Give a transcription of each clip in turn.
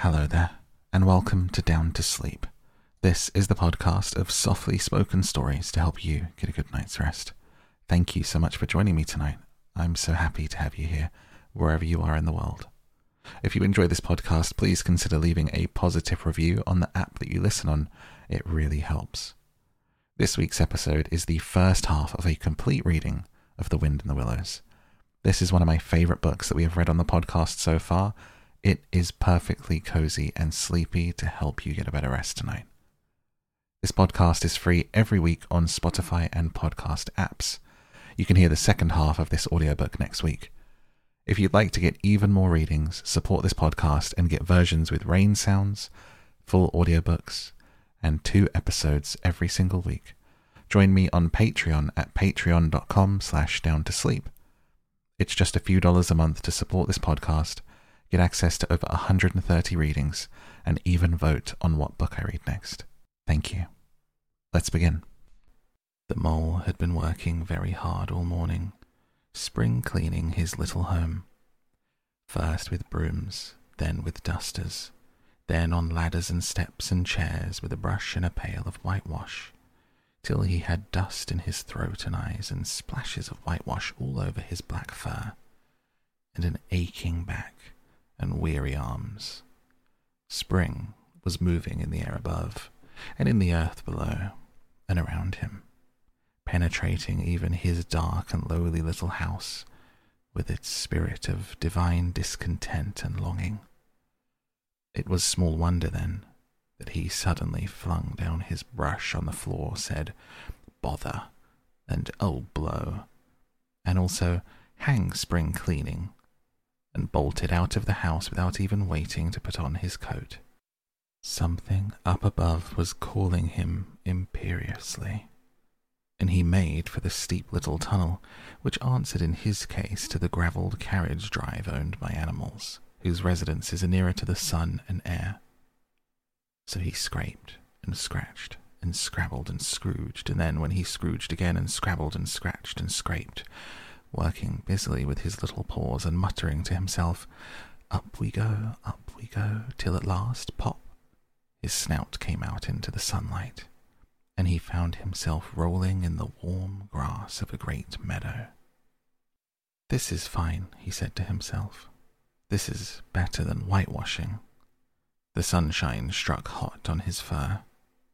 Hello there, and welcome to Down to Sleep. This is the podcast of softly spoken stories to help you get a good night's rest. Thank you so much for joining me tonight. I'm so happy to have you here, wherever you are in the world. If you enjoy this podcast, please consider leaving a positive review on the app that you listen on. It really helps. This week's episode is the first half of a complete reading of The Wind in the Willows. This is one of my favorite books that we have read on the podcast so far. It is perfectly cozy and sleepy to help you get a better rest tonight. This podcast is free every week on Spotify and podcast apps. You can hear the second half of this audiobook next week. If you'd like to get even more readings, support this podcast and get versions with rain sounds, full audiobooks, and two episodes every single week, join me on Patreon at patreon.com slash down to sleep. It's just a few dollars a month to support this podcast, get access to over 130 readings, and even vote on what book I read next. Thank you. Let's begin. The mole had been working very hard all morning, spring cleaning his little home. First with brooms, then with dusters, then on ladders and steps and chairs with a brush and a pail of whitewash, till he had dust in his throat and eyes and splashes of whitewash all over his black fur, and an aching back and weary arms. Spring was moving in the air above, and in the earth below, and around him penetrating even his dark and lowly little house with its spirit of divine discontent and longing. It was small wonder, then, that he suddenly flung down his brush on the floor, said, Bother, and oh, blow, and also, hang spring cleaning, and bolted out of the house without even waiting to put on his coat. Something up above was calling him imperiously and he made for the steep little tunnel, which answered in his case to the gravelled carriage drive owned by animals, whose residences are nearer to the sun and air. So he scraped and scratched and scrabbled and scrooged, and then when he scrooged again and scrabbled and scratched and scraped, working busily with his little paws and muttering to himself, Up we go, up we go, till at last, pop, his snout came out into the sunlight and he found himself rolling in the warm grass of a great meadow. This is fine, he said to himself. This is better than whitewashing. The sunshine struck hot on his fur.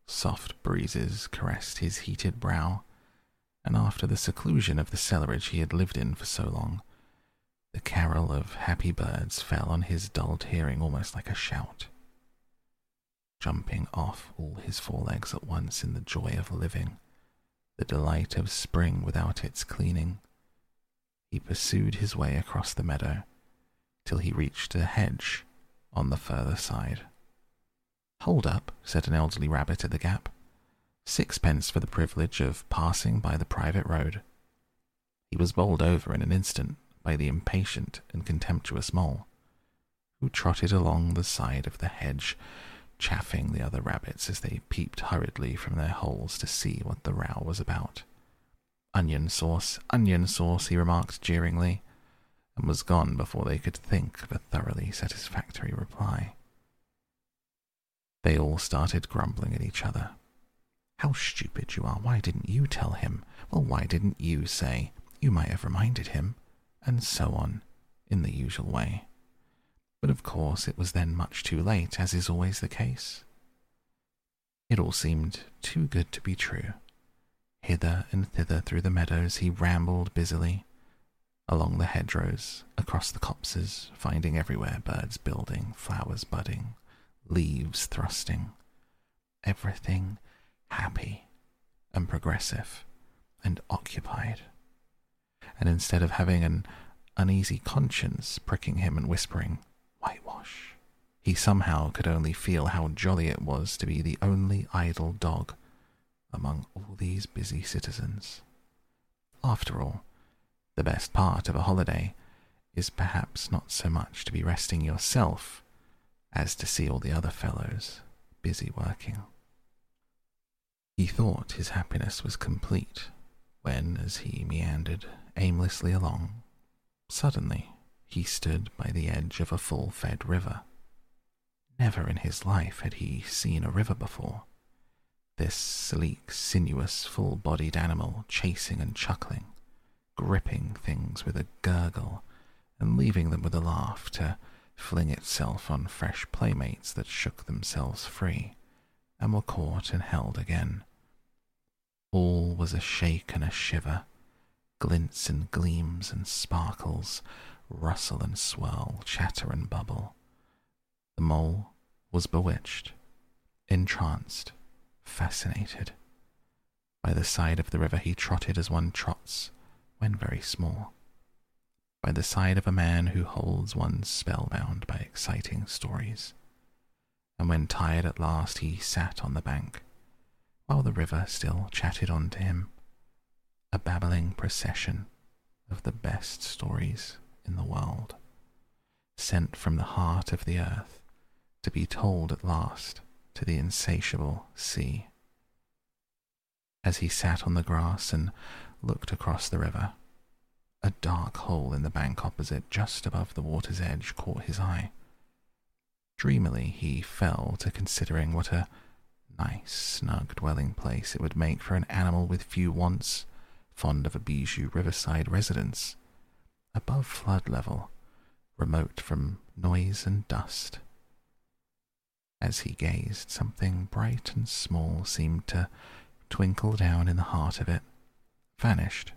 Soft breezes caressed his heated brow, and after the seclusion of the cellarage he had lived in for so long, the carol of happy birds fell on his dulled hearing almost like a shout jumping off all his four legs at once in the joy of living, the delight of spring without its cleaning. He pursued his way across the meadow till he reached a hedge on the further side. Hold up, said an elderly rabbit at the gap. Sixpence for the privilege of passing by the private road. He was bowled over in an instant by the impatient and contemptuous mole, who trotted along the side of the hedge chaffing the other rabbits as they peeped hurriedly from their holes to see what the row was about. Onion sauce, onion sauce, he remarked jeeringly, and was gone before they could think of a thoroughly satisfactory reply. They all started grumbling at each other. How stupid you are! Why didn't you tell him? Well, why didn't you say? You might have reminded him. And so on, in the usual way. But of course it was then much too late, as is always the case. It all seemed too good to be true. Hither and thither through the meadows he rambled busily, along the hedgerows, across the copses, finding everywhere birds building, flowers budding, leaves thrusting, everything happy and progressive and occupied. And instead of having an uneasy conscience pricking him and whispering, whitewash. He somehow could only feel how jolly it was to be the only idle dog among all these busy citizens. After all, the best part of a holiday is perhaps not so much to be resting yourself as to see all the other fellows busy working. He thought his happiness was complete when, as he meandered aimlessly along, suddenly he stood by the edge of a full fed river. Never in his life had he seen a river before. This sleek, sinuous, full bodied animal chasing and chuckling, gripping things with a gurgle and leaving them with a laugh to fling itself on fresh playmates that shook themselves free and were caught and held again. All was a shake and a shiver, glints and gleams and sparkles, rustle and swirl, chatter and bubble. The mole was bewitched, entranced, fascinated. By the side of the river he trotted as one trots when very small. By the side of a man who holds one spellbound by exciting stories. And when tired at last, he sat on the bank, while the river still chatted on to him, a babbling procession of the best stories in the world, sent from the heart of the earth to be told at last to the insatiable sea. As he sat on the grass and looked across the river, a dark hole in the bank opposite, just above the water's edge, caught his eye. Dreamily, he fell to considering what a nice, snug dwelling place it would make for an animal with few wants, fond of a bijou riverside residence, above flood level, remote from noise and dust. As he gazed, something bright and small seemed to twinkle down in the heart of it, vanished,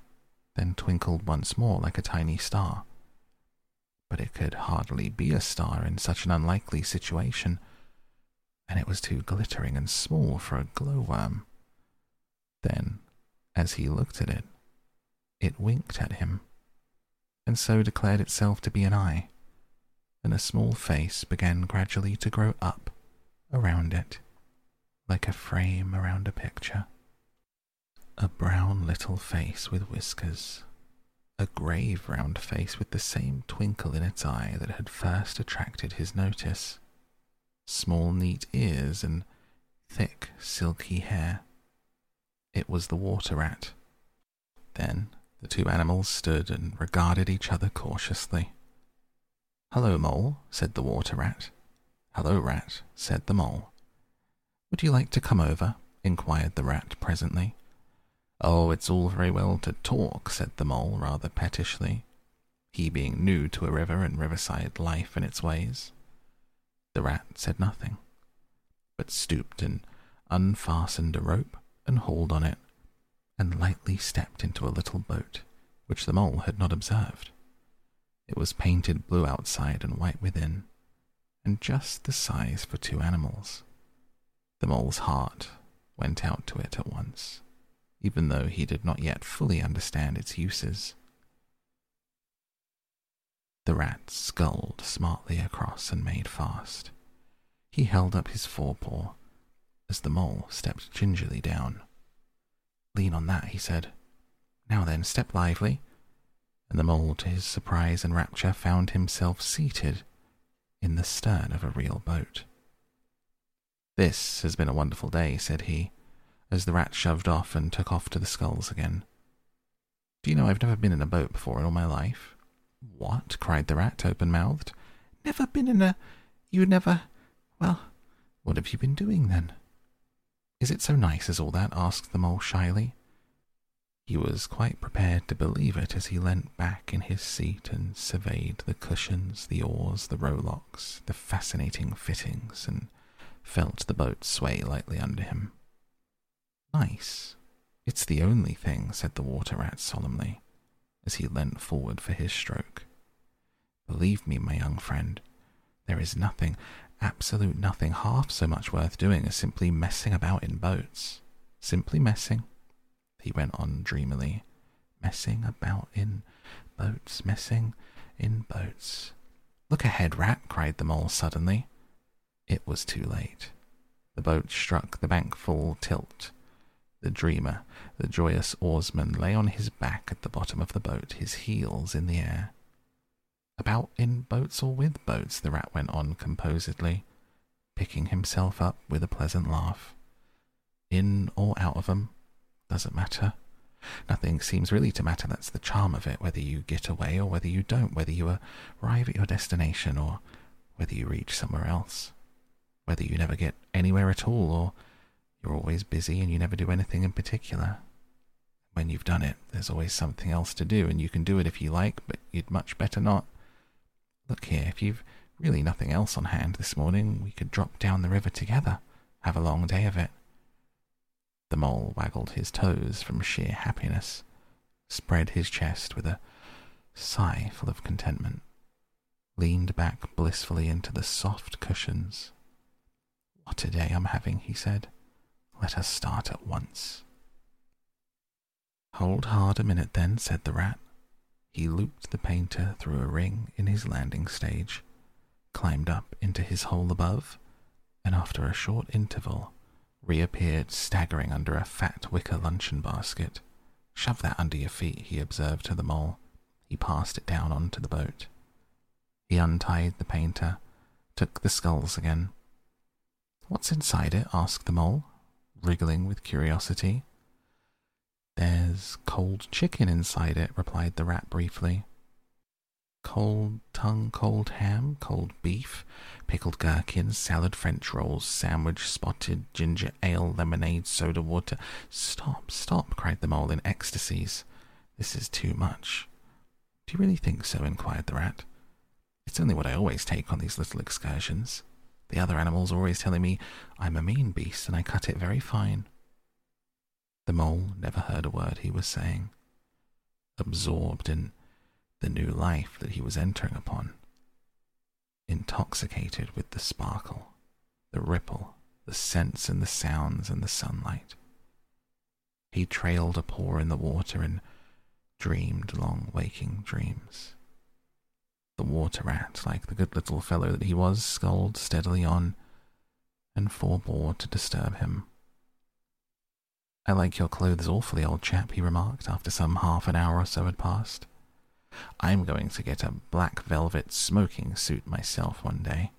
then twinkled once more like a tiny star. But it could hardly be a star in such an unlikely situation, and it was too glittering and small for a glowworm. Then, as he looked at it, it winked at him, and so declared itself to be an eye, and a small face began gradually to grow up around it, like a frame around a picture. A brown little face with whiskers, a grave round face with the same twinkle in its eye that had first attracted his notice, small neat ears and thick silky hair. It was the water rat. Then the two animals stood and regarded each other cautiously. Hello, Mole, said the water rat. Hello, Rat, said the Mole. Would you like to come over? inquired the Rat presently. Oh, it's all very well to talk, said the Mole rather pettishly, he being new to a river and riverside life and its ways. The Rat said nothing, but stooped and unfastened a rope and hauled on it, and lightly stepped into a little boat, which the Mole had not observed. It was painted blue outside and white within and just the size for two animals. The mole's heart went out to it at once, even though he did not yet fully understand its uses. The rat sculled smartly across and made fast. He held up his forepaw as the mole stepped gingerly down. Lean on that, he said. Now then, step lively. And the mole, to his surprise and rapture, found himself seated in the stern of a real boat. This has been a wonderful day, said he, as the rat shoved off and took off to the sculls again. Do you know I've never been in a boat before in all my life? What? cried the rat, open mouthed. Never been in a. You never. Well, what have you been doing then? Is it so nice as all that? asked the mole shyly. He was quite prepared to believe it as he leant back in his seat and surveyed the cushions, the oars, the rowlocks, the fascinating fittings, and felt the boat sway lightly under him. Nice. It's the only thing, said the water rat solemnly, as he leant forward for his stroke. Believe me, my young friend, there is nothing, absolute nothing, half so much worth doing as simply messing about in boats. Simply messing he went on dreamily, messing about in boats, messing in boats. Look ahead, rat, cried the mole suddenly. It was too late. The boat struck the bank full tilt. The dreamer, the joyous oarsman, lay on his back at the bottom of the boat, his heels in the air. About in boats or with boats, the rat went on composedly, picking himself up with a pleasant laugh. In or out of 'em, doesn't matter. Nothing seems really to matter. That's the charm of it, whether you get away or whether you don't, whether you arrive at your destination or whether you reach somewhere else. whether you never get anywhere at all or you're always busy and you never do anything in particular. When you've done it, there's always something else to do, and you can do it if you like, but you'd much better not. Look here, if you've really nothing else on hand this morning, we could drop down the river together, have a long day of it. The mole waggled his toes from sheer happiness, spread his chest with a sigh full of contentment, leaned back blissfully into the soft cushions. What a day I'm having, he said. Let us start at once. Hold hard a minute then, said the rat. He looped the painter through a ring in his landing stage, climbed up into his hole above, and after a short interval reappeared staggering under a fat wicker luncheon basket. Shove that under your feet, he observed to the mole. He passed it down onto the boat. He untied the painter, took the sculls again. What's inside it? asked the mole, wriggling with curiosity. There's cold chicken inside it, replied the rat briefly. Cold tongue, cold ham, cold beef, pickled gherkins, salad, French rolls, sandwich, spotted, ginger ale, lemonade, soda water. Stop, stop, cried the mole in ecstasies. This is too much. Do you really think so? inquired the rat. It's only what I always take on these little excursions. The other animals are always telling me I'm a mean beast and I cut it very fine. The mole never heard a word he was saying, absorbed in the new life that he was entering upon, intoxicated with the sparkle, the ripple, the scents and the sounds and the sunlight. He trailed a paw in the water and dreamed long waking dreams. The water rat, like the good little fellow that he was, sculled steadily on and forbore to disturb him. I like your clothes awfully, old chap, he remarked after some half an hour or so had passed. I'm going to get a black velvet smoking suit myself one day,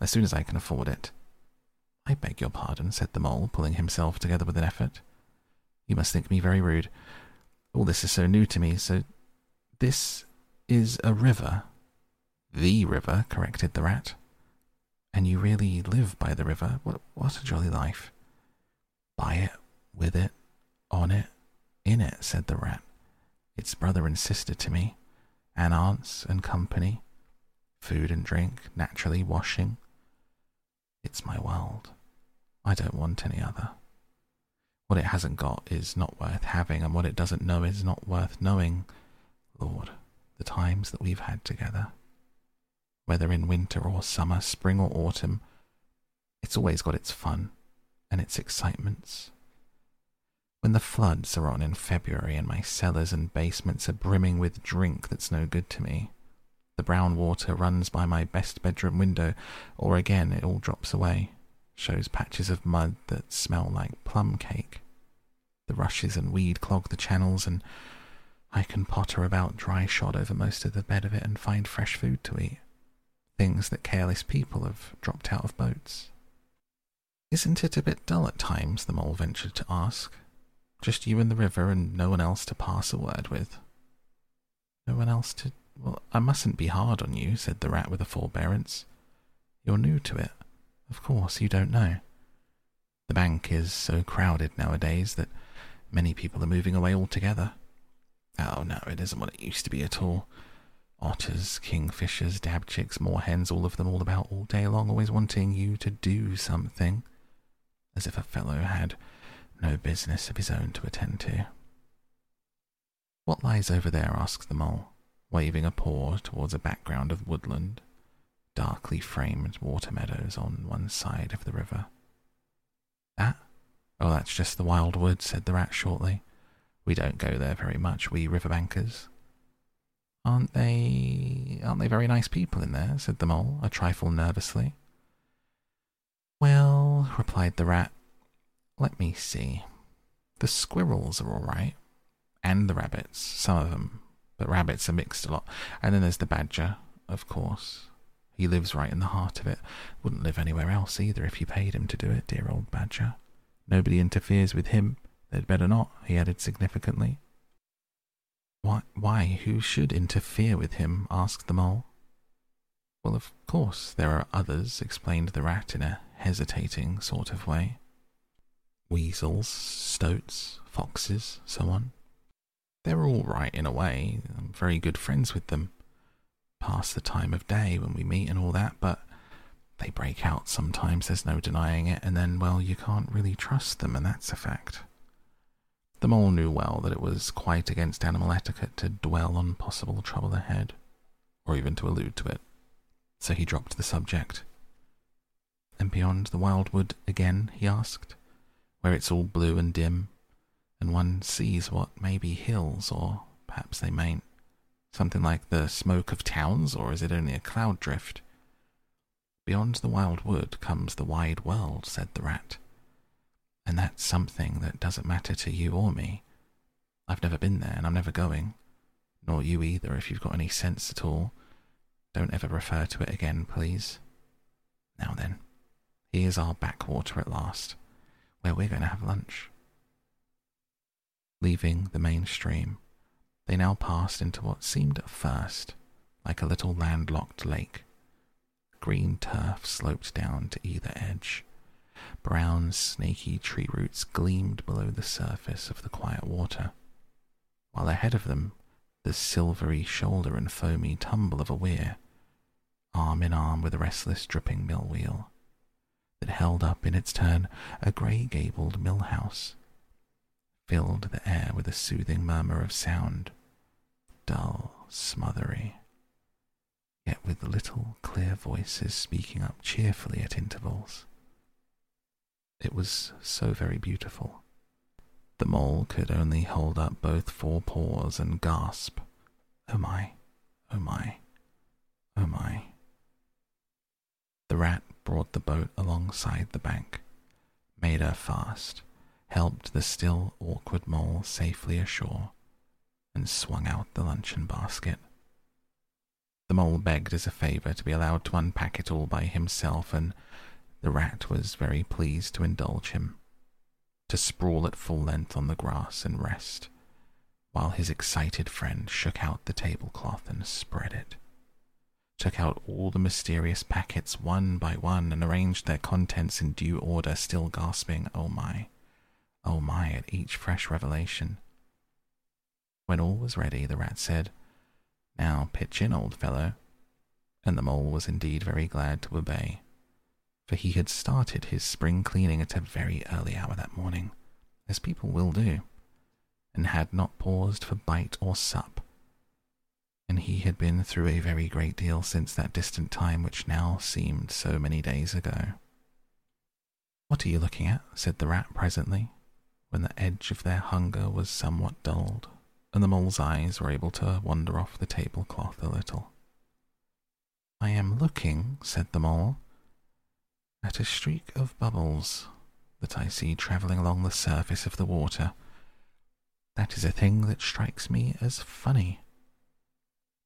as soon as I can afford it. I beg your pardon, said the mole, pulling himself together with an effort. You must think me very rude. All this is so new to me, so this is a river. The river, corrected the rat. And you really live by the river? What, what a jolly life. By it, with it, on it, in it, said the rat. It's brother and sister to me, and aunts and company, food and drink, naturally washing. It's my world. I don't want any other. What it hasn't got is not worth having, and what it doesn't know is not worth knowing. Lord, the times that we've had together whether in winter or summer, spring or autumn, it's always got its fun and its excitements. When the floods are on in February and my cellars and basements are brimming with drink that's no good to me, the brown water runs by my best bedroom window, or again it all drops away, shows patches of mud that smell like plum cake. The rushes and weed clog the channels, and I can potter about dry shod over most of the bed of it and find fresh food to eat things that careless people have dropped out of boats. Isn't it a bit dull at times? the mole ventured to ask. Just you and the river and no one else to pass a word with. No one else to. Well, I mustn't be hard on you, said the rat with a forbearance. You're new to it. Of course, you don't know. The bank is so crowded nowadays that many people are moving away altogether. Oh, no, it isn't what it used to be at all. Otters, kingfishers, dabchicks, moorhens, all of them all about all day long, always wanting you to do something. As if a fellow had no business of his own to attend to. What lies over there? asked the mole, waving a paw towards a background of woodland, darkly framed water meadows on one side of the river. That? Oh, that's just the wild wood, said the rat shortly. We don't go there very much, we riverbankers. Aren't they aren't they very nice people in there? said the mole, a trifle nervously. Well, replied the rat, let me see. The squirrels are all right, and the rabbits, some of them, but rabbits are mixed a lot. And then there's the badger, of course. He lives right in the heart of it. Wouldn't live anywhere else either if you paid him to do it, dear old badger. Nobody interferes with him. They'd better not, he added significantly. Why, why, who should interfere with him? asked the mole. Well, of course, there are others, explained the rat in a hesitating sort of way. Weasels, stoats, foxes, so on. They're all right in a way. I'm very good friends with them. Past the time of day when we meet and all that, but they break out sometimes, there's no denying it, and then, well, you can't really trust them, and that's a fact. The mole knew well that it was quite against animal etiquette to dwell on possible trouble ahead, or even to allude to it, so he dropped the subject. And beyond the wildwood again, he asked, where it's all blue and dim, and one sees what may be hills, or perhaps they mayn't. Something like the smoke of towns, or is it only a cloud drift? Beyond the wild wood comes the wide world, said the rat. And that's something that doesn't matter to you or me. I've never been there, and I'm never going. Nor you either, if you've got any sense at all. Don't ever refer to it again, please. Now then, here's our backwater at last, where we're going to have lunch. Leaving the main stream, they now passed into what seemed at first like a little landlocked lake. Green turf sloped down to either edge. Brown, snaky tree roots gleamed below the surface of the quiet water, while ahead of them the silvery shoulder and foamy tumble of a weir, arm in arm with a restless dripping mill wheel, that held up in its turn a grey gabled mill house filled the air with a soothing murmur of sound, dull, smothery, yet with little clear voices speaking up cheerfully at intervals. It was so very beautiful. The mole could only hold up both forepaws and gasp, Oh my, oh my, oh my. The rat brought the boat alongside the bank, made her fast, helped the still awkward mole safely ashore, and swung out the luncheon basket. The mole begged as a favour to be allowed to unpack it all by himself, and the rat was very pleased to indulge him, to sprawl at full length on the grass and rest, while his excited friend shook out the tablecloth and spread it, took out all the mysterious packets one by one and arranged their contents in due order, still gasping, Oh my! Oh my, at each fresh revelation. When all was ready, the rat said, Now pitch in, old fellow. And the mole was indeed very glad to obey, for he had started his spring cleaning at a very early hour that morning, as people will do, and had not paused for bite or sup. And he had been through a very great deal since that distant time which now seemed so many days ago. What are you looking at? said the rat presently, when the edge of their hunger was somewhat dulled, and the mole's eyes were able to wander off the tablecloth a little. I am looking, said the mole, at a streak of bubbles that I see travelling along the surface of the water. That is a thing that strikes me as funny.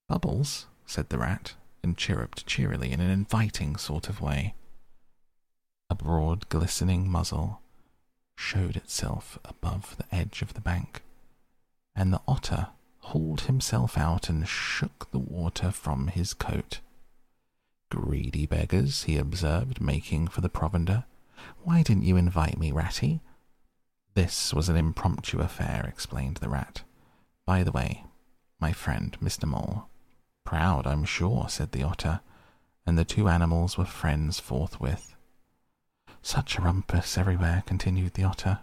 Bubbles, said the rat, and chirruped cheerily in an inviting sort of way. A broad, glistening muzzle showed itself above the edge of the bank, and the otter hauled himself out and shook the water from his coat. Greedy beggars, he observed, making for the provender. Why didn't you invite me, Ratty? This was an impromptu affair, explained the rat. By the way, my friend, Mr. Mole. Proud, I'm sure, said the otter, and the two animals were friends forthwith. Such a rumpus everywhere, continued the otter.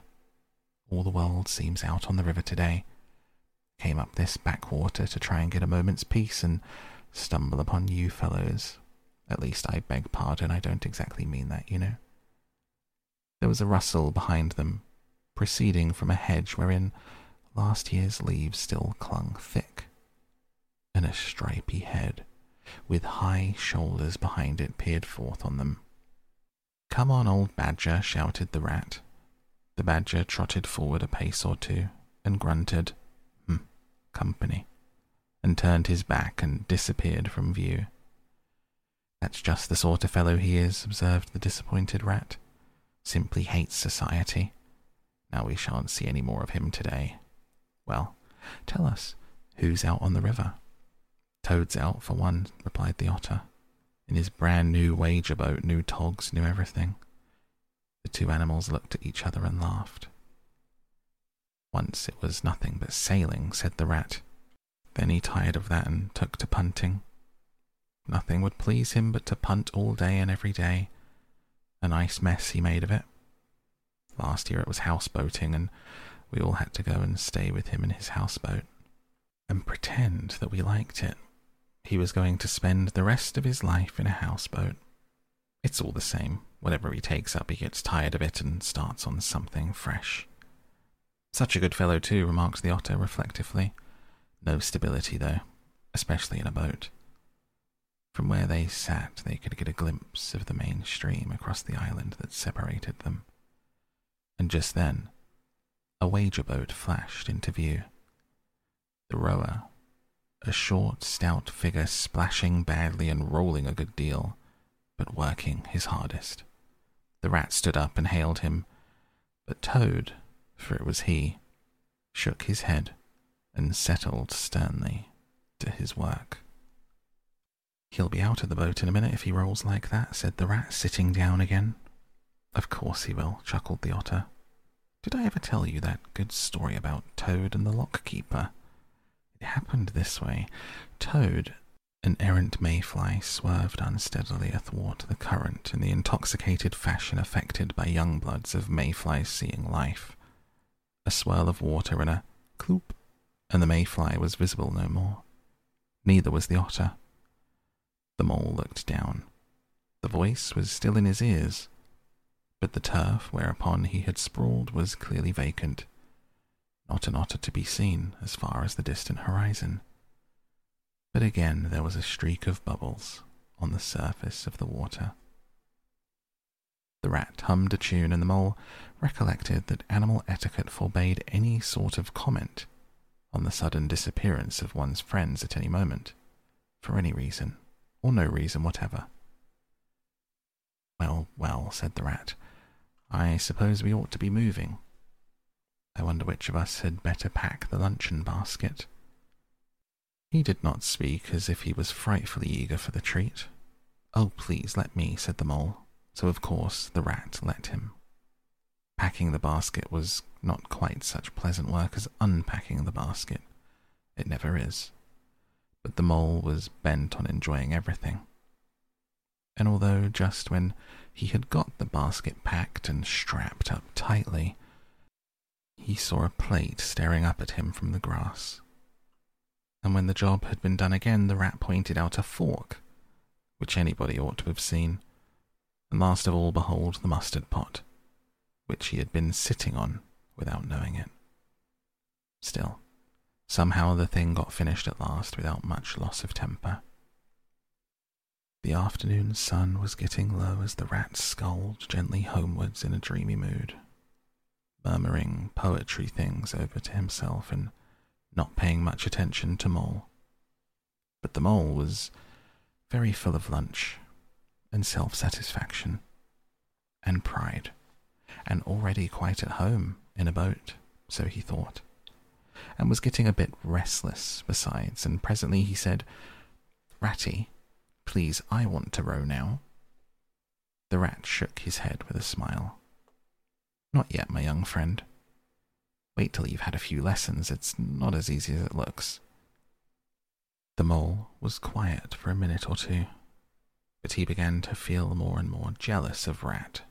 All the world seems out on the river today. Came up this backwater to try and get a moment's peace and stumble upon you fellows. At least I beg pardon, I don't exactly mean that, you know. There was a rustle behind them, proceeding from a hedge wherein last year's leaves still clung thick, and a stripy head, with high shoulders behind it, peered forth on them. Come on, old badger, shouted the rat. The badger trotted forward a pace or two and grunted, Hmm, company, and turned his back and disappeared from view. That's just the sort of fellow he is, observed the disappointed rat. Simply hates society. Now we shan't see any more of him today. Well, tell us, who's out on the river? Toad's out for one, replied the otter in his brand new wager boat, new togs, new everything. The two animals looked at each other and laughed. Once it was nothing but sailing, said the rat. Then he tired of that and took to punting. Nothing would please him but to punt all day and every day. A nice mess he made of it. Last year it was houseboating, and we all had to go and stay with him in his houseboat and pretend that we liked it. He was going to spend the rest of his life in a houseboat. It's all the same. Whatever he takes up, he gets tired of it and starts on something fresh. Such a good fellow, too, remarked the otter reflectively. No stability, though, especially in a boat. From where they sat, they could get a glimpse of the main stream across the island that separated them. And just then, a wager boat flashed into view. The rower, a short, stout figure splashing badly and rolling a good deal, but working his hardest. The rat stood up and hailed him, but Toad, for it was he, shook his head and settled sternly to his work. He'll be out of the boat in a minute if he rolls like that, said the rat, sitting down again. Of course he will, chuckled the otter. Did I ever tell you that good story about Toad and the lockkeeper? It happened this way. Toad, an errant mayfly, swerved unsteadily athwart the current in the intoxicated fashion affected by young bloods of mayflies seeing life. A swirl of water and a cloop, and the mayfly was visible no more. Neither was the otter. The mole looked down. The voice was still in his ears, but the turf whereupon he had sprawled was clearly vacant. Not an otter to be seen as far as the distant horizon. But again there was a streak of bubbles on the surface of the water. The rat hummed a tune, and the mole recollected that animal etiquette forbade any sort of comment on the sudden disappearance of one's friends at any moment, for any reason, or no reason whatever. Well, well, said the rat, I suppose we ought to be moving. I wonder which of us had better pack the luncheon basket. He did not speak as if he was frightfully eager for the treat. Oh, please let me, said the mole, so of course the rat let him. Packing the basket was not quite such pleasant work as unpacking the basket. It never is. But the mole was bent on enjoying everything. And although just when he had got the basket packed and strapped up tightly, he saw a plate staring up at him from the grass. And when the job had been done again, the rat pointed out a fork, which anybody ought to have seen. And last of all, behold, the mustard pot, which he had been sitting on without knowing it. Still, somehow the thing got finished at last without much loss of temper. The afternoon sun was getting low as the rat sculled gently homewards in a dreamy mood, murmuring poetry things over to himself and not paying much attention to Mole. But the mole was very full of lunch and self satisfaction and pride, and already quite at home in a boat, so he thought, and was getting a bit restless besides, and presently he said, Ratty, please, I want to row now. The rat shook his head with a smile. Not yet, my young friend. Wait till you've had a few lessons. It's not as easy as it looks. The mole was quiet for a minute or two, but he began to feel more and more jealous of Rat,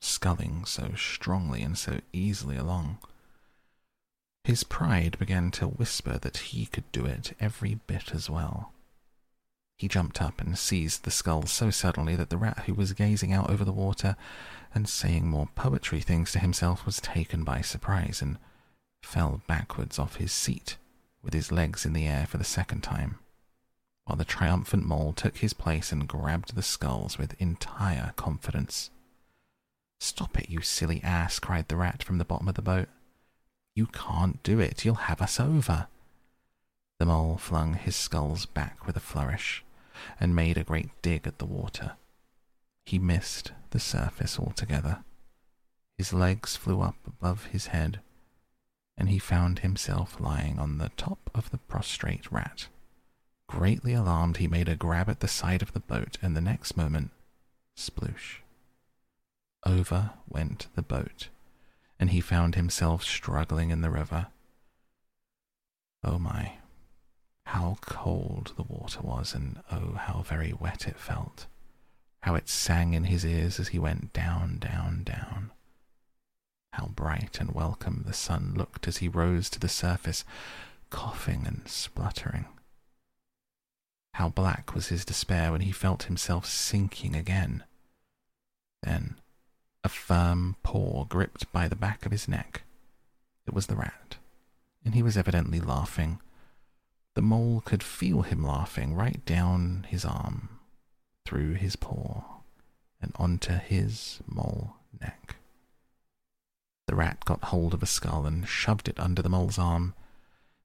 sculling so strongly and so easily along. His pride began to whisper that he could do it every bit as well. He jumped up and seized the scull so suddenly that the rat who was gazing out over the water and saying more poetry things to himself was taken by surprise and fell backwards off his seat with his legs in the air for the second time, while the triumphant mole took his place and grabbed the sculls with entire confidence. Stop it, you silly ass, cried the rat from the bottom of the boat. You can't do it. You'll have us over. The mole flung his sculls back with a flourish and made a great dig at the water. He missed the surface altogether. His legs flew up above his head, and he found himself lying on the top of the prostrate rat. Greatly alarmed, he made a grab at the side of the boat, and the next moment, sploosh. Over went the boat, and he found himself struggling in the river. Oh my, how cold the water was, and oh, how very wet it felt. How it sang in his ears as he went down, down, down. How bright and welcome the sun looked as he rose to the surface, coughing and spluttering. How black was his despair when he felt himself sinking again. Then a firm paw gripped by the back of his neck. It was the rat, and he was evidently laughing. The mole could feel him laughing right down his arm, through his paw, and onto his mole neck. The rat got hold of a scull and shoved it under the mole's arm,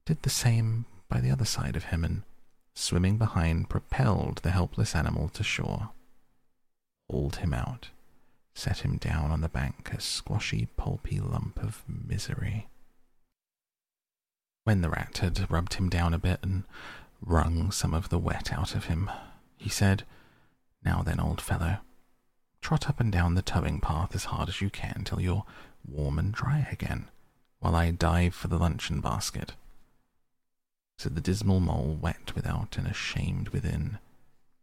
did the same by the other side of him, and swimming behind, propelled the helpless animal to shore, hauled him out, set him down on the bank, a squashy, pulpy lump of misery. When the rat had rubbed him down a bit and wrung some of the wet out of him, he said, Now then, old fellow, trot up and down the towing path as hard as you can till you're warm and dry again, while I dive for the luncheon basket so the dismal mole, wet without and ashamed within,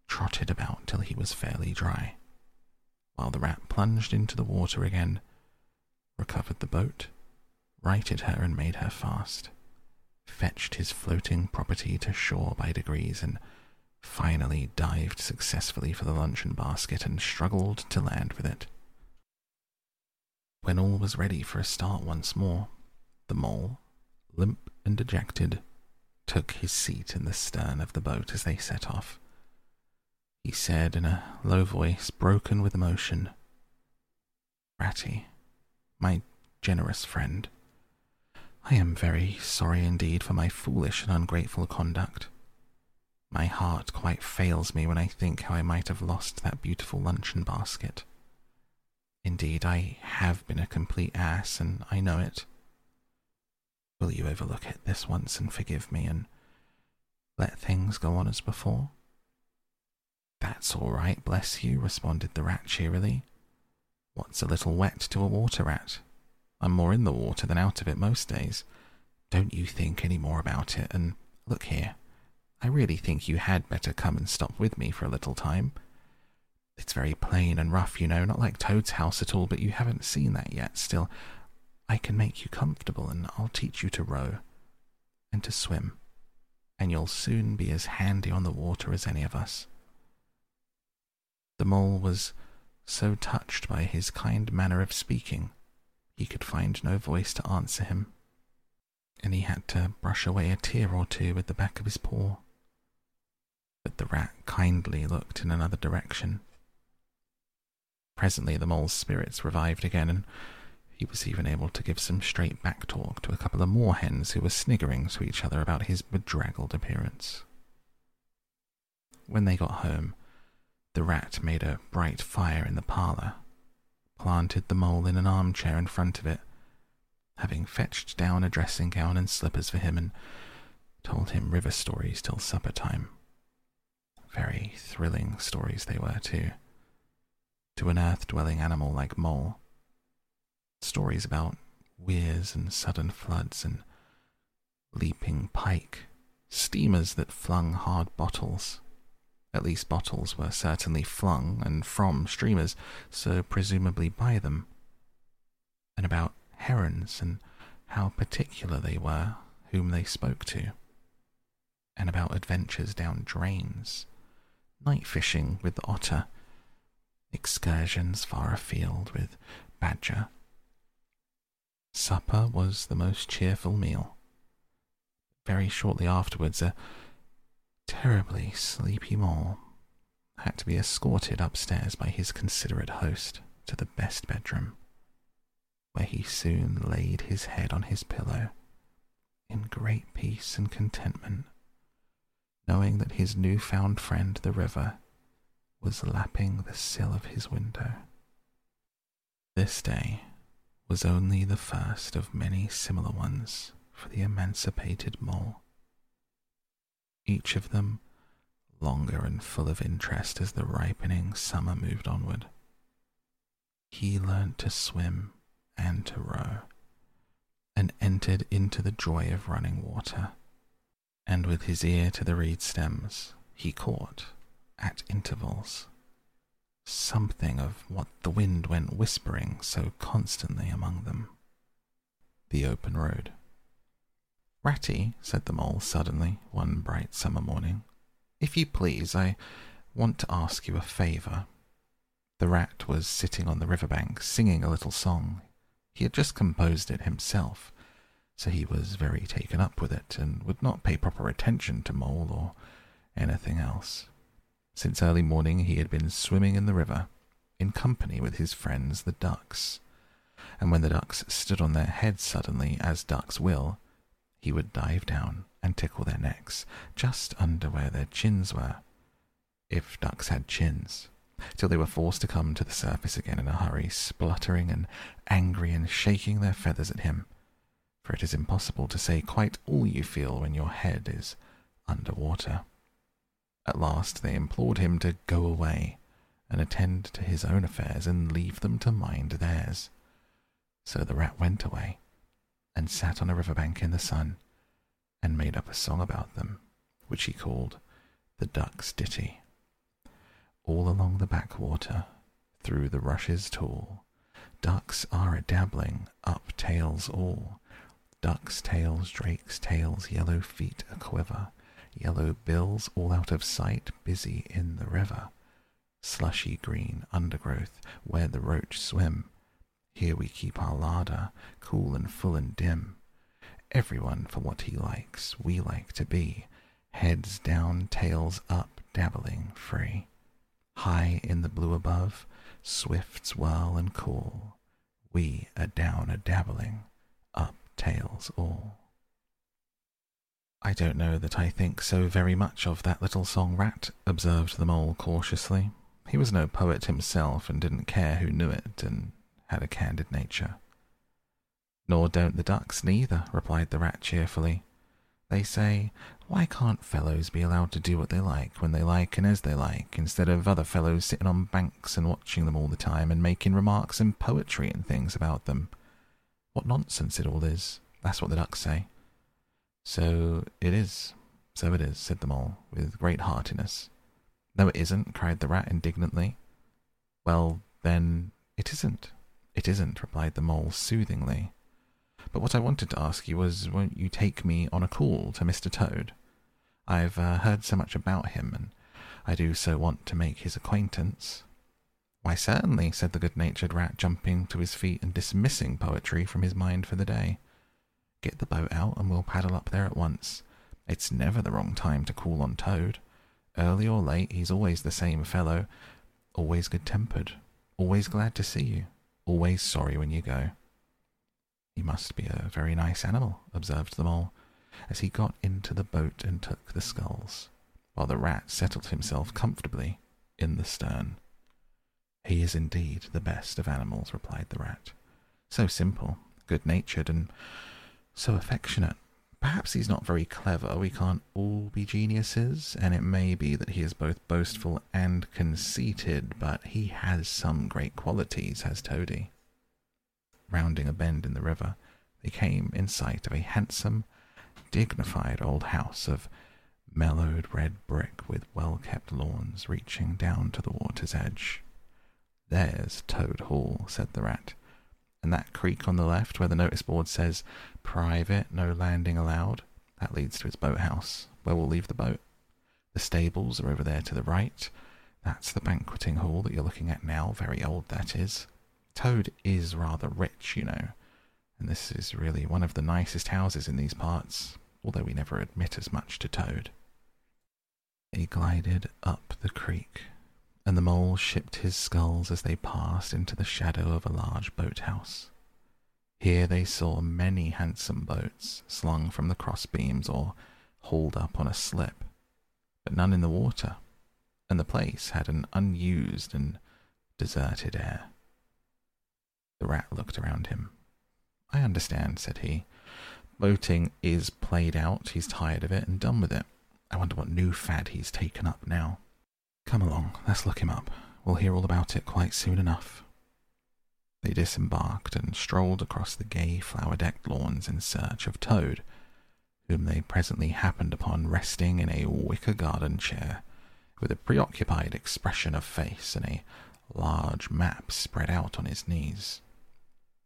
trotted about till he was fairly dry, while the rat plunged into the water again, recovered the boat, righted her and made her fast, fetched his floating property to shore by degrees, and finally dived successfully for the luncheon basket and struggled to land with it. When all was ready for a start once more, the mole, limp and dejected, took his seat in the stern of the boat as they set off. He said in a low voice, broken with emotion, Ratty, my generous friend, I am very sorry indeed for my foolish and ungrateful conduct. My heart quite fails me when I think how I might have lost that beautiful luncheon basket. Indeed, I have been a complete ass, and I know it. Will you overlook it this once and forgive me and let things go on as before? That's all right, bless you, responded the rat cheerily. What's a little wet to a water rat? I'm more in the water than out of it most days. Don't you think any more about it, and look here. I really think you had better come and stop with me for a little time. It's very plain and rough, you know, not like Toad's house at all, but you haven't seen that yet. Still, I can make you comfortable and I'll teach you to row and to swim, and you'll soon be as handy on the water as any of us. The mole was so touched by his kind manner of speaking, he could find no voice to answer him, and he had to brush away a tear or two with the back of his paw. But the rat kindly looked in another direction. Presently the mole's spirits revived again, and he was even able to give some straight back talk to a couple of moorhens who were sniggering to each other about his bedraggled appearance. When they got home, the rat made a bright fire in the parlour, planted the mole in an armchair in front of it, having fetched down a dressing gown and slippers for him, and told him river stories till supper time. Very thrilling stories they were, too. To an earth dwelling animal like Mole, stories about weirs and sudden floods and leaping pike, steamers that flung hard bottles. At least bottles were certainly flung and from streamers, so presumably by them. And about herons and how particular they were whom they spoke to. And about adventures down drains, night fishing with otter, excursions far afield with badger Supper was the most cheerful meal. Very shortly afterwards, a terribly sleepy mole had to be escorted upstairs by his considerate host to the best bedroom, where he soon laid his head on his pillow in great peace and contentment, knowing that his new-found friend, the river, was lapping the sill of his window. This day was only the first of many similar ones for the emancipated mole. Each of them longer and full of interest as the ripening summer moved onward. he learnt to swim and to row, and entered into the joy of running water. And with his ear to the reed stems, he caught, at intervals, something of what the wind went whispering so constantly among them. The open road. Ratty, said the mole suddenly, one bright summer morning, if you please, I want to ask you a favour. The rat was sitting on the river bank singing a little song. He had just composed it himself, so he was very taken up with it and would not pay proper attention to Mole or anything else. Since early morning he had been swimming in the river, in company with his friends the ducks, and when the ducks stood on their heads suddenly, as ducks will, he would dive down and tickle their necks, just under where their chins were, if ducks had chins, till they were forced to come to the surface again in a hurry, spluttering and angry and shaking their feathers at him, for it is impossible to say quite all you feel when your head is under water. At last they implored him to go away and attend to his own affairs and leave them to mind theirs. So the rat went away and sat on a river bank in the sun and made up a song about them, which he called the Duck's Ditty. All along the backwater, through the rushes tall, ducks are a dabbling, up tails all. Ducks' tails, drakes' tails, yellow feet a quiver, yellow bills all out of sight, busy in the river. Slushy green undergrowth where the roach swim. Here we keep our larder, cool and full and dim. Everyone for what he likes, we like to be. Heads down, tails up, dabbling free. High in the blue above, swifts whirl and cool. We are down a dabbling, up tails all. I don't know that I think so very much of that little song rat, observed the mole cautiously. He was no poet himself and didn't care who knew it and had a candid nature. Nor don't the ducks neither, replied the rat cheerfully. They say, why can't fellows be allowed to do what they like when they like and as they like, instead of other fellows sitting on banks and watching them all the time and making remarks and poetry and things about them? What nonsense it all is. That's what the ducks say. So it is, so it is, said the mole, with great heartiness. No, it isn't, cried the rat indignantly. Well, then, it isn't. It isn't, replied the mole soothingly. But what I wanted to ask you was, won't you take me on a call to Mr. Toad? I've uh, heard so much about him, and I do so want to make his acquaintance. Why, certainly, said the good natured rat, jumping to his feet and dismissing poetry from his mind for the day. Get the boat out and we'll paddle up there at once. It's never the wrong time to call on Toad. Early or late, he's always the same fellow, always good tempered, always glad to see you, always sorry when you go. He must be a very nice animal, observed the mole, as he got into the boat and took the sculls, while the rat settled himself comfortably in the stern. He is indeed the best of animals, replied the rat. So simple, good natured, and so affectionate. Perhaps he's not very clever. We can't all be geniuses, and it may be that he is both boastful and conceited, but he has some great qualities, has Toady. Rounding a bend in the river, they came in sight of a handsome, dignified old house of mellowed red brick with well kept lawns reaching down to the water's edge. There's Toad Hall, said the rat and that creek on the left where the notice board says private, no landing allowed, that leads to his boathouse, where we'll leave the boat. The stables are over there to the right. That's the banqueting hall that you're looking at now, very old that is. Toad is rather rich, you know, and this is really one of the nicest houses in these parts, although we never admit as much to Toad. He glided up the creek and the mole shipped his sculls as they passed into the shadow of a large boathouse. Here they saw many handsome boats slung from the crossbeams or hauled up on a slip, but none in the water, and the place had an unused and deserted air. The rat looked around him. I understand, said he. Boating is played out, he's tired of it and done with it. I wonder what new fad he's taken up now. Come along, let's look him up. We'll hear all about it quite soon enough. They disembarked and strolled across the gay flower decked lawns in search of Toad, whom they presently happened upon resting in a wicker garden chair, with a preoccupied expression of face and a large map spread out on his knees.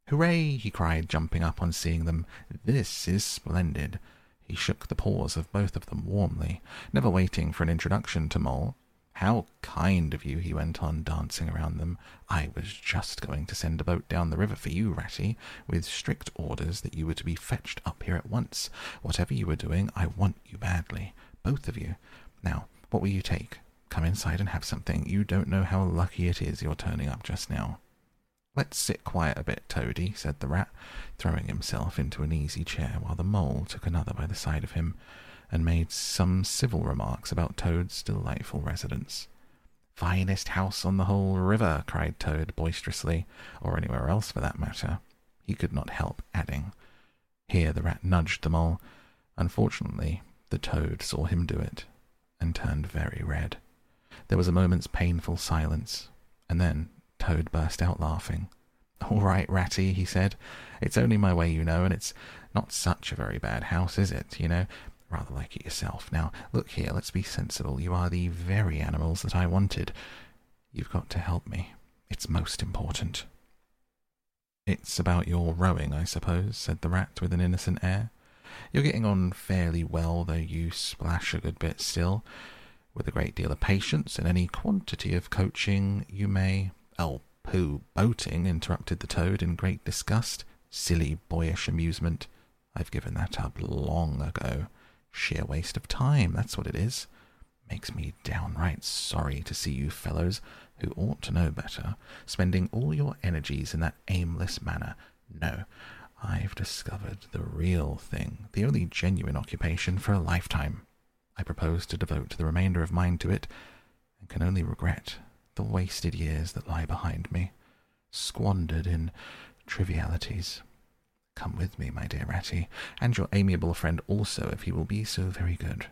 Hooray! he cried, jumping up on seeing them. This is splendid. He shook the paws of both of them warmly, never waiting for an introduction to Mole. How kind of you, he went on, dancing around them. I was just going to send a boat down the river for you, Ratty, with strict orders that you were to be fetched up here at once. Whatever you were doing, I want you badly. Both of you. Now, what will you take? Come inside and have something. You don't know how lucky it is you're turning up just now. Let's sit quiet a bit, Toady, said the rat, throwing himself into an easy chair while the mole took another by the side of him and made some civil remarks about Toad's delightful residence. Finest house on the whole river, cried Toad boisterously, or anywhere else for that matter. He could not help adding. Here the rat nudged the mole. Unfortunately, the toad saw him do it and turned very red. There was a moment's painful silence, and then Toad burst out laughing. All right, Ratty, he said. It's only my way, you know, and it's not such a very bad house, is it? You know, rather like it yourself. Now, look here, let's be sensible. You are the very animals that I wanted. You've got to help me. It's most important. It's about your rowing, I suppose, said the rat with an innocent air. You're getting on fairly well, though you splash a good bit still. With a great deal of patience and any quantity of coaching, you may Oh, pooh, boating, interrupted the toad in great disgust. Silly boyish amusement. I've given that up long ago. Sheer waste of time, that's what it is. Makes me downright sorry to see you fellows, who ought to know better, spending all your energies in that aimless manner. No, I've discovered the real thing, the only genuine occupation for a lifetime. I propose to devote the remainder of mine to it, and can only regret the wasted years that lie behind me, squandered in trivialities. Come with me, my dear Ratty, and your amiable friend also, if he will be so very good.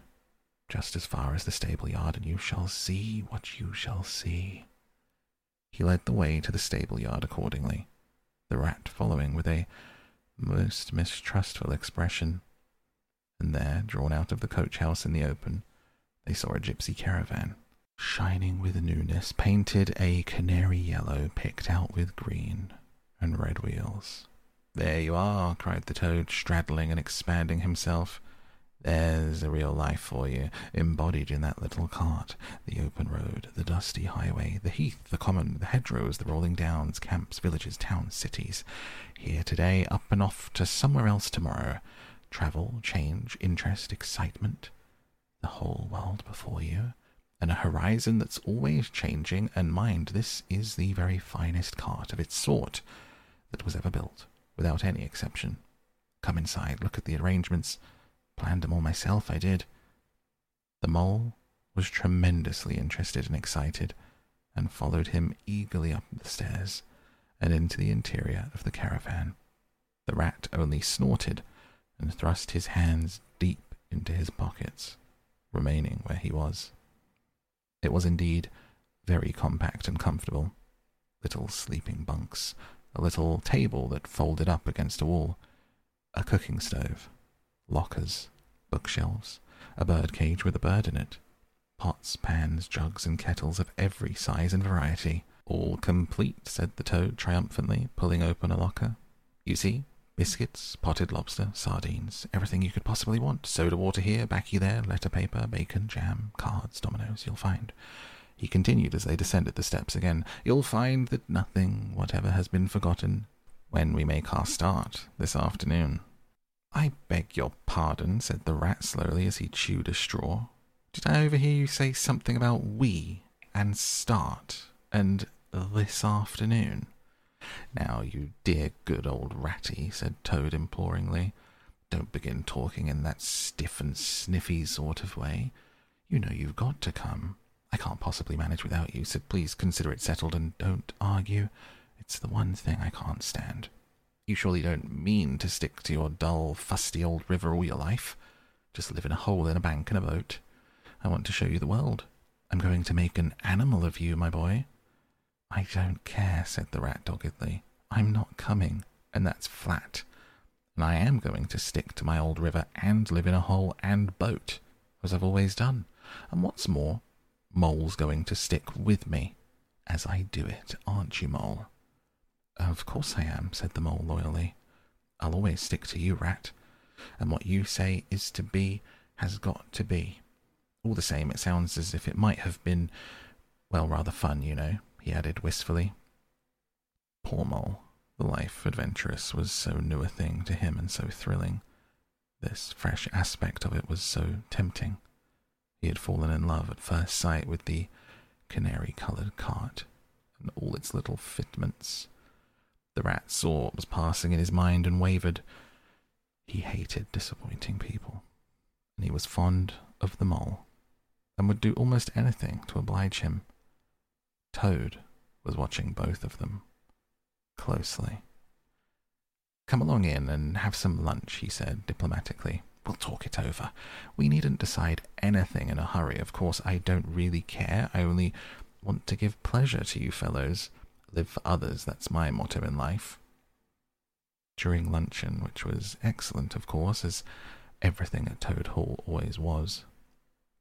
Just as far as the stable yard, and you shall see what you shall see. He led the way to the stable yard accordingly, the rat following with a most mistrustful expression. And there, drawn out of the coach house in the open, they saw a gypsy caravan shining with newness, painted a canary yellow, picked out with green and red wheels. There you are, cried the toad, straddling and expanding himself. There's a real life for you, embodied in that little cart. The open road, the dusty highway, the heath, the common, the hedgerows, the rolling downs, camps, villages, towns, cities. Here today, up and off to somewhere else tomorrow. Travel, change, interest, excitement. The whole world before you and a horizon that's always changing, and mind, this is the very finest cart of its sort that was ever built, without any exception. Come inside, look at the arrangements. Planned them all myself, I did. The mole was tremendously interested and excited, and followed him eagerly up the stairs and into the interior of the caravan. The rat only snorted and thrust his hands deep into his pockets, remaining where he was. It was indeed very compact and comfortable. Little sleeping bunks, a little table that folded up against a wall, a cooking stove, lockers, bookshelves, a bird cage with a bird in it, pots, pans, jugs, and kettles of every size and variety. All complete, said the toad triumphantly, pulling open a locker. You see, biscuits, potted lobster, sardines, everything you could possibly want. Soda water here, baccy there, letter paper, bacon, jam, cards, dominoes, you'll find. He continued as they descended the steps again. You'll find that nothing whatever has been forgotten when we make our start this afternoon. I beg your pardon, said the rat slowly as he chewed a straw. Did I overhear you say something about we and start and this afternoon? Now, you dear good old ratty, said Toad imploringly, don't begin talking in that stiff and sniffy sort of way. You know you've got to come. I can't possibly manage without you, so please consider it settled and don't argue. It's the one thing I can't stand. You surely don't mean to stick to your dull, fusty old river all your life. Just live in a hole in a bank in a boat. I want to show you the world. I'm going to make an animal of you, my boy. I don't care, said the rat doggedly. I'm not coming, and that's flat. And I am going to stick to my old river and live in a hole and boat, as I've always done. And what's more, Mole's going to stick with me as I do it, aren't you, Mole? Of course I am, said the Mole loyally. I'll always stick to you, Rat. And what you say is to be has got to be. All the same, it sounds as if it might have been, well, rather fun, you know, he added wistfully. Poor Mole. The life adventurous was so new a thing to him and so thrilling. This fresh aspect of it was so tempting. He had fallen in love at first sight with the canary coloured cart and all its little fitments. The rat saw what was passing in his mind and wavered. He hated disappointing people, and he was fond of the mole, and would do almost anything to oblige him. Toad was watching both of them closely. Come along in and have some lunch, he said diplomatically. We'll talk it over. We needn't decide anything in a hurry. Of course, I don't really care. I only want to give pleasure to you fellows. Live for others, that's my motto in life. During luncheon, which was excellent, of course, as everything at Toad Hall always was,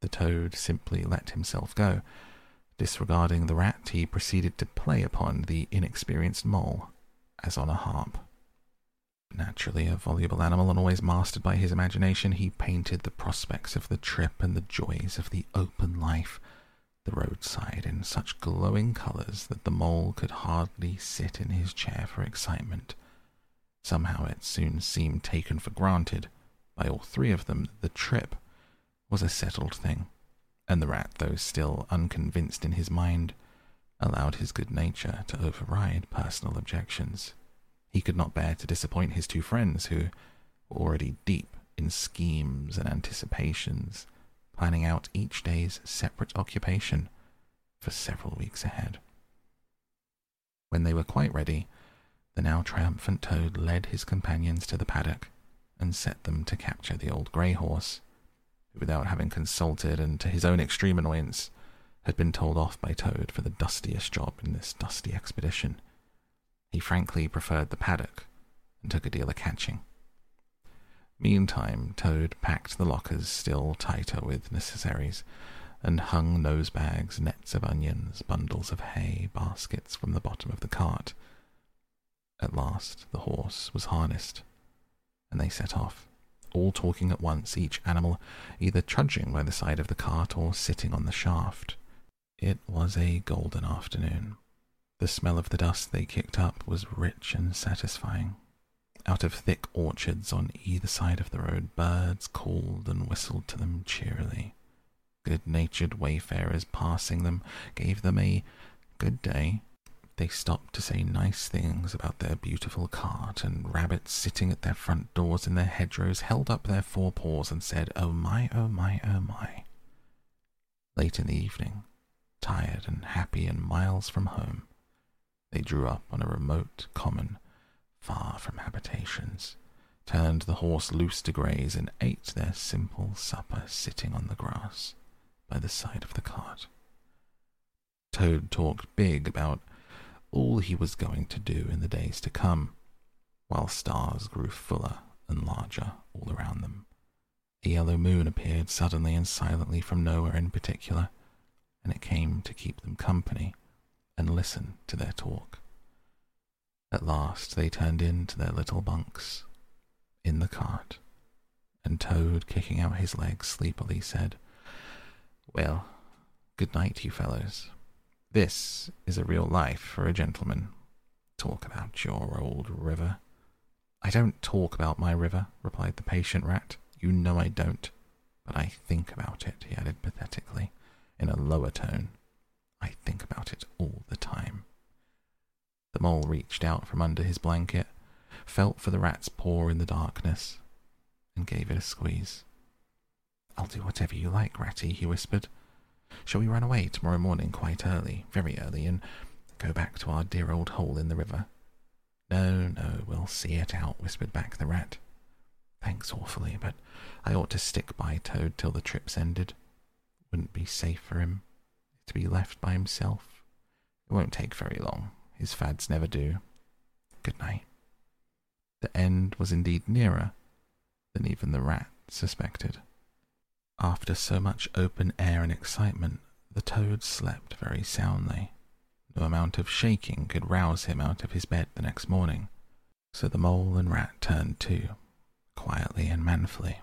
the toad simply let himself go. Disregarding the rat, he proceeded to play upon the inexperienced mole, as on a harp. Naturally a voluble animal and always mastered by his imagination, he painted the prospects of the trip and the joys of the open life, the roadside, in such glowing colours that the mole could hardly sit in his chair for excitement. Somehow it soon seemed taken for granted by all three of them that the trip was a settled thing and the rat, though still unconvinced in his mind, allowed his good nature to override personal objections. He could not bear to disappoint his two friends, who were already deep in schemes and anticipations, planning out each day's separate occupation for several weeks ahead. When they were quite ready, the now triumphant Toad led his companions to the paddock and set them to capture the old grey horse who, without having consulted and to his own extreme annoyance, had been told off by Toad for the dustiest job in this dusty expedition. He frankly preferred the paddock and took a deal of catching. Meantime, Toad packed the lockers still tighter with necessaries and hung nose bags, nets of onions, bundles of hay, baskets from the bottom of the cart. At last, the horse was harnessed, and they set off all talking at once, each animal either trudging by the side of the cart or sitting on the shaft. It was a golden afternoon. The smell of the dust they kicked up was rich and satisfying. Out of thick orchards on either side of the road, birds called and whistled to them cheerily. Good natured wayfarers passing them gave them a good day they stopped to say nice things about their beautiful cart, and rabbits sitting at their front doors in their hedgerows held up their forepaws and said, Oh my, oh my, oh my. Late in the evening, tired and happy and miles from home, they drew up on a remote common, far from habitations, turned the horse loose to graze, and ate their simple supper sitting on the grass by the side of the cart. Toad talked big about all he was going to do in the days to come, while stars grew fuller and larger all around them. A yellow moon appeared suddenly and silently from nowhere in particular, and it came to keep them company and listen to their talk. At last they turned into their little bunks in the cart, and Toad, kicking out his legs sleepily, said, Well, good night, you fellows. This is a real life for a gentleman. Talk about your old river. I don't talk about my river, replied the patient rat. You know I don't. But I think about it, he added pathetically, in a lower tone. I think about it all the time. The mole reached out from under his blanket, felt for the rat's paw in the darkness, and gave it a squeeze. I'll do whatever you like, Ratty, he whispered. Shall we run away tomorrow morning quite early, very early, and go back to our dear old hole in the river? No, no, we'll see it out, whispered back the rat. Thanks awfully, but I ought to stick by Toad till the trip's ended. Wouldn't be safe for him to be left by himself. It won't take very long. His fads never do. good night. The end was indeed nearer than even the rat suspected. After so much open air and excitement, the toad slept very soundly. No amount of shaking could rouse him out of his bed the next morning, so the mole and rat turned to, quietly and manfully.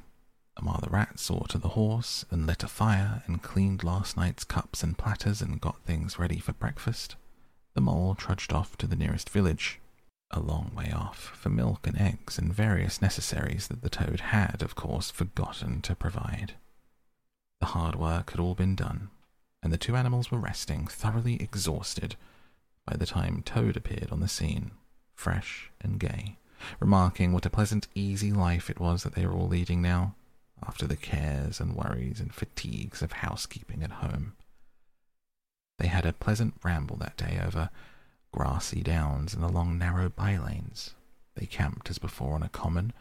While the rat saw to the horse and lit a fire and cleaned last night's cups and platters and got things ready for breakfast, the mole trudged off to the nearest village, a long way off, for milk and eggs and various necessaries that the toad had, of course, forgotten to provide. The hard work had all been done, and the two animals were resting, thoroughly exhausted, by the time Toad appeared on the scene, fresh and gay, remarking what a pleasant, easy life it was that they were all leading now, after the cares and worries and fatigues of housekeeping at home. They had a pleasant ramble that day over grassy downs and along narrow by lanes. They camped as before on a common,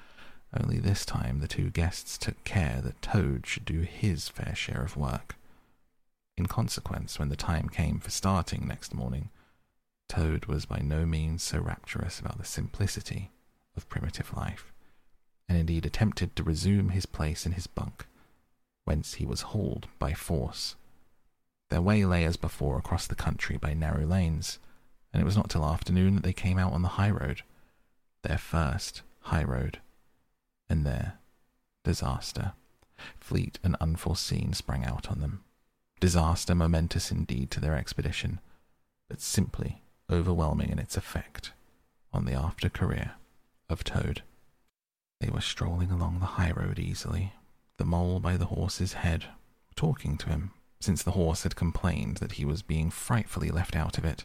only this time the two guests took care that Toad should do his fair share of work. In consequence, when the time came for starting next morning, Toad was by no means so rapturous about the simplicity of primitive life, and indeed attempted to resume his place in his bunk, whence he was hauled by force their way lay as before across the country by narrow lanes, and it was not till afternoon that they came out on the high road, their first high road. And there, disaster, fleet and unforeseen, sprang out on them. Disaster momentous indeed to their expedition, but simply overwhelming in its effect on the after career of Toad. They were strolling along the high road easily, the mole by the horse's head, talking to him since the horse had complained that he was being frightfully left out of it,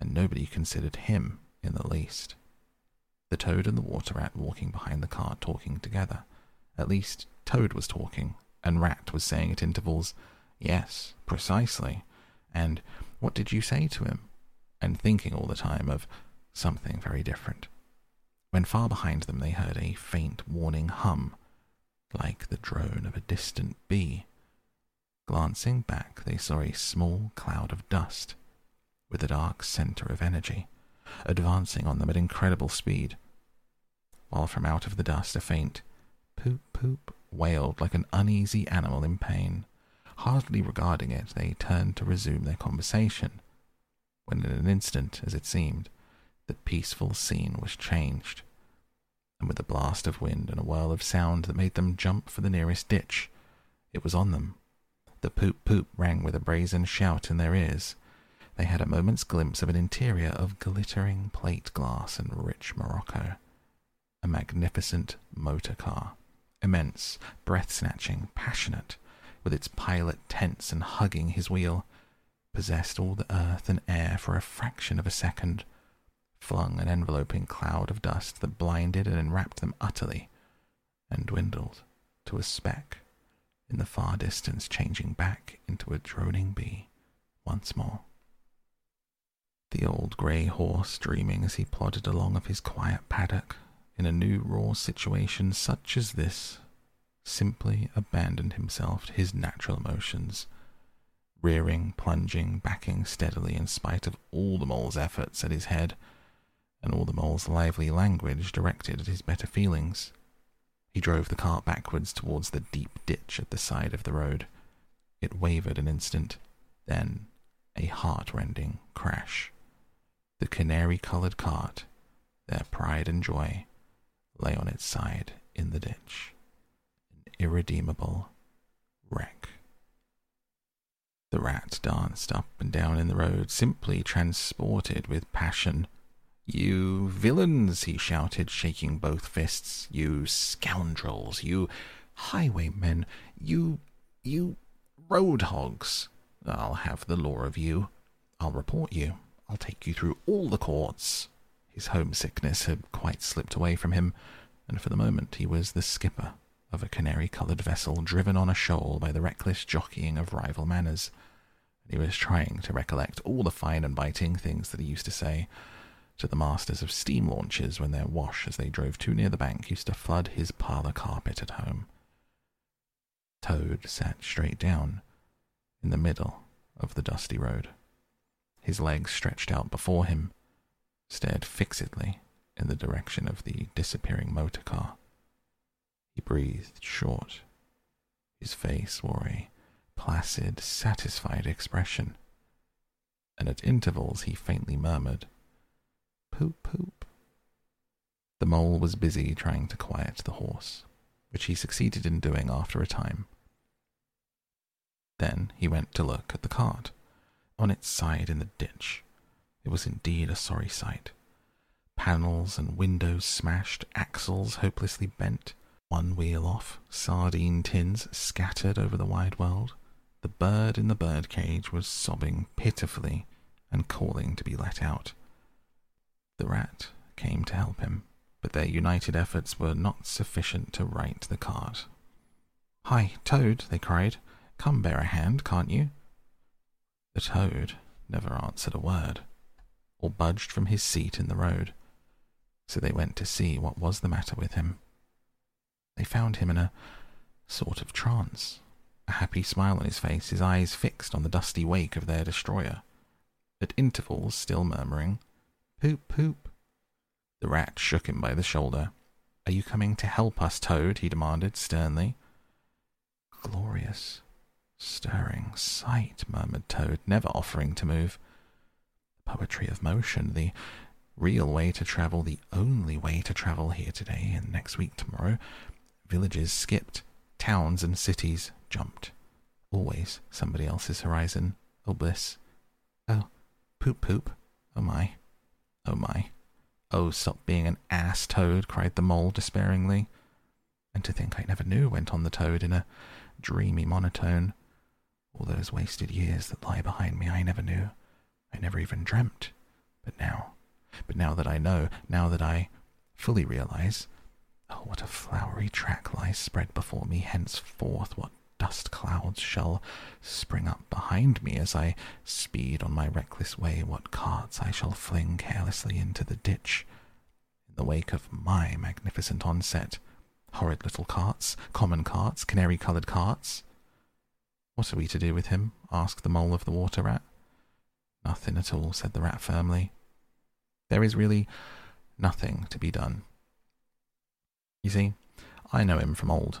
and nobody considered him in the least. The toad and the water rat walking behind the cart talking together. At least, Toad was talking, and Rat was saying at intervals, Yes, precisely. And what did you say to him? And thinking all the time of something very different. When far behind them they heard a faint warning hum, like the drone of a distant bee. Glancing back, they saw a small cloud of dust with a dark center of energy advancing on them at incredible speed, while from out of the dust a faint poop poop wailed like an uneasy animal in pain. Hardly regarding it, they turned to resume their conversation, when in an instant, as it seemed, the peaceful scene was changed, and with a blast of wind and a whirl of sound that made them jump for the nearest ditch, it was on them the poop poop rang with a brazen shout in their ears. They had a moment's glimpse of an interior of glittering plate glass and rich morocco. A magnificent motor car, immense, breath snatching, passionate, with its pilot tense and hugging his wheel, possessed all the earth and air for a fraction of a second, flung an enveloping cloud of dust that blinded and enwrapped them utterly, and dwindled to a speck in the far distance, changing back into a droning bee once more. The old grey horse, dreaming as he plodded along of his quiet paddock in a new raw situation such as this, simply abandoned himself to his natural emotions, rearing, plunging, backing steadily in spite of all the mole's efforts at his head and all the mole's lively language directed at his better feelings. He drove the cart backwards towards the deep ditch at the side of the road. It wavered an instant, then a heart-rending crash. The canary-colored cart, their pride and joy, lay on its side in the ditch, an irredeemable wreck. The rat danced up and down in the road, simply transported with passion. You villains, he shouted, shaking both fists. You scoundrels, you highwaymen, you, you road hogs. I'll have the law of you. I'll report you. I'll take you through all the courts. His homesickness had quite slipped away from him, and for the moment he was the skipper of a canary-coloured vessel driven on a shoal by the reckless jockeying of rival manners. And he was trying to recollect all the fine and biting things that he used to say to the masters of steam launches when their wash as they drove too near the bank used to flood his parlour carpet at home. Toad sat straight down in the middle of the dusty road. His legs stretched out before him, stared fixedly in the direction of the disappearing motor car. He breathed short. His face wore a placid, satisfied expression, and at intervals he faintly murmured, Poop, poop. The mole was busy trying to quiet the horse, which he succeeded in doing after a time. Then he went to look at the cart, on its side in the ditch. It was indeed a sorry sight. Panels and windows smashed, axles hopelessly bent, one wheel off, sardine tins scattered over the wide world. The bird in the birdcage was sobbing pitifully and calling to be let out. The rat came to help him, but their united efforts were not sufficient to right the cart. Hi, Toad, they cried. Come bear a hand, can't you? The toad never answered a word, or budged from his seat in the road, so they went to see what was the matter with him. They found him in a sort of trance, a happy smile on his face, his eyes fixed on the dusty wake of their destroyer, at intervals still murmuring, Poop, poop. The rat shook him by the shoulder. Are you coming to help us, Toad? he demanded sternly. Glorious, stirring sight, murmured Toad, never offering to move. The poetry of motion, the real way to travel, the only way to travel here today and next week tomorrow. Villages skipped, towns and cities jumped. Always somebody else's horizon. Oh, bliss. Oh, poop poop. Oh my. Oh my. Oh, stop being an ass, Toad, cried the mole despairingly. And to think I never knew, went on the toad in a dreamy monotone. All those wasted years that lie behind me, I never knew. I never even dreamt. But now, but now that I know, now that I fully realize, oh, what a flowery track lies spread before me, henceforth, what dust clouds shall spring up behind me as I speed on my reckless way, what carts I shall fling carelessly into the ditch. In the wake of my magnificent onset, horrid little carts, common carts, canary coloured carts. What are we to do with him? asked the mole of the water rat. Nothing at all, said the rat firmly. There is really nothing to be done. You see, I know him from old.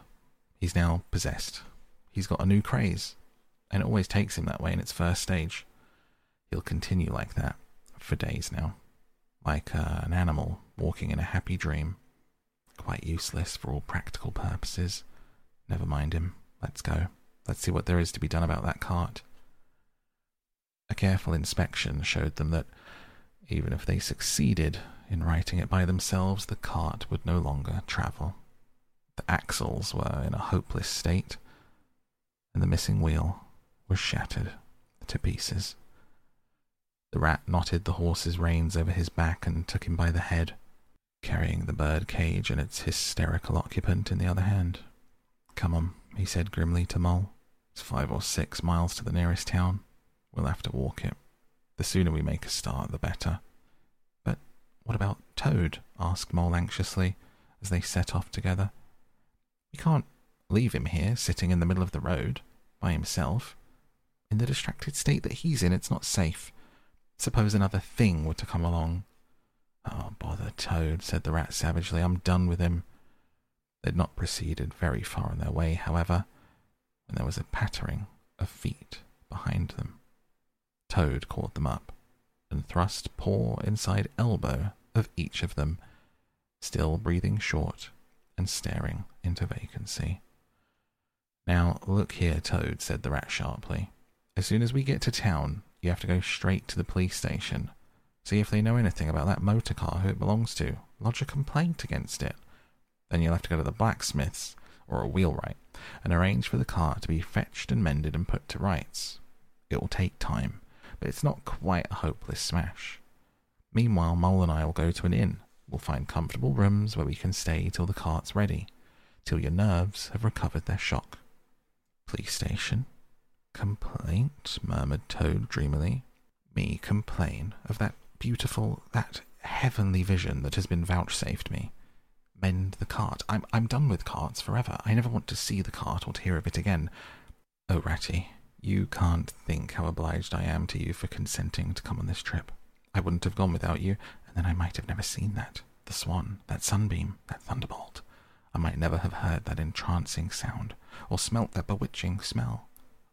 He's now possessed he's got a new craze, and it always takes him that way in its first stage. He'll continue like that for days now, like uh, an animal walking in a happy dream. Quite useless for all practical purposes. Never mind him. Let's go. Let's see what there is to be done about that cart. A careful inspection showed them that even if they succeeded in righting it by themselves, the cart would no longer travel. The axles were in a hopeless state, and the missing wheel was shattered to pieces. The rat knotted the horse's reins over his back and took him by the head, carrying the bird cage and its hysterical occupant in the other hand. Come on, he said grimly to Mole. It's five or six miles to the nearest town. We'll have to walk it. The sooner we make a start, the better. But what about Toad? asked Mole anxiously, as they set off together. We can't leave him here, sitting in the middle of the road, by himself. In the distracted state that he's in, it's not safe. Suppose another thing were to come along. Oh, bother Toad, said the rat savagely. I'm done with him. They'd not proceeded very far on their way, however, when there was a pattering of feet behind them. Toad caught them up and thrust paw inside elbow of each of them, still breathing short and staring into vacancy. Now, look here, Toad, said the rat sharply. As soon as we get to town, you have to go straight to the police station. See if they know anything about that motor car, who it belongs to. Lodge a complaint against it. Then you'll have to go to the blacksmith's, or a wheelwright, and arrange for the car to be fetched and mended and put to rights. It will take time, but it's not quite a hopeless smash. Meanwhile, Mole and I will go to an inn. We'll find comfortable rooms where we can stay till the cart's ready, till your nerves have recovered their shock. Police station. Complaint, murmured Toad dreamily. Me complain of that beautiful, that heavenly vision that has been vouchsafed me. Mend the cart. I'm, I'm done with carts forever. I never want to see the cart or to hear of it again. Oh, Ratty, you can't think how obliged I am to you for consenting to come on this trip. I wouldn't have gone without you, and then I might have never seen that. the swan, that sunbeam, that thunderbolt. I might never have heard that entrancing sound, or smelt that bewitching smell.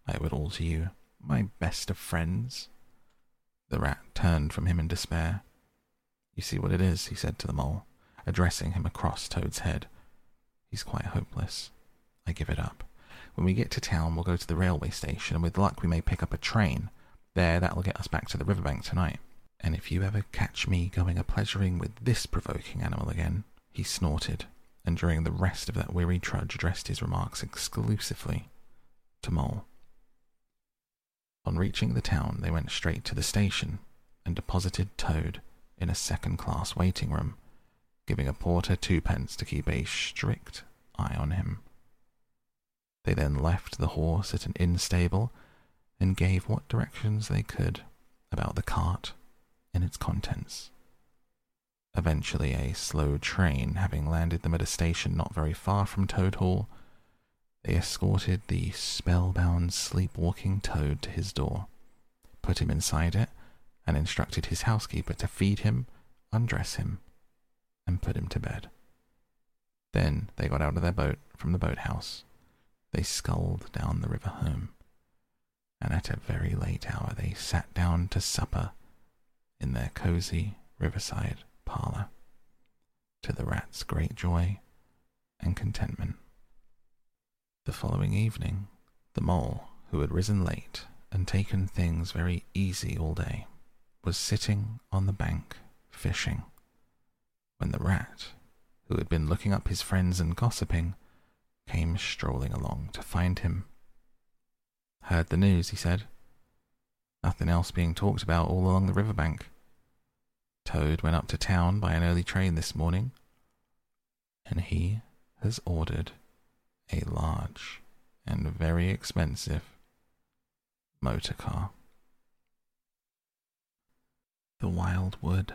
I owe it all to you, my best of friends. The rat turned from him in despair. You see what it is, he said to the mole, addressing him across Toad's head. He's quite hopeless. I give it up. When we get to town, we'll go to the railway station, and with luck, we may pick up a train. There, that'll get us back to the riverbank tonight. And if you ever catch me going a pleasuring with this provoking animal again, he snorted, and during the rest of that weary trudge addressed his remarks exclusively to Mole. On reaching the town, they went straight to the station and deposited Toad in a second class waiting room, giving a porter twopence to keep a strict eye on him. They then left the horse at an inn stable and gave what directions they could about the cart and its contents. Eventually, a slow train having landed them at a station not very far from Toad Hall, they escorted the spellbound, sleepwalking Toad to his door, put him inside it, and instructed his housekeeper to feed him, undress him, and put him to bed. Then they got out of their boat from the boathouse. They sculled down the river home, and at a very late hour they sat down to supper in their cosy riverside parlour, to the rat's great joy and contentment. The following evening, the mole, who had risen late and taken things very easy all day, was sitting on the bank fishing, when the rat, who had been looking up his friends and gossiping, came strolling along to find him. Heard the news, he said. Nothing else being talked about all along the river bank. Toad went up to town by an early train this morning, and he has ordered a large and very expensive motor car. The Wild Wood.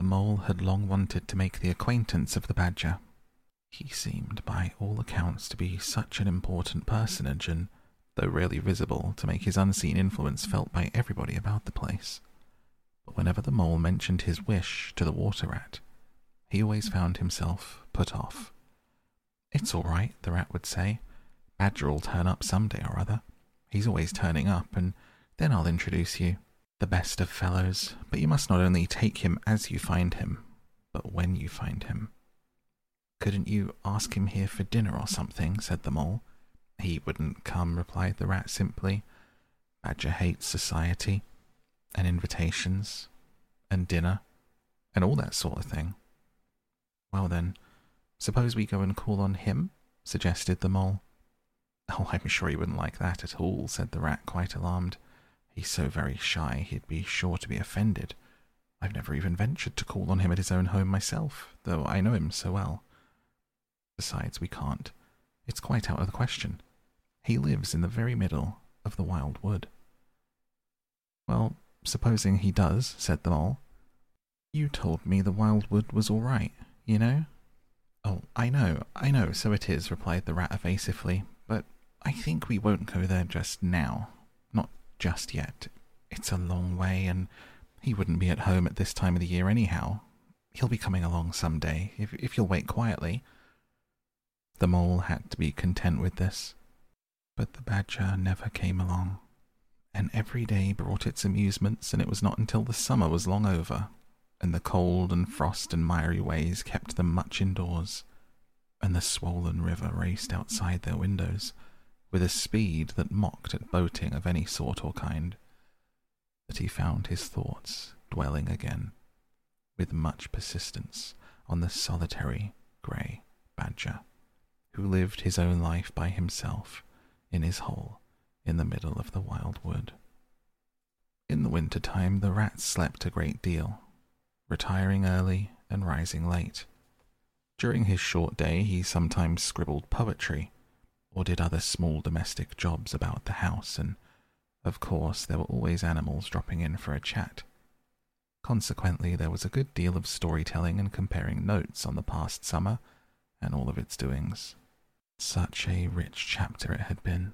The mole had long wanted to make the acquaintance of the badger. He seemed, by all accounts, to be such an important personage, and, though rarely visible, to make his unseen influence felt by everybody about the place. But whenever the mole mentioned his wish to the water rat, he always found himself put off. It's all right, the rat would say. Badger'll turn up some day or other. He's always turning up, and then I'll introduce you. The best of fellows, but you must not only take him as you find him, but when you find him. Couldn't you ask him here for dinner or something? said the mole. He wouldn't come, replied the rat simply. Badger hates society, and invitations, and dinner, and all that sort of thing. Well then, suppose we go and call on him? suggested the mole. Oh, I'm sure he wouldn't like that at all, said the rat, quite alarmed. He's so very shy, he'd be sure to be offended. I've never even ventured to call on him at his own home myself, though I know him so well. Besides, we can't. It's quite out of the question. He lives in the very middle of the wild wood. Well, supposing he does, said the mole. You told me the wild wood was all right, you know? Oh, I know, I know, so it is, replied the rat evasively, but I think we won't go there just now. Not just yet. It's a long way, and he wouldn't be at home at this time of the year anyhow. He'll be coming along some day, if, if you'll wait quietly. The mole had to be content with this. But the badger never came along, and every day brought its amusements, and it was not until the summer was long over, and the cold and frost and miry ways kept them much indoors, and the swollen river raced outside their windows with a speed that mocked at boating of any sort or kind, that he found his thoughts dwelling again, with much persistence, on the solitary grey badger who lived his own life by himself in his hole in the middle of the wild wood. In the winter time, the rats slept a great deal, retiring early and rising late. During his short day, he sometimes scribbled poetry or did other small domestic jobs about the house, and of course, there were always animals dropping in for a chat. Consequently, there was a good deal of storytelling and comparing notes on the past summer and all of its doings. Such a rich chapter it had been,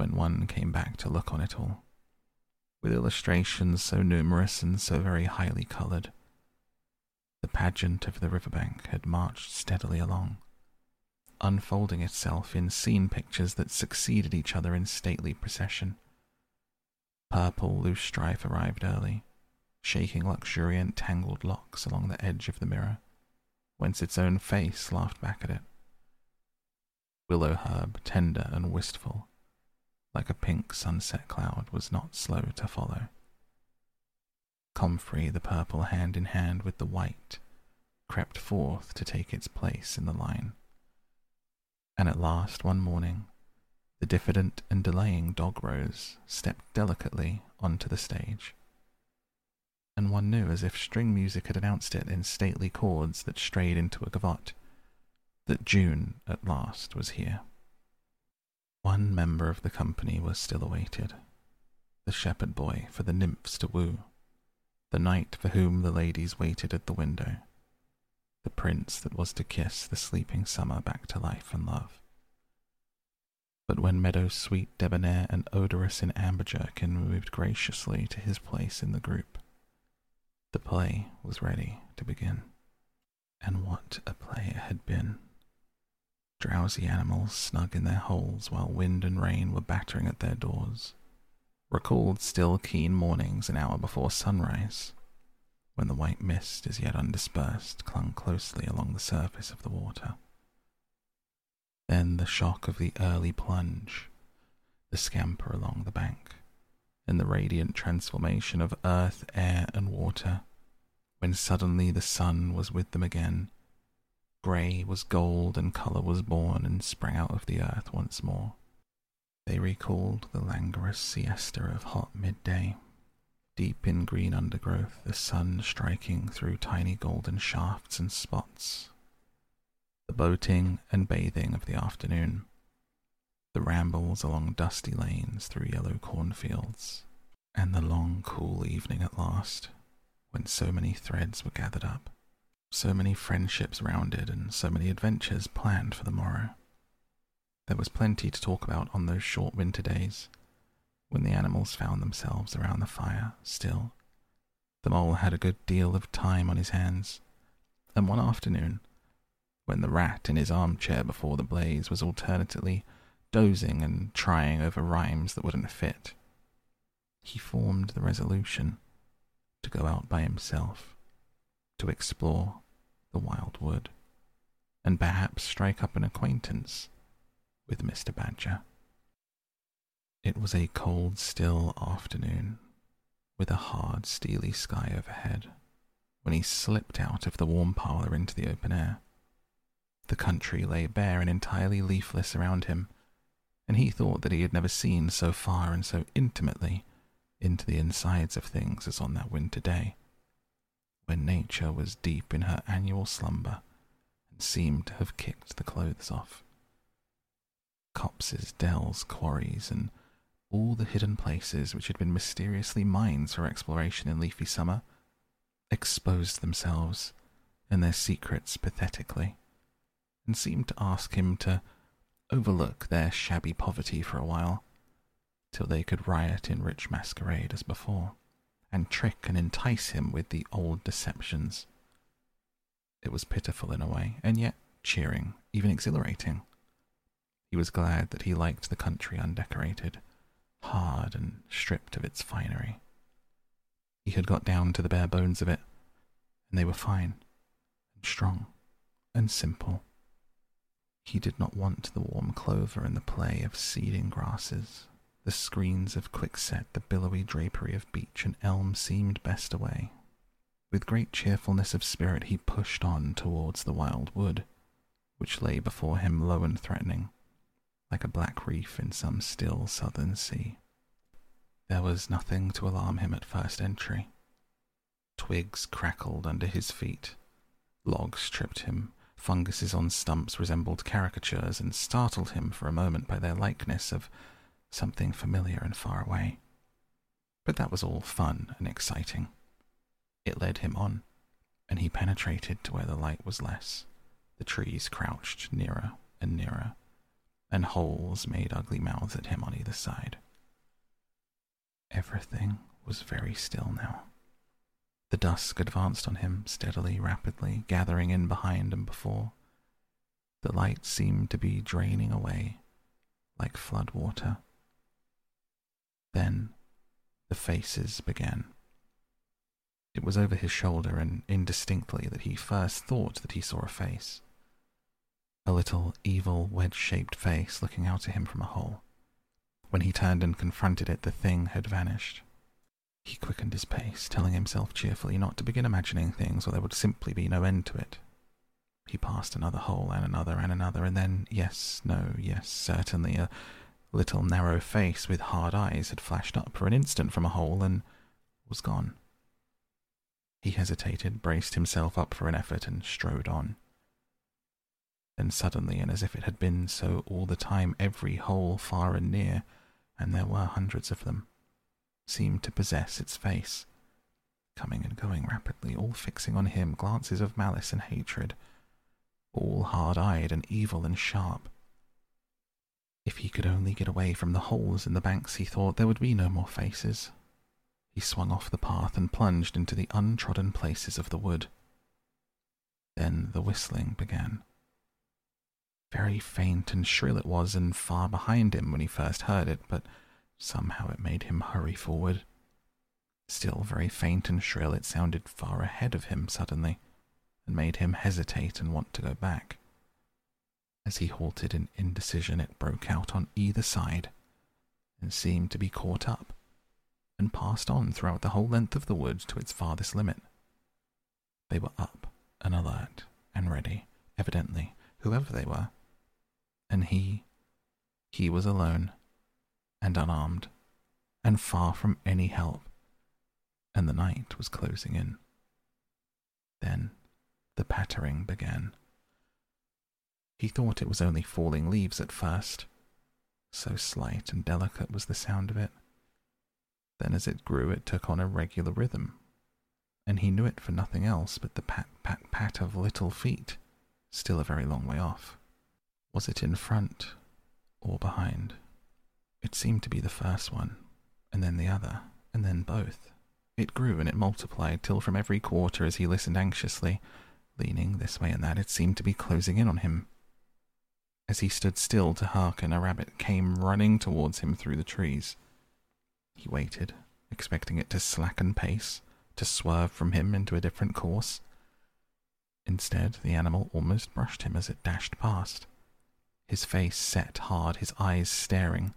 when one came back to look on it all, with illustrations so numerous and so very highly coloured. The pageant of the riverbank had marched steadily along, unfolding itself in scene pictures that succeeded each other in stately procession. Purple loosestrife arrived early, shaking luxuriant tangled locks along the edge of the mirror, whence its own face laughed back at it. Willow herb, tender and wistful, like a pink sunset cloud, was not slow to follow. Comfrey, the purple hand in hand with the white, crept forth to take its place in the line. And at last, one morning, the diffident and delaying dog rose stepped delicately onto the stage. And one knew, as if string music had announced it in stately chords that strayed into a gavotte, that June at last was here. One member of the company was still awaited, the shepherd boy for the nymphs to woo, the knight for whom the ladies waited at the window, the prince that was to kiss the sleeping summer back to life and love. But when meadow sweet, debonair, and odorous in amber jerkin moved graciously to his place in the group, the play was ready to begin. And what a play it had been! Drowsy animals snug in their holes while wind and rain were battering at their doors recalled still keen mornings an hour before sunrise, when the white mist as yet undispersed clung closely along the surface of the water. Then the shock of the early plunge, the scamper along the bank, and the radiant transformation of earth, air, and water, when suddenly the sun was with them again. Grey was gold, and colour was born and sprang out of the earth once more. They recalled the languorous siesta of hot midday. Deep in green undergrowth, the sun striking through tiny golden shafts and spots. The boating and bathing of the afternoon. The rambles along dusty lanes through yellow cornfields. And the long, cool evening at last, when so many threads were gathered up, so many friendships rounded, and so many adventures planned for the morrow. There was plenty to talk about on those short winter days, when the animals found themselves around the fire still. The mole had a good deal of time on his hands, and one afternoon, when the rat in his armchair before the blaze was alternately dozing and trying over rhymes that wouldn't fit, he formed the resolution to go out by himself, to explore the wild wood, and perhaps strike up an acquaintance with Mr. Badger. It was a cold, still afternoon, with a hard, steely sky overhead, when he slipped out of the warm parlour into the open air. The country lay bare and entirely leafless around him, and he thought that he had never seen so far and so intimately into the insides of things as on that winter day, when nature was deep in her annual slumber and seemed to have kicked the clothes off. Copses, dells, quarries, and all the hidden places which had been mysteriously mines for exploration in leafy summer, exposed themselves and their secrets pathetically, and seemed to ask him to overlook their shabby poverty for a while, till they could riot in rich masquerade as before, and trick and entice him with the old deceptions. It was pitiful in a way, and yet cheering, even exhilarating. He was glad that he liked the country undecorated, hard and stripped of its finery. He had got down to the bare bones of it, and they were fine, and strong, and simple. He did not want the warm clover and the play of seeding grasses. The screens of quickset, the billowy drapery of beech and elm seemed best away. With great cheerfulness of spirit, he pushed on towards the wild wood, which lay before him low and threatening like a black reef in some still southern sea. There was nothing to alarm him at first entry. Twigs crackled under his feet, logs tripped him, funguses on stumps resembled caricatures and startled him for a moment by their likeness of something familiar and far away. But that was all fun and exciting. It led him on, and he penetrated to where the light was less. The trees crouched nearer and nearer and holes made ugly mouths at him on either side. Everything was very still now. The dusk advanced on him steadily, rapidly, gathering in behind and before. The light seemed to be draining away like flood water. Then the faces began. It was over his shoulder and indistinctly that he first thought that he saw a face. A little evil wedge shaped face looking out at him from a hole. When he turned and confronted it, the thing had vanished. He quickened his pace, telling himself cheerfully not to begin imagining things or there would simply be no end to it. He passed another hole and another and another, and then, yes, no, yes, certainly, a little narrow face with hard eyes had flashed up for an instant from a hole and was gone. He hesitated, braced himself up for an effort, and strode on. Then suddenly, and as if it had been so all the time, every hole far and near, and there were hundreds of them, seemed to possess its face, coming and going rapidly, all fixing on him glances of malice and hatred, all hard eyed and evil and sharp. If he could only get away from the holes in the banks, he thought there would be no more faces, he swung off the path and plunged into the untrodden places of the wood. Then the whistling began. Very faint and shrill it was, and far behind him when he first heard it, but somehow it made him hurry forward. Still very faint and shrill, it sounded far ahead of him suddenly, and made him hesitate and want to go back. As he halted in indecision, it broke out on either side, and seemed to be caught up and passed on throughout the whole length of the wood to its farthest limit. They were up and alert and ready, evidently, whoever they were. And he, he was alone and unarmed and far from any help, and the night was closing in. Then the pattering began. He thought it was only falling leaves at first. So slight and delicate was the sound of it. Then, as it grew, it took on a regular rhythm, and he knew it for nothing else but the pat, pat, pat of little feet, still a very long way off. Was it in front or behind? It seemed to be the first one, and then the other, and then both. It grew and it multiplied till from every quarter as he listened anxiously, leaning this way and that, it seemed to be closing in on him. As he stood still to hearken, a rabbit came running towards him through the trees. He waited, expecting it to slacken pace, to swerve from him into a different course. Instead, the animal almost brushed him as it dashed past, his face set hard, his eyes staring.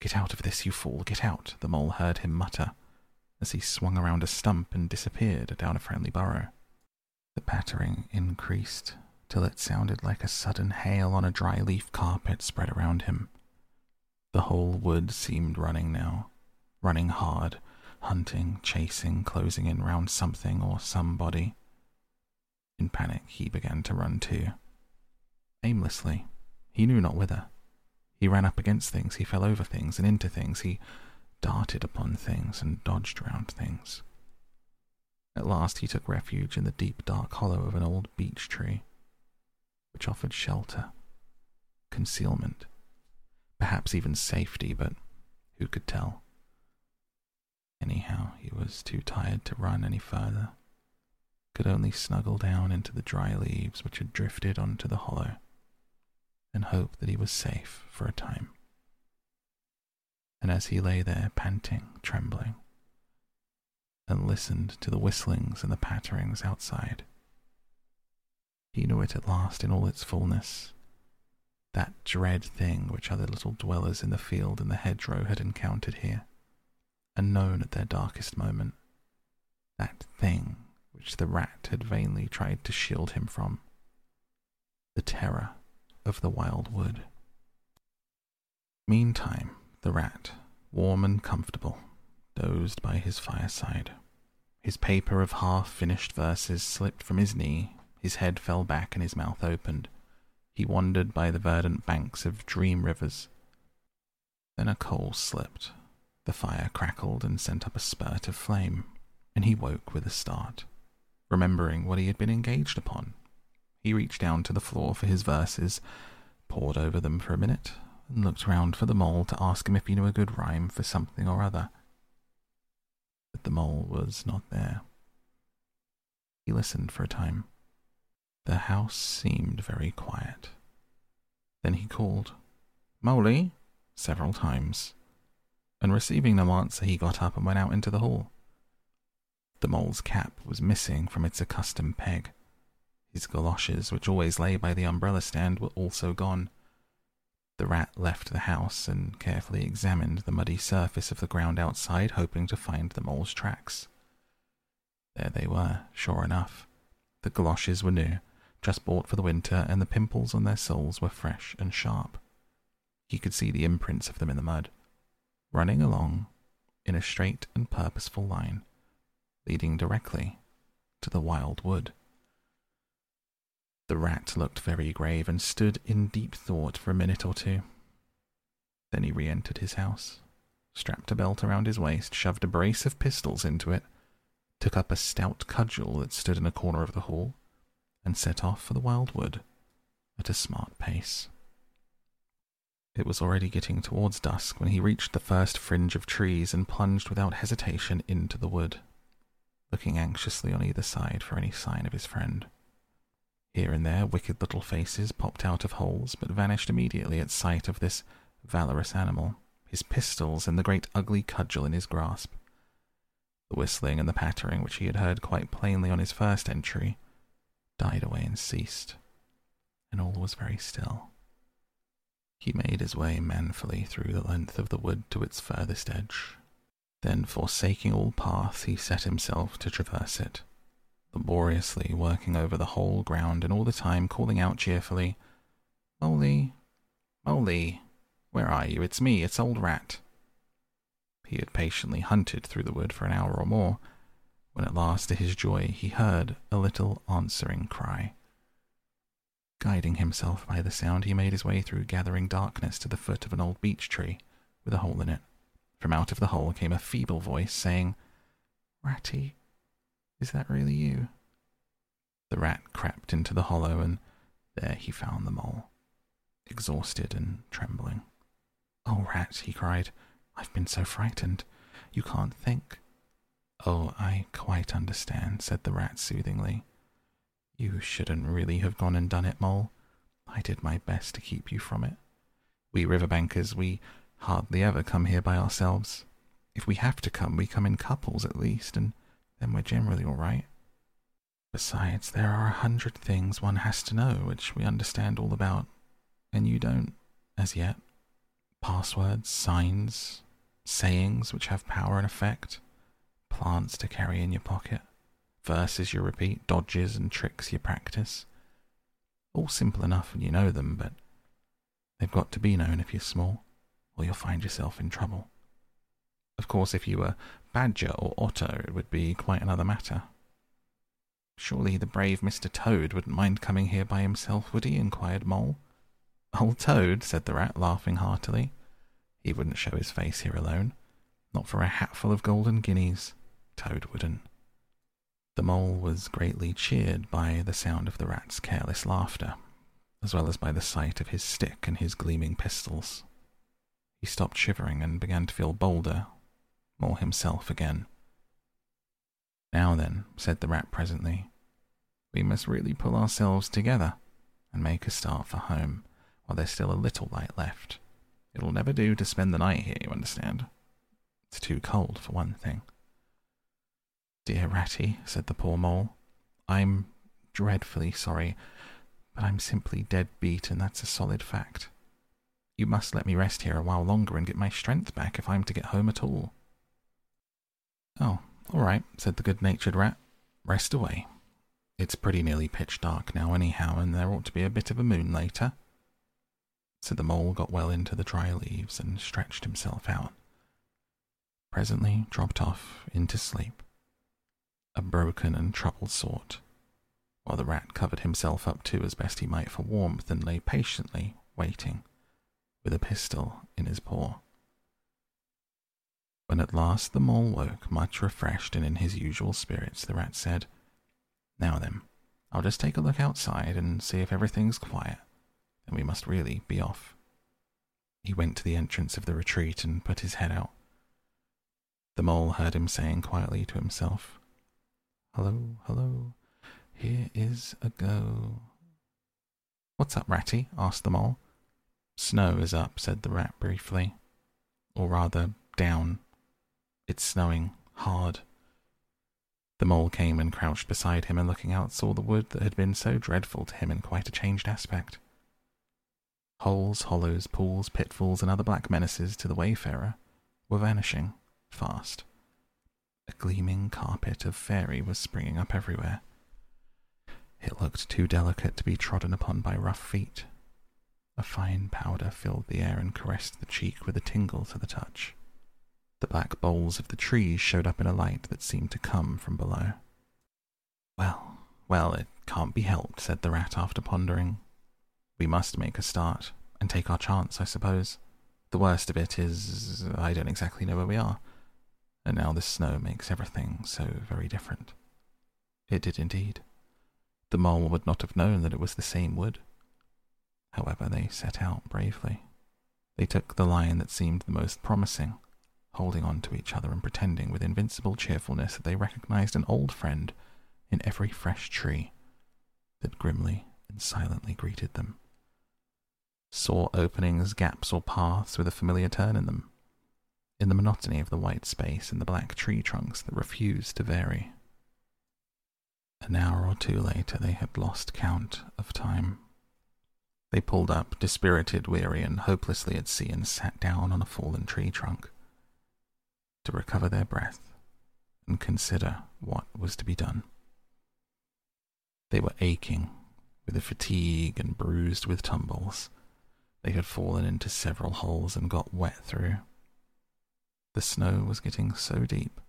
Get out of this, you fool, get out, the mole heard him mutter as he swung around a stump and disappeared down a friendly burrow. The pattering increased till it sounded like a sudden hail on a dry leaf carpet spread around him. The whole wood seemed running now, running hard, hunting, chasing, closing in round something or somebody. In panic, he began to run too. Aimlessly, he knew not whither. He ran up against things, he fell over things and into things, he darted upon things and dodged round things. At last, he took refuge in the deep, dark hollow of an old beech tree, which offered shelter, concealment, perhaps even safety, but who could tell? Anyhow, he was too tired to run any further, could only snuggle down into the dry leaves which had drifted onto the hollow, and hope that he was safe for a time. And as he lay there, panting, trembling, and listened to the whistlings and the patterings outside, he knew it at last in all its fullness that dread thing which other little dwellers in the field and the hedgerow had encountered here, and known at their darkest moment. That thing which the rat had vainly tried to shield him from. The terror of the wild wood. Meantime, the rat, warm and comfortable, dozed by his fireside. His paper of half finished verses slipped from his knee, his head fell back, and his mouth opened. He wandered by the verdant banks of dream rivers. Then a coal slipped. The fire crackled and sent up a spurt of flame, and he woke with a start, remembering what he had been engaged upon. He reached down to the floor for his verses, pored over them for a minute, and looked round for the mole to ask him if he knew a good rhyme for something or other. But the mole was not there. He listened for a time. The house seemed very quiet. Then he called, Moley, several times, and receiving no answer, he got up and went out into the hall. The mole's cap was missing from its accustomed peg. His galoshes, which always lay by the umbrella stand, were also gone. The rat left the house and carefully examined the muddy surface of the ground outside, hoping to find the mole's tracks. There they were, sure enough. The galoshes were new, just bought for the winter, and the pimples on their soles were fresh and sharp. He could see the imprints of them in the mud, running along in a straight and purposeful line, leading directly to the wild wood. The rat looked very grave and stood in deep thought for a minute or two. Then he re entered his house, strapped a belt around his waist, shoved a brace of pistols into it, took up a stout cudgel that stood in a corner of the hall, and set off for the wildwood at a smart pace. It was already getting towards dusk when he reached the first fringe of trees and plunged without hesitation into the wood, looking anxiously on either side for any sign of his friend. Here and there, wicked little faces popped out of holes, but vanished immediately at sight of this valorous animal, his pistols and the great ugly cudgel in his grasp. The whistling and the pattering, which he had heard quite plainly on his first entry, died away and ceased, and all was very still. He made his way manfully through the length of the wood to its furthest edge. Then, forsaking all path, he set himself to traverse it, laboriously working over the whole ground and all the time calling out cheerfully, Moley, Moley, where are you? It's me, it's old Rat. He had patiently hunted through the wood for an hour or more, when at last, to his joy, he heard a little answering cry. Guiding himself by the sound, he made his way through gathering darkness to the foot of an old beech tree with a hole in it. From out of the hole came a feeble voice saying, Ratty, is that really you? The rat crept into the hollow, and there he found the mole, exhausted and trembling. Oh, rat, he cried, I've been so frightened. You can't think. Oh, I quite understand, said the rat soothingly. You shouldn't really have gone and done it, Mole. I did my best to keep you from it. We riverbankers, we hardly ever come here by ourselves. If we have to come, we come in couples at least, and then we're generally all right. Besides, there are a hundred things one has to know which we understand all about, and you don't, as yet. Passwords, signs, sayings which have power and effect plants to carry in your pocket, verses you repeat, dodges and tricks you practice. All simple enough when you know them, but they've got to be known if you're small, or you'll find yourself in trouble. Of course, if you were Badger or Otter, it would be quite another matter. Surely the brave Mr. Toad wouldn't mind coming here by himself, would he? inquired Mole. Old Toad, said the rat, laughing heartily. He wouldn't show his face here alone, not for a hatful of golden guineas. Toad wouldn't. The mole was greatly cheered by the sound of the rat's careless laughter, as well as by the sight of his stick and his gleaming pistols. He stopped shivering and began to feel bolder, more himself again. Now then, said the rat presently, we must really pull ourselves together and make a start for home while there's still a little light left. It'll never do to spend the night here, you understand. It's too cold, for one thing. Dear Ratty, said the poor mole, I'm dreadfully sorry, but I'm simply dead beat, and that's a solid fact. You must let me rest here a while longer and get my strength back if I'm to get home at all. Oh, all right, said the good natured rat. Rest away. It's pretty nearly pitch dark now, anyhow, and there ought to be a bit of a moon later. So the mole got well into the dry leaves and stretched himself out. Presently dropped off into sleep a broken and troubled sort, while the rat covered himself up too as best he might for warmth and lay patiently waiting, with a pistol in his paw. When at last the mole woke, much refreshed and in his usual spirits, the rat said, Now then, I'll just take a look outside and see if everything's quiet. Then we must really be off. He went to the entrance of the retreat and put his head out. The mole heard him saying quietly to himself, Hello, hello. Here is a go. What's up, Ratty? asked the mole. Snow is up, said the rat briefly. Or rather, down. It's snowing hard. The mole came and crouched beside him and looking out saw the wood that had been so dreadful to him in quite a changed aspect. Holes, hollows, pools, pitfalls, and other black menaces to the wayfarer were vanishing fast. A gleaming carpet of fairy was springing up everywhere. It looked too delicate to be trodden upon by rough feet. A fine powder filled the air and caressed the cheek with a tingle to the touch. The black boles of the trees showed up in a light that seemed to come from below. Well, well, it can't be helped, said the rat after pondering. We must make a start and take our chance, I suppose. The worst of it is, I don't exactly know where we are. And now the snow makes everything so very different. It did indeed. The mole would not have known that it was the same wood. However, they set out bravely. They took the line that seemed the most promising, holding on to each other and pretending with invincible cheerfulness that they recognized an old friend in every fresh tree that grimly and silently greeted them. Saw openings, gaps, or paths with a familiar turn in them, in the monotony of the white space and the black tree trunks that refused to vary. An hour or two later, they had lost count of time. They pulled up, dispirited, weary, and hopelessly at sea, and sat down on a fallen tree trunk to recover their breath and consider what was to be done. They were aching with the fatigue and bruised with tumbles. They had fallen into several holes and got wet through. The snow was getting so deep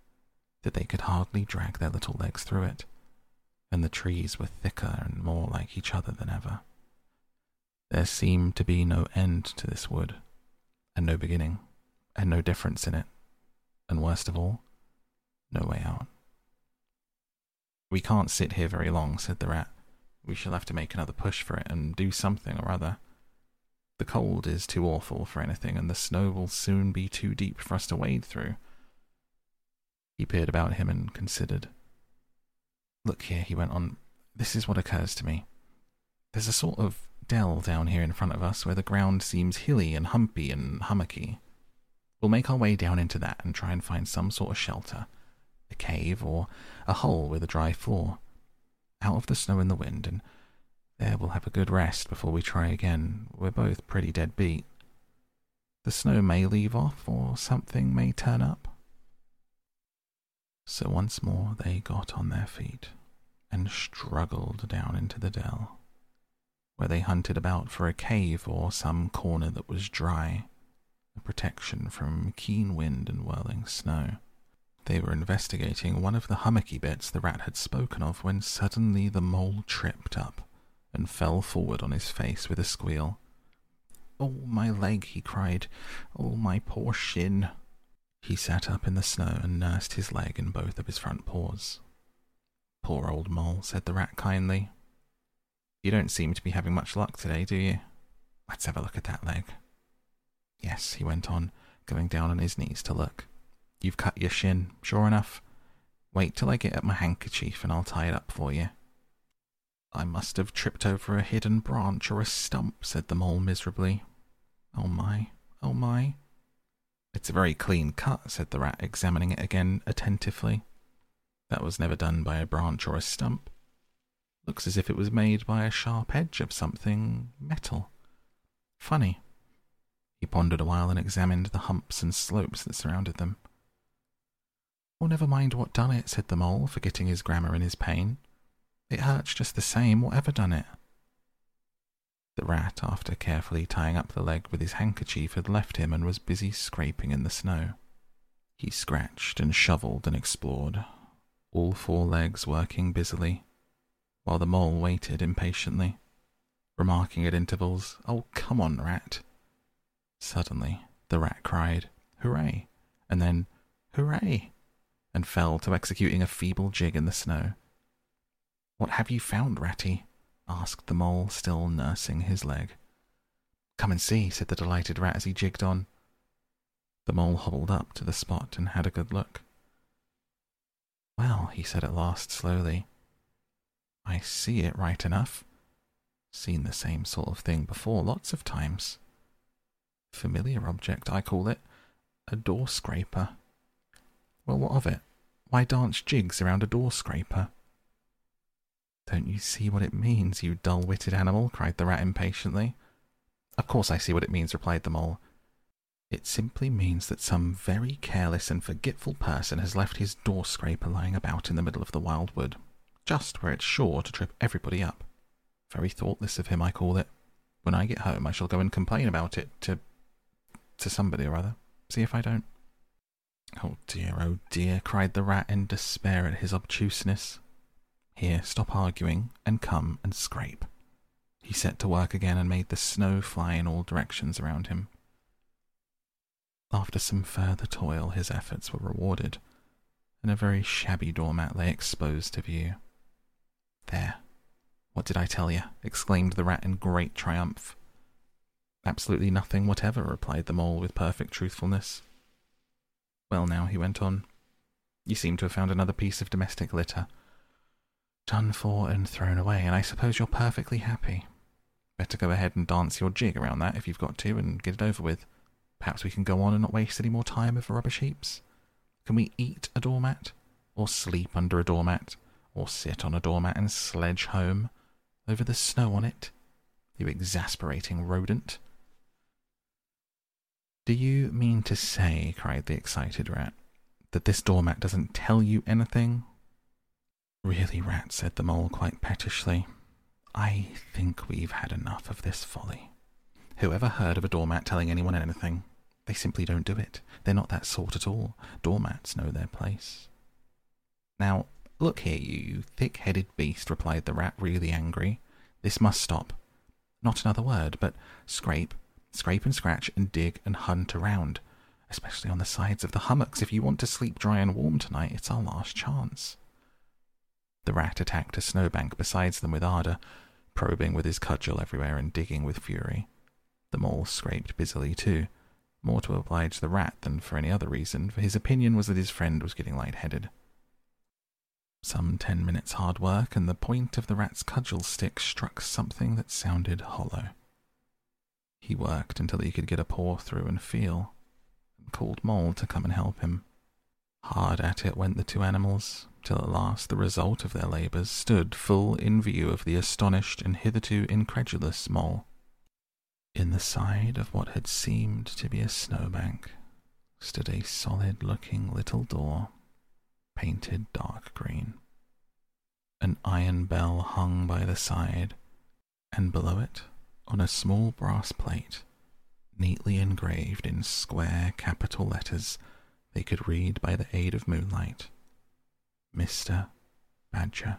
that they could hardly drag their little legs through it, and the trees were thicker and more like each other than ever. There seemed to be no end to this wood, and no beginning, and no difference in it and worst of all, no way out. We can't sit here very long, said the rat. We shall have to make another push for it and do something or other. The cold is too awful for anything, and the snow will soon be too deep for us to wade through. He peered about him and considered. Look here, he went on. This is what occurs to me. There's a sort of dell down here in front of us where the ground seems hilly and humpy and hummocky. We'll make our way down into that and try and find some sort of shelter a cave or a hole with a dry floor, out of the snow and the wind, and there we'll have a good rest before we try again. We're both pretty dead beat. The snow may leave off, or something may turn up. So once more they got on their feet and struggled down into the dell, where they hunted about for a cave or some corner that was dry a protection from keen wind and whirling snow. They were investigating one of the hummocky bits the rat had spoken of when suddenly the mole tripped up and fell forward on his face with a squeal. Oh, my leg, he cried. Oh, my poor shin. He sat up in the snow and nursed his leg in both of his front paws. Poor old mole, said the rat kindly. You don't seem to be having much luck today, do you? Let's have a look at that leg. Yes, he went on, going down on his knees to look. You've cut your shin, sure enough. Wait till I get at my handkerchief and I'll tie it up for you. I must have tripped over a hidden branch or a stump, said the mole miserably. Oh my, oh my. It's a very clean cut, said the rat, examining it again attentively. That was never done by a branch or a stump. Looks as if it was made by a sharp edge of something metal. Funny. He pondered a while and examined the humps and slopes that surrounded them. Oh, never mind what done it, said the mole, forgetting his grammar in his pain. It hurts just the same, whatever done it. The rat, after carefully tying up the leg with his handkerchief, had left him and was busy scraping in the snow. He scratched and shovelled and explored, all four legs working busily, while the mole waited impatiently, remarking at intervals, Oh, come on, rat. Suddenly, the rat cried, Hooray! and then, Hooray! and fell to executing a feeble jig in the snow. What have you found, Ratty? asked the mole, still nursing his leg. Come and see, said the delighted rat as he jigged on. The mole hobbled up to the spot and had a good look. Well, he said at last slowly, I see it right enough. Seen the same sort of thing before lots of times. Familiar object, I call it. A door scraper. Well, what of it? Why dance jigs around a door scraper? Don't you see what it means, you dull witted animal? cried the rat impatiently. Of course I see what it means, replied the mole. It simply means that some very careless and forgetful person has left his door scraper lying about in the middle of the wild wood, just where it's sure to trip everybody up. Very thoughtless of him, I call it. When I get home, I shall go and complain about it to. to somebody or other. See if I don't. Oh dear, oh dear, cried the rat in despair at his obtuseness. Here, stop arguing, and come and scrape. He set to work again and made the snow fly in all directions around him. After some further toil, his efforts were rewarded, and a very shabby doormat lay exposed to view. There. What did I tell you? exclaimed the rat in great triumph. Absolutely nothing whatever, replied the mole with perfect truthfulness. Well, now, he went on, you seem to have found another piece of domestic litter. Done for and thrown away, and I suppose you're perfectly happy. Better go ahead and dance your jig around that if you've got to and get it over with. Perhaps we can go on and not waste any more time over rubbish heaps. Can we eat a doormat? Or sleep under a doormat? Or sit on a doormat and sledge home? Over the snow on it? You exasperating rodent. Do you mean to say, cried the excited rat, that this doormat doesn't tell you anything? Really, rat, said the mole quite pettishly. I think we've had enough of this folly. Whoever heard of a doormat telling anyone anything? They simply don't do it. They're not that sort at all. Doormats know their place. Now, look here, you, you thick headed beast, replied the rat, really angry. This must stop. Not another word, but scrape, Scrape and scratch and dig and hunt around, especially on the sides of the hummocks. If you want to sleep dry and warm tonight, it's our last chance. The rat attacked a snowbank beside them with ardour, probing with his cudgel everywhere and digging with fury. The mole scraped busily too, more to oblige the rat than for any other reason, for his opinion was that his friend was getting light-headed. Some ten minutes' hard work, and the point of the rat's cudgel stick struck something that sounded hollow. He worked until he could get a paw through and feel, and called Mole to come and help him. Hard at it went the two animals, till at last the result of their labours stood full in view of the astonished and hitherto incredulous Mole. In the side of what had seemed to be a snowbank stood a solid looking little door, painted dark green. An iron bell hung by the side, and below it on a small brass plate, neatly engraved in square capital letters they could read by the aid of moonlight. Mr. Badger.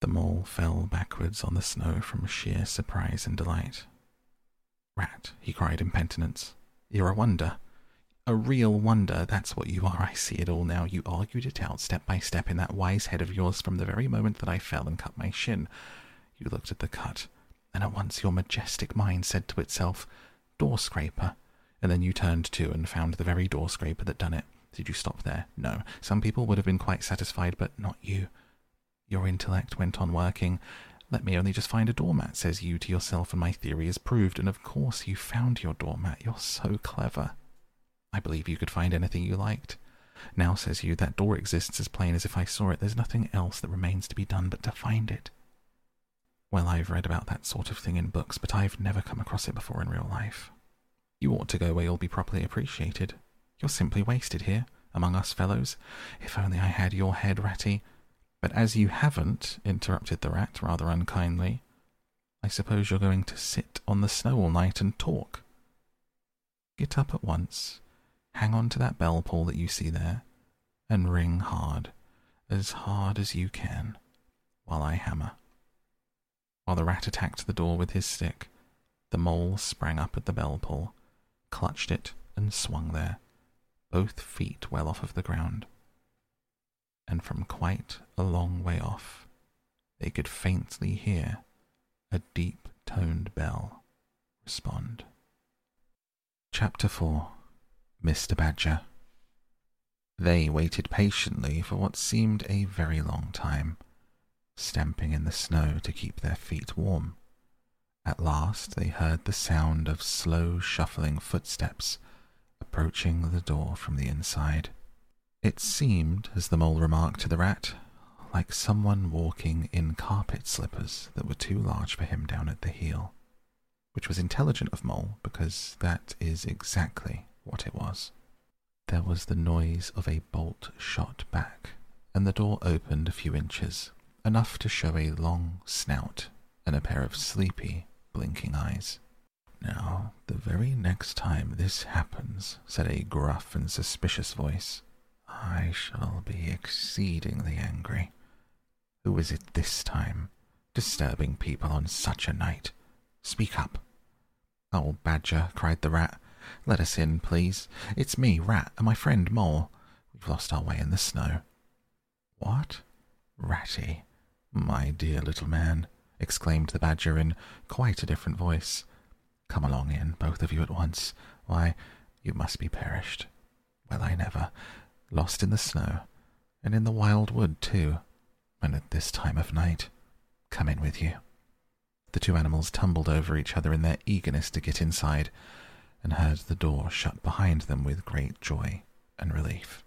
The mole fell backwards on the snow from sheer surprise and delight. Rat, he cried in penitence, you're a wonder. A real wonder, that's what you are. I see it all now. You argued it out step by step in that wise head of yours from the very moment that I fell and cut my shin. You looked at the cut, and at once your majestic mind said to itself, Door scraper. And then you turned to and found the very door scraper that done it. Did you stop there? No. Some people would have been quite satisfied, but not you. Your intellect went on working. Let me only just find a doormat, says you to yourself, and my theory is proved. And of course you found your doormat. You're so clever. I believe you could find anything you liked. Now, says you, that door exists as plain as if I saw it. There's nothing else that remains to be done but to find it. Well, I've read about that sort of thing in books, but I've never come across it before in real life. You ought to go where you'll be properly appreciated. You're simply wasted here, among us fellows. If only I had your head, Ratty. But as you haven't, interrupted the rat rather unkindly, I suppose you're going to sit on the snow all night and talk. Get up at once, hang on to that bell pull that you see there, and ring hard, as hard as you can, while I hammer. While the rat attacked the door with his stick, the mole sprang up at the bell pull, clutched it, and swung there, both feet well off of the ground. And from quite a long way off, they could faintly hear a deep toned bell respond. Chapter 4 Mr. Badger They waited patiently for what seemed a very long time stamping in the snow to keep their feet warm. At last they heard the sound of slow shuffling footsteps approaching the door from the inside. It seemed, as the mole remarked to the rat, like someone walking in carpet slippers that were too large for him down at the heel, which was intelligent of Mole because that is exactly what it was. There was the noise of a bolt shot back, and the door opened a few inches, enough to show a long snout and a pair of sleepy, blinking eyes. Now, the very next time this happens, said a gruff and suspicious voice, I shall be exceedingly angry. Who is it this time, disturbing people on such a night? Speak up. Oh, Badger, cried the rat, let us in, please. It's me, Rat, and my friend Mole. We've lost our way in the snow. What? Ratty, my dear little man, exclaimed the Badger in quite a different voice. Come along in, both of you at once. Why, you must be perished. Well, I never. Lost in the snow, and in the wild wood, too, and at this time of night. Come in with you. The two animals tumbled over each other in their eagerness to get inside, and heard the door shut behind them with great joy and relief.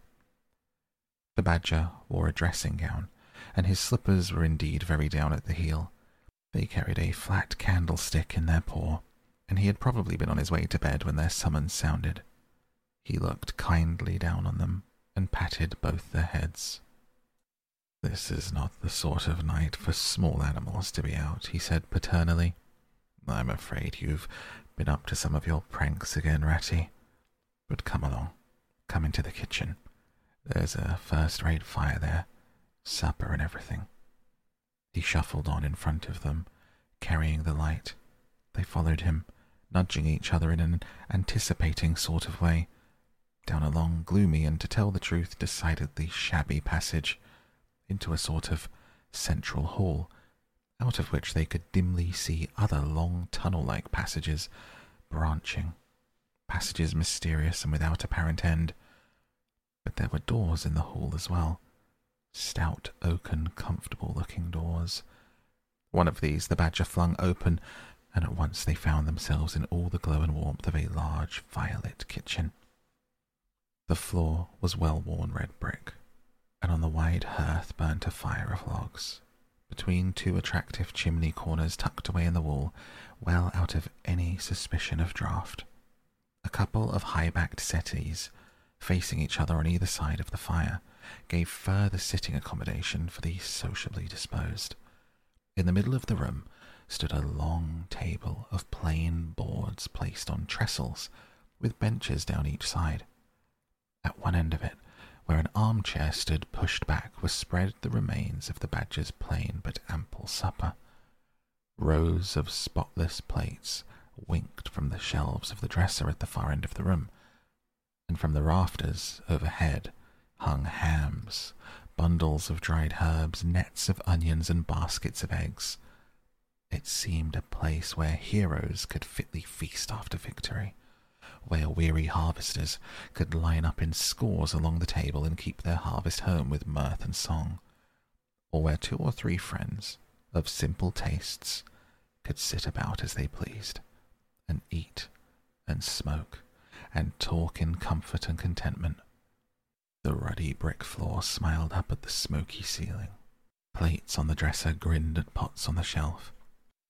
The badger wore a dressing gown, and his slippers were indeed very down at the heel. They carried a flat candlestick in their paw, and he had probably been on his way to bed when their summons sounded. He looked kindly down on them and patted both their heads. This is not the sort of night for small animals to be out, he said paternally. I'm afraid you've been up to some of your pranks again, Ratty. But come along, come into the kitchen. There's a first rate fire there, supper and everything. He shuffled on in front of them, carrying the light. They followed him, nudging each other in an anticipating sort of way, down a long, gloomy, and to tell the truth, decidedly shabby passage, into a sort of central hall, out of which they could dimly see other long tunnel like passages branching, passages mysterious and without apparent end. But there were doors in the hall as well, stout, oaken, comfortable looking doors. One of these the badger flung open, and at once they found themselves in all the glow and warmth of a large violet kitchen. The floor was well worn red brick, and on the wide hearth burnt a fire of logs, between two attractive chimney corners tucked away in the wall, well out of any suspicion of draught. A couple of high backed settees, facing each other on either side of the fire, gave further sitting accommodation for the sociably disposed. In the middle of the room stood a long table of plain boards placed on trestles, with benches down each side. At one end of it, where an armchair stood pushed back, were spread the remains of the badger's plain but ample supper. Rows of spotless plates winked from the shelves of the dresser at the far end of the room, and from the rafters overhead hung hams, bundles of dried herbs, nets of onions, and baskets of eggs. It seemed a place where heroes could fitly feast after victory, where weary harvesters could line up in scores along the table and keep their harvest home with mirth and song, or where two or three friends of simple tastes could sit about as they pleased, and eat and smoke and talk in comfort and contentment. The ruddy brick floor smiled up at the smoky ceiling. Plates on the dresser grinned at pots on the shelf,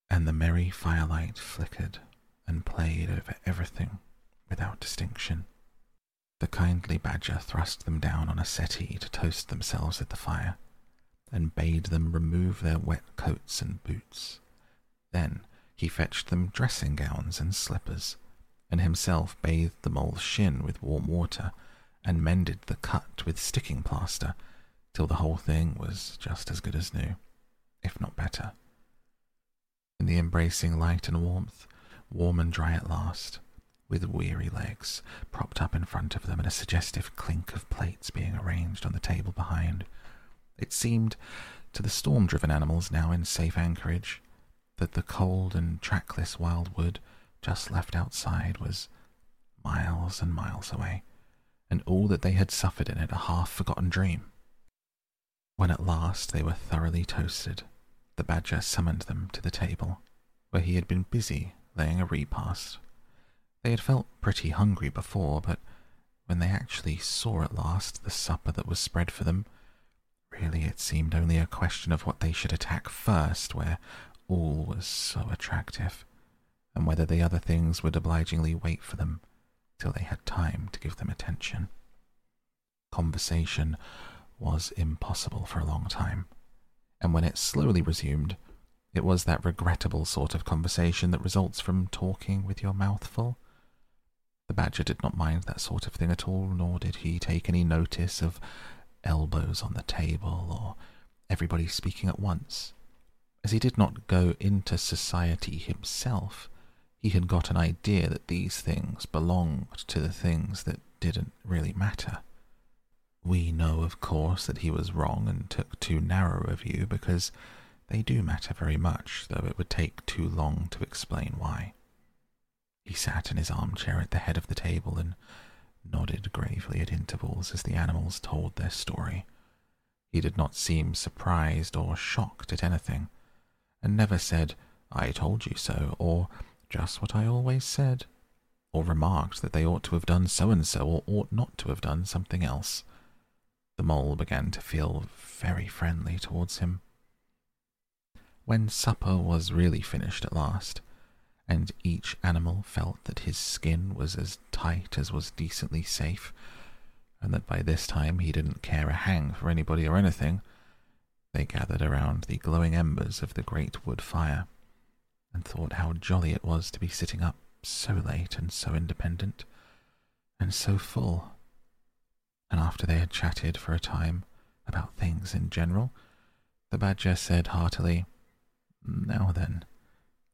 and the merry firelight flickered and played over everything without distinction. The kindly badger thrust them down on a settee to toast themselves at the fire, and bade them remove their wet coats and boots. Then he fetched them dressing gowns and slippers, and himself bathed the mole's shin with warm water, and mended the cut with sticking plaster, till the whole thing was just as good as new, if not better in the embracing light and warmth, warm and dry at last, with weary legs propped up in front of them and a suggestive clink of plates being arranged on the table behind. It seemed to the storm driven animals now in safe anchorage that the cold and trackless wild wood just left outside was miles and miles away, and all that they had suffered in it a half forgotten dream. When at last they were thoroughly toasted, the Badger summoned them to the table, where he had been busy laying a repast. They had felt pretty hungry before, but when they actually saw at last the supper that was spread for them, really it seemed only a question of what they should attack first, where all was so attractive, and whether the other things would obligingly wait for them till they had time to give them attention. Conversation was impossible for a long time, and when it slowly resumed, it was that regrettable sort of conversation that results from talking with your mouth full. The Badger did not mind that sort of thing at all, nor did he take any notice of elbows on the table or everybody speaking at once. As he did not go into society himself, he had got an idea that these things belonged to the things that didn't really matter. We know, of course, that he was wrong and took too narrow a view because they do matter very much, though it would take too long to explain why. He sat in his armchair at the head of the table and nodded gravely at intervals as the animals told their story. He did not seem surprised or shocked at anything, and never said, I told you so, or just what I always said, or remarked that they ought to have done so and so, or ought not to have done something else. The mole began to feel very friendly towards him. When supper was really finished at last, and each animal felt that his skin was as tight as was decently safe, and that by this time he didn't care a hang for anybody or anything, they gathered around the glowing embers of the great wood fire, and thought how jolly it was to be sitting up so late and so independent, and so full. And after they had chatted for a time about things in general, the Badger said heartily, Now then,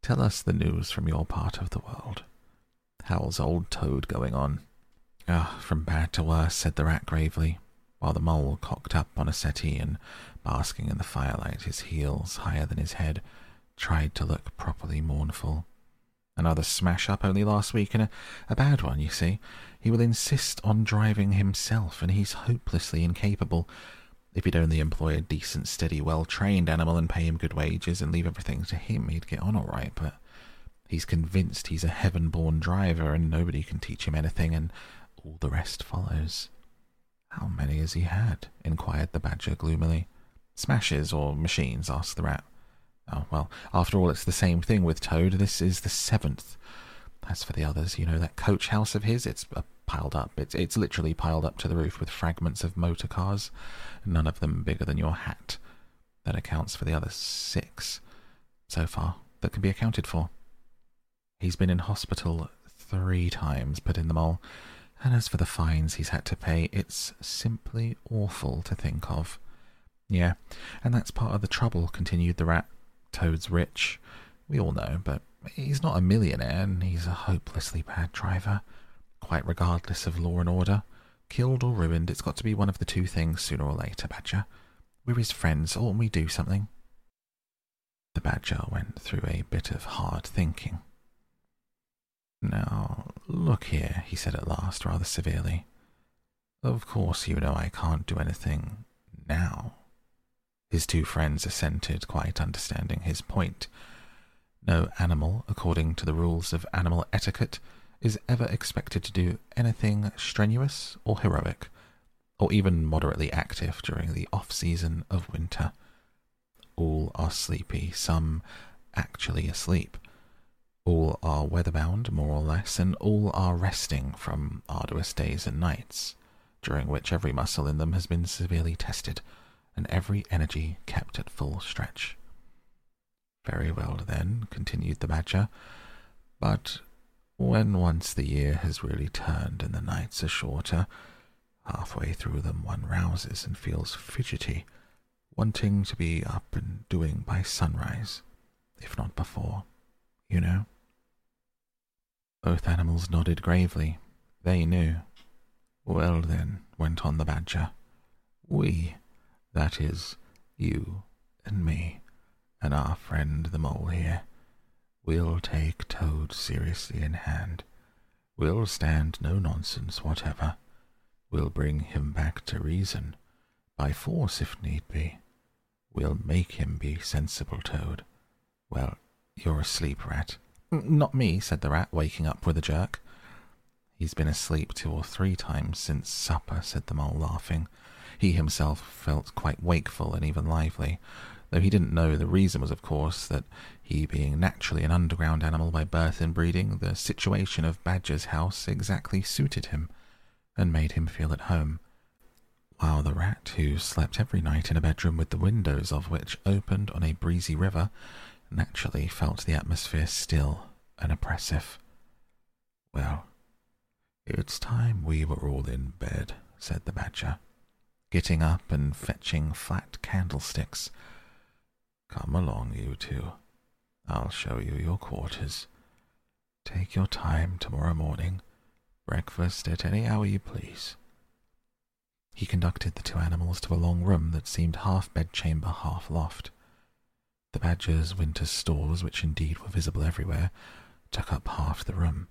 Tell us the news from your part of the world. How's old Toad going on? Ah, from bad to worse, said the rat gravely, while the mole cocked up on a settee and, basking in the firelight, his heels higher than his head, tried to look properly mournful. Another smash up only last week, and a, a bad one, you see. He will insist on driving himself, and he's hopelessly incapable. If he'd only employ a decent, steady, well trained animal and pay him good wages and leave everything to him, he'd get on all right, but he's convinced he's a heaven born driver and nobody can teach him anything, and all the rest follows. How many has he had? inquired the badger gloomily. Smashes or machines? asked the rat. Oh, well, after all, it's the same thing with Toad. This is the seventh. As for the others, you know, that coach house of his, it's a piled up. It's, it's literally piled up to the roof with fragments of motor cars, none of them bigger than your hat. That accounts for the other six so far that can be accounted for. He's been in hospital three times, put in the mole, and as for the fines he's had to pay, it's simply awful to think of. Yeah, and that's part of the trouble, continued the rat. Toad's rich. We all know, but he's not a millionaire, and he's a hopelessly bad driver quite regardless of law and order. Killed or ruined, it's got to be one of the two things sooner or later, Badger. We're his friends, oughtn't we do something? The Badger went through a bit of hard thinking. Now, look here, he said at last, rather severely. Of course, you know I can't do anything now. His two friends assented, quite understanding his point. No animal, according to the rules of animal etiquette, is ever expected to do anything strenuous or heroic, or even moderately active during the off season of winter. All are sleepy, some actually asleep. All are weatherbound, more or less, and all are resting from arduous days and nights, during which every muscle in them has been severely tested, and every energy kept at full stretch. Very well, then, continued the Badger, but when once the year has really turned and the nights are shorter, halfway through them one rouses and feels fidgety, wanting to be up and doing by sunrise, if not before, you know. Both animals nodded gravely. They knew. Well, then, went on the badger, we, that is, you and me, and our friend the mole here, We'll take Toad seriously in hand. We'll stand no nonsense whatever. We'll bring him back to reason By force, if need be. We'll make him be sensible, Toad. Well, you're asleep, Rat. Not me, said the rat, waking up with a jerk. He's been asleep two or three times since supper, said the mole, laughing. He himself felt quite wakeful and even lively, though he didn't know the reason was, of course, that he being naturally an underground animal by birth and breeding, the situation of Badger's house exactly suited him and made him feel at home. While the rat, who slept every night in a bedroom with the windows of which opened on a breezy river, naturally felt the atmosphere still and oppressive. Well, it's time we were all in bed, said the badger, getting up and fetching flat candlesticks. Come along, you two. I'll show you your quarters. Take your time tomorrow morning. Breakfast at any hour you please. He conducted the two animals to a long room that seemed half bedchamber, half loft. The badger's winter stores, which indeed were visible everywhere, took up half the room.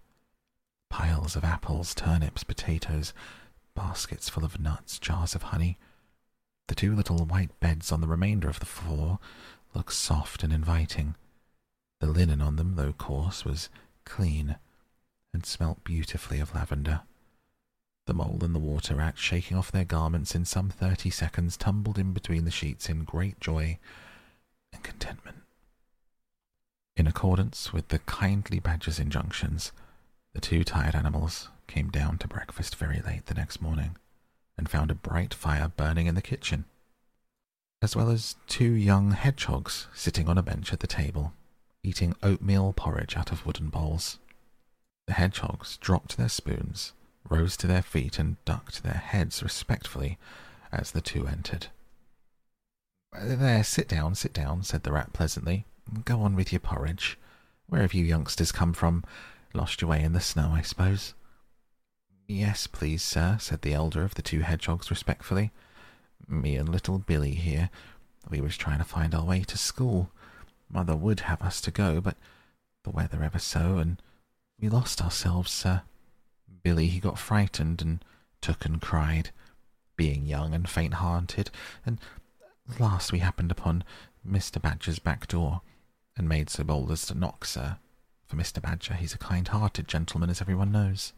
Piles of apples, turnips, potatoes, baskets full of nuts, jars of honey. The two little white beds on the remainder of the floor looked soft and inviting. The linen on them, though coarse, was clean and smelt beautifully of lavender. The mole and the water rat, shaking off their garments in some thirty seconds, tumbled in between the sheets in great joy and contentment. In accordance with the kindly badger's injunctions, the two tired animals came down to breakfast very late the next morning and found a bright fire burning in the kitchen, as well as two young hedgehogs sitting on a bench at the table, eating oatmeal porridge out of wooden bowls. The hedgehogs dropped their spoons, rose to their feet, and ducked their heads respectfully as the two entered. There, sit down, sit down, said the rat pleasantly. Go on with your porridge. Where have you youngsters come from? Lost your way in the snow, I suppose. Yes, please, sir, said the elder of the two hedgehogs respectfully. Me and little Billy here. We was trying to find our way to school. Mother would have us to go, but the weather ever so, and we lost ourselves, sir. Billy, he got frightened and took and cried, being young and faint-hearted, and last we happened upon Mr. Badger's back door, and made so bold as to knock, sir. For Mr. Badger, he's a kind-hearted gentleman, as everyone knows.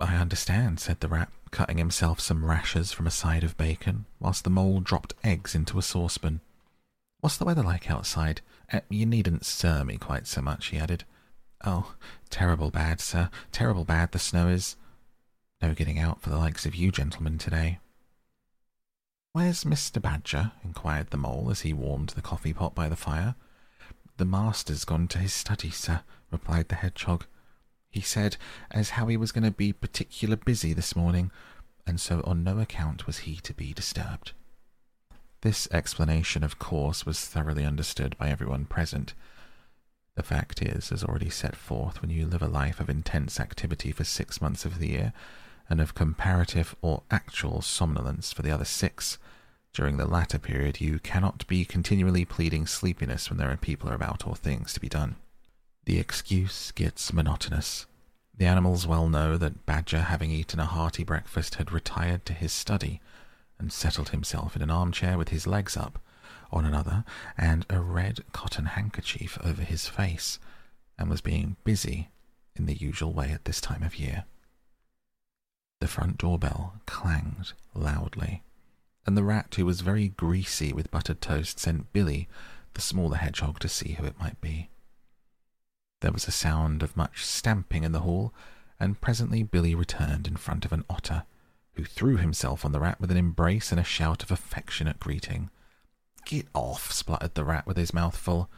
I understand, said the rat, cutting himself some rashers from a side of bacon, whilst the mole dropped eggs into a saucepan. What's the weather like outside? Uh, you needn't stir me quite so much, he added. Oh, terrible bad, sir, terrible bad the snow is. No getting out for the likes of you gentlemen today. Where's Mr. Badger? inquired the mole as he warmed the coffee pot by the fire. The master's gone to his study, sir, replied the hedgehog. He said as how he was going to be particular busy this morning, and so on no account was he to be disturbed. This explanation, of course, was thoroughly understood by everyone present. The fact is, as already set forth, when you live a life of intense activity for six months of the year, and of comparative or actual somnolence for the other six. During the latter period, you cannot be continually pleading sleepiness when there are people about or things to be done. The excuse gets monotonous. The animals well know that Badger, having eaten a hearty breakfast, had retired to his study and settled himself in an armchair with his legs up on another and a red cotton handkerchief over his face, and was being busy in the usual way at this time of year. The front doorbell clanged loudly, and the rat, who was very greasy with buttered toast, sent Billy, the smaller hedgehog, to see who it might be. There was a sound of much stamping in the hall, and presently Billy returned in front of an otter, who threw himself on the rat with an embrace and a shout of affectionate greeting. Get off, spluttered the rat with his mouth full.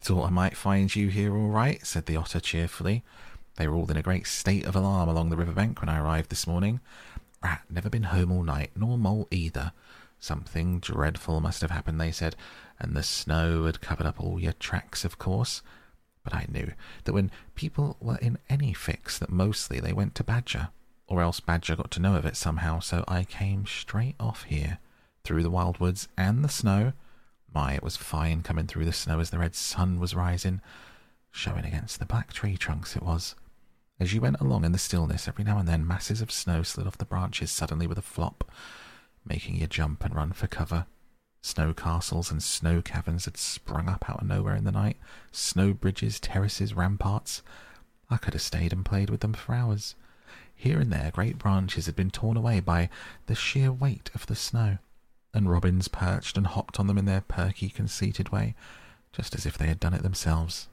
Thought I might find you here all right, said the otter cheerfully. They were all in a great state of alarm along the river bank when I arrived this morning. Rat never been home all night, nor Mole either. Something dreadful must have happened, they said, and the snow had covered up all your tracks, of course. But I knew that when people were in any fix, that mostly they went to Badger, or else Badger got to know of it somehow, so I came straight off here, through the wild woods and the snow. My, it was fine coming through the snow as the red sun was rising, showing against the black tree trunks it was. As you went along in the stillness, every now and then masses of snow slid off the branches suddenly with a flop, making you jump and run for cover. Snow castles and snow caverns had sprung up out of nowhere in the night. Snow bridges, terraces, ramparts. I could have stayed and played with them for hours. Here and there, great branches had been torn away by the sheer weight of the snow, and robins perched and hopped on them in their perky, conceited way, just as if they had done it themselves.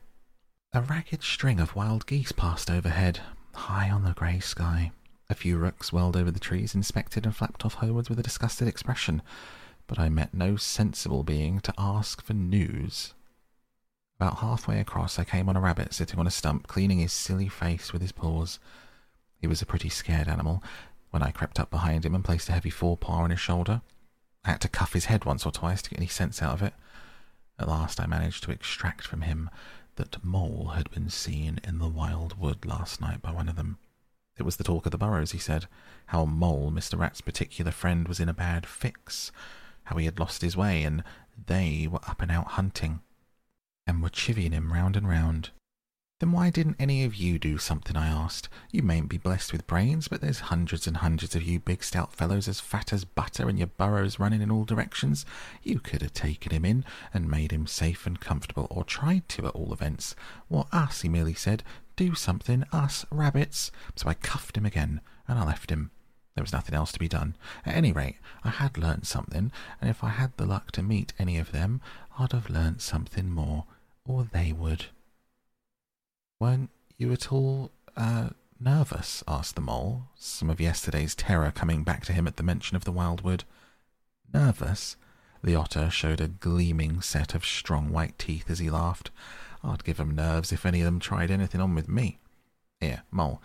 A ragged string of wild geese passed overhead, high on the grey sky. A few rooks whirled over the trees, inspected and flapped off homewards with a disgusted expression, but I met no sensible being to ask for news. About halfway across, I came on a rabbit sitting on a stump, cleaning his silly face with his paws. He was a pretty scared animal when I crept up behind him and placed a heavy forepaw on his shoulder. I had to cuff his head once or twice to get any sense out of it. At last, I managed to extract from him that Mole had been seen in the wild wood last night by one of them. It was the talk of the burrows, he said. How Mole, Mr. Rat's particular friend, was in a bad fix. How he had lost his way, and they were up and out hunting, and were chivying him round and round. Then why didn't any of you do something? I asked. You mayn't be blessed with brains, but there's hundreds and hundreds of you big stout fellows as fat as butter and your burrows running in all directions. You could have taken him in and made him safe and comfortable, or tried to at all events. What us, he merely said. Do something, us, rabbits. So I cuffed him again, and I left him. There was nothing else to be done. At any rate, I had learnt something, and if I had the luck to meet any of them, I'd have learnt something more, or they would. Weren't you at all, uh, nervous? asked the mole, some of yesterday's terror coming back to him at the mention of the wildwood. Nervous? The otter showed a gleaming set of strong white teeth as he laughed. I'd give 'em nerves if any of them tried anything on with me. Here, mole,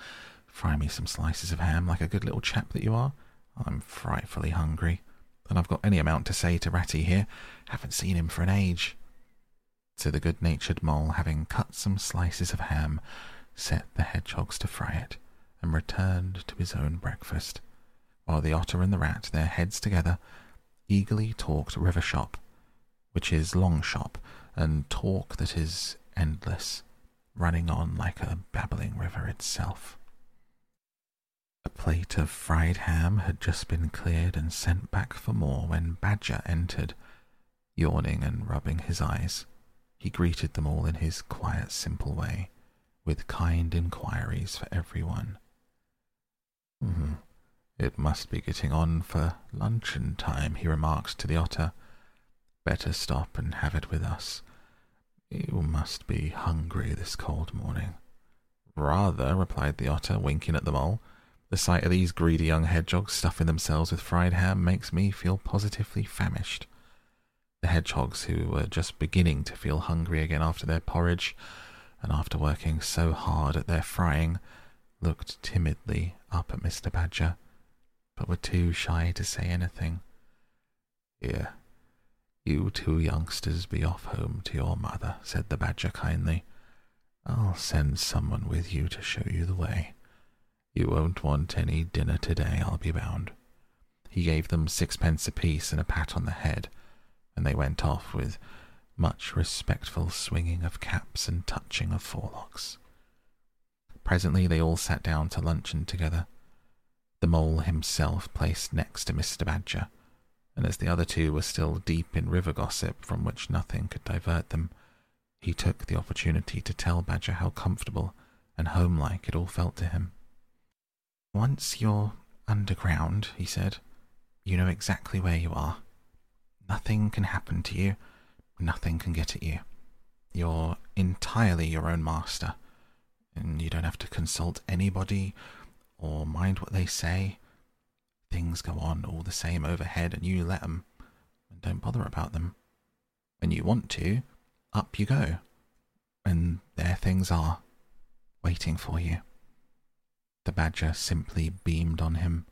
fry me some slices of ham like a good little chap that you are. I'm frightfully hungry, and I've got any amount to say to Ratty here. Haven't seen him for an age. So the good natured mole, having cut some slices of ham, set the hedgehogs to fry it, and returned to his own breakfast, while the otter and the rat, their heads together, eagerly talked river shop, which is long shop, and talk that is endless, running on like a babbling river itself. A plate of fried ham had just been cleared and sent back for more when Badger entered, yawning and rubbing his eyes. He greeted them all in his quiet, simple way, with kind inquiries for everyone. Mm-hmm. it must be getting on for luncheon time, he remarked to the otter. Better stop and have it with us. You must be hungry this cold morning. Rather, replied the otter, winking at the mole. The sight of these greedy young hedgehogs stuffing themselves with fried ham makes me feel positively famished. The hedgehogs, who were just beginning to feel hungry again after their porridge, and after working so hard at their frying, looked timidly up at Mr. Badger, but were too shy to say anything. Here, you two youngsters be off home to your mother, said the Badger kindly. I'll send someone with you to show you the way. You won't want any dinner today, I'll be bound. He gave them sixpence apiece and a pat on the head and they went off with much respectful swinging of caps and touching of forelocks. Presently they all sat down to luncheon together. The mole himself placed next to Mr. Badger, and as the other two were still deep in river gossip from which nothing could divert them, he took the opportunity to tell Badger how comfortable and homelike it all felt to him. Once you're underground, he said, you know exactly where you are. Nothing can happen to you. Nothing can get at you. You're entirely your own master, and you don't have to consult anybody or mind what they say. Things go on all the same overhead, and you let 'em, and don't bother about them. When you want to, up you go, and there things are, waiting for you. The badger simply beamed on him.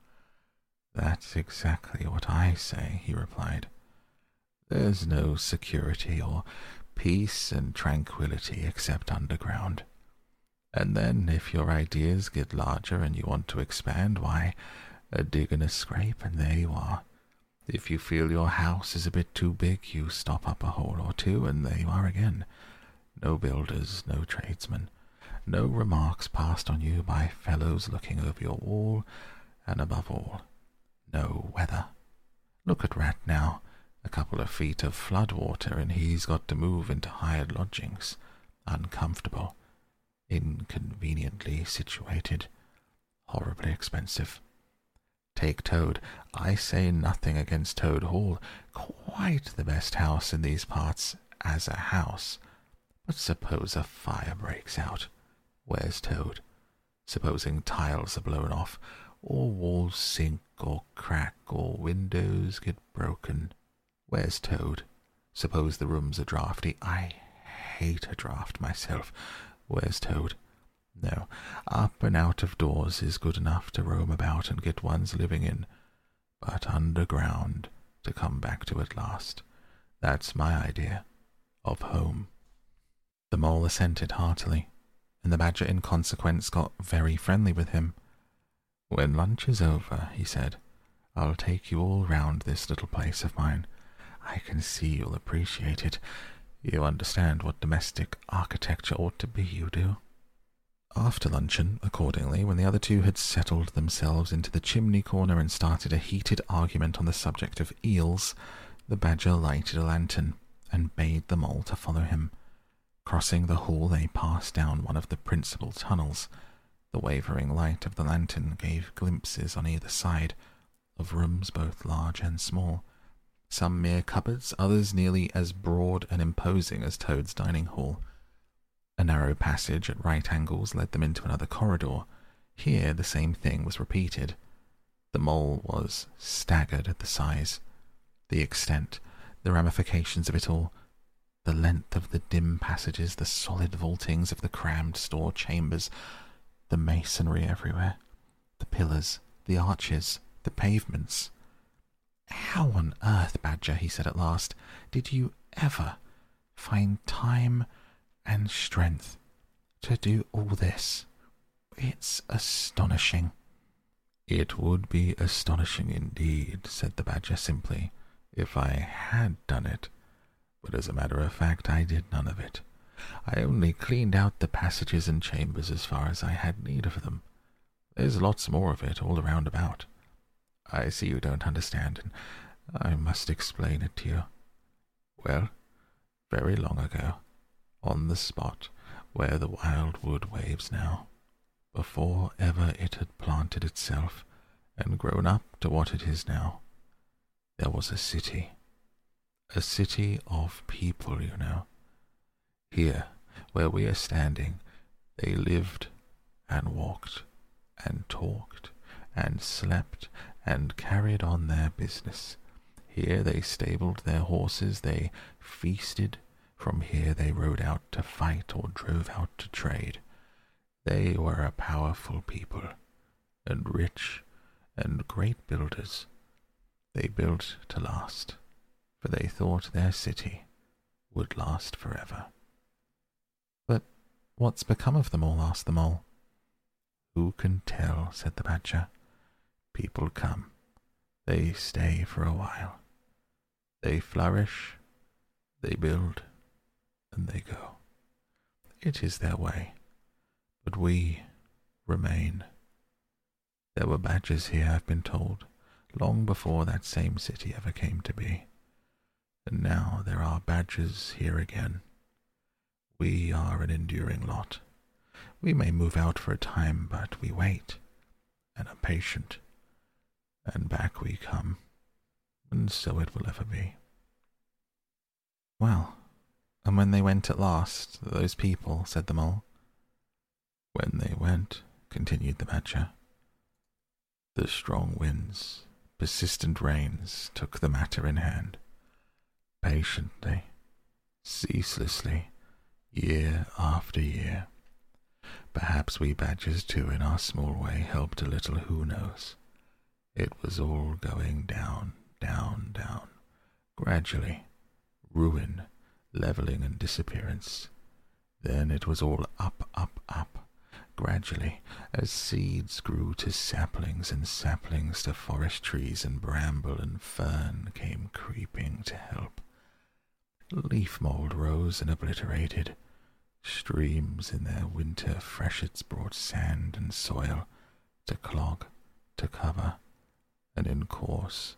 That's exactly what I say, he replied. There's no security or peace and tranquility except underground. And then, if your ideas get larger and you want to expand, why, a dig and a scrape, and there you are. If you feel your house is a bit too big, you stop up a hole or two, and there you are again. No builders, no tradesmen, no remarks passed on you by fellows looking over your wall, and above all, no weather. Look at Rat now. A couple of feet of flood water, and he's got to move into hired lodgings. Uncomfortable. Inconveniently situated. Horribly expensive. Take Toad. I say nothing against Toad Hall. Quite the best house in these parts as a house. But suppose a fire breaks out. Where's Toad? Supposing tiles are blown off, or walls sink or crack, or windows get broken. Where's Toad? Suppose the rooms are draughty. I hate a draught myself. Where's Toad? No, up and out of doors is good enough to roam about and get one's living in, but underground to come back to at last. That's my idea of home. The mole assented heartily, and the badger in consequence got very friendly with him. When lunch is over, he said, I'll take you all round this little place of mine. I can see you'll appreciate it. You understand what domestic architecture ought to be, you do. After luncheon, accordingly, when the other two had settled themselves into the chimney corner and started a heated argument on the subject of eels, the badger lighted a lantern and bade them all to follow him. Crossing the hall, they passed down one of the principal tunnels. The wavering light of the lantern gave glimpses on either side of rooms both large and small, some mere cupboards, others nearly as broad and imposing as Toad's dining hall. A narrow passage at right angles led them into another corridor. Here the same thing was repeated. The mole was staggered at the size, the extent, the ramifications of it all, the length of the dim passages, the solid vaultings of the crammed store chambers, the masonry everywhere, the pillars, the arches, the pavements. How on earth, Badger, he said at last, did you ever find time and strength to do all this. It's astonishing. It would be astonishing indeed, said the Badger simply, if I had done it. But as a matter of fact, I did none of it. I only cleaned out the passages and chambers as far as I had need of them. There's lots more of it all around about. I see you don't understand, and I must explain it to you. Well, very long ago, on the spot where the wild wood waves now, before ever it had planted itself and grown up to what it is now. There was a city, a city of people, you know. Here, where we are standing, they lived and walked and talked and slept and carried on their business. Here they stabled their horses, they feasted from here they rode out to fight or drove out to trade. They were a powerful people, and rich, and great builders. They built to last, for they thought their city would last forever. But what's become of them all? asked the mole. Who can tell? said the badger. People come, they stay for a while. They flourish, they build, and they go. It is their way, but we remain. There were badgers here, I've been told, long before that same city ever came to be. And now there are badgers here again. We are an enduring lot. We may move out for a time, but we wait and are patient. And back we come, and so it will ever be. Well, and when they went at last, those people, said the mole. When they went, continued the badger, the strong winds, persistent rains took the matter in hand. Patiently, ceaselessly, year after year. Perhaps we badgers too, in our small way, helped a little, who knows? It was all going down, down, down, gradually, ruin, levelling and disappearance. Then it was all up, up, up, gradually, as seeds grew to saplings and saplings to forest trees and bramble and fern came creeping to help. Leaf mould rose and obliterated. Streams in their winter freshets brought sand and soil to clog, to cover, and in course,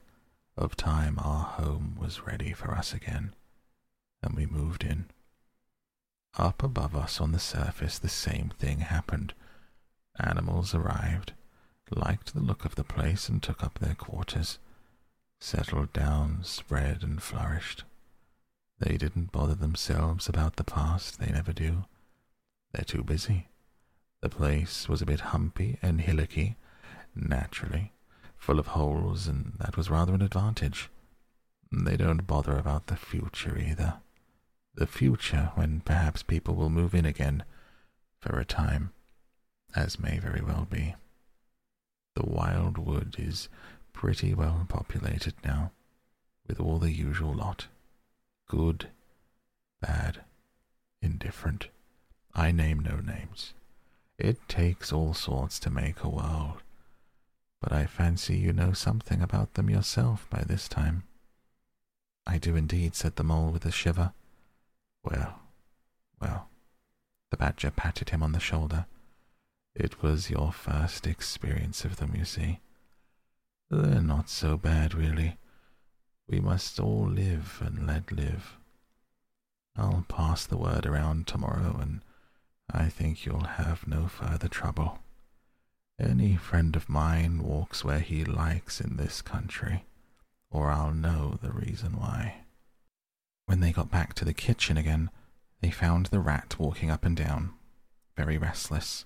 of time our home was ready for us again, and we moved in. Up above us on the surface, the same thing happened. Animals arrived, liked the look of the place, and took up their quarters, settled down, spread, and flourished. They didn't bother themselves about the past, they never do. They're too busy. The place was a bit humpy and hillocky, naturally, full of holes, and that was rather an advantage. They don't bother about the future either. The future, when perhaps people will move in again, for a time, as may very well be. The wild wood is pretty well populated now, with all the usual lot good, bad, indifferent. I name no names. It takes all sorts to make a world, but I fancy you know something about them yourself by this time. I do indeed, said the mole with a shiver. Well, well, the badger patted him on the shoulder. It was your first experience of them, you see. They're not so bad, really. We must all live and let live. I'll pass the word around tomorrow, and I think you'll have no further trouble. Any friend of mine walks where he likes in this country, or I'll know the reason why. When they got back to the kitchen again, they found the rat walking up and down, very restless.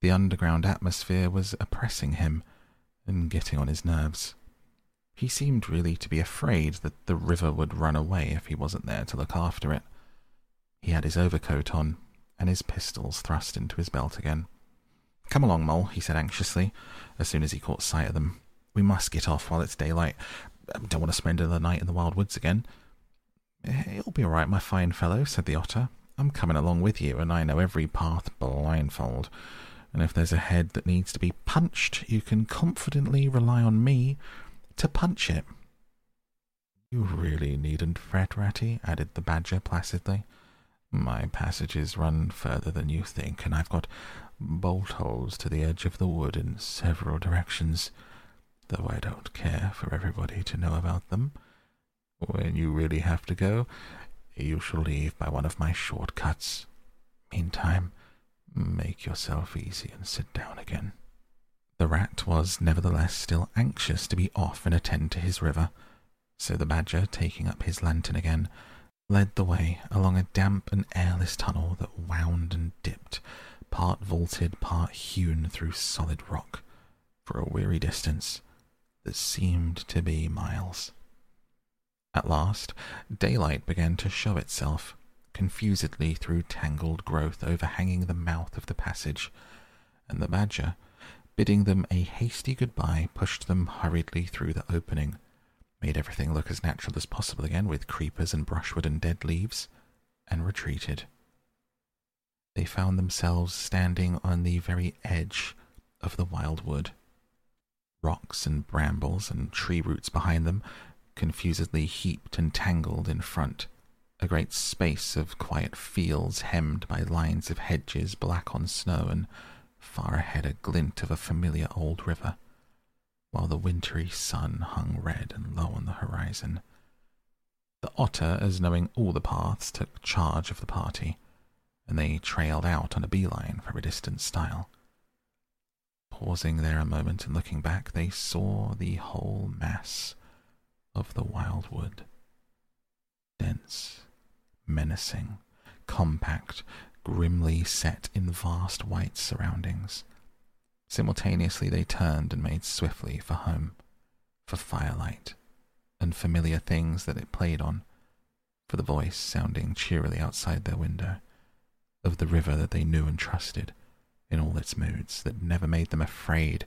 The underground atmosphere was oppressing him and getting on his nerves. He seemed really to be afraid that the river would run away if he wasn't there to look after it. He had his overcoat on and his pistols thrust into his belt again. Come along, Mole, he said anxiously, as soon as he caught sight of them. We must get off while it's daylight. I don't want to spend another night in the wild woods again. It'll be all right, my fine fellow, said the otter. I'm coming along with you, and I know every path blindfold and if there's a head that needs to be punched, you can confidently rely on me to punch it. You really needn't fret, Ratty, added the badger placidly. My passages run further than you think, and I've got bolt holes to the edge of the wood in several directions, though I don't care for everybody to know about them. When you really have to go, you shall leave by one of my short cuts. Meantime, Make yourself easy and sit down again. The rat was nevertheless still anxious to be off and attend to his river, so the badger, taking up his lantern again, led the way along a damp and airless tunnel that wound and dipped, part vaulted, part hewn through solid rock, for a weary distance that seemed to be miles. At last, daylight began to show itself, confusedly through tangled growth overhanging the mouth of the passage, and the badger, bidding them a hasty goodbye, pushed them hurriedly through the opening, made everything look as natural as possible again with creepers and brushwood and dead leaves, and retreated. They found themselves standing on the very edge of the wild wood. Rocks and brambles and tree roots behind them, confusedly heaped and tangled in front, a great space of quiet fields hemmed by lines of hedges black on snow, and far ahead a glint of a familiar old river, while the wintry sun hung red and low on the horizon. The otter, as knowing all the paths, took charge of the party, and they trailed out on a beeline for a distant stile. Pausing there a moment and looking back, they saw the whole mass of the wild wood, dense menacing, compact, grimly set in vast white surroundings. Simultaneously, they turned and made swiftly for home, for firelight, and familiar things that it played on, for the voice sounding cheerily outside their window, of the river that they knew and trusted in all its moods, that never made them afraid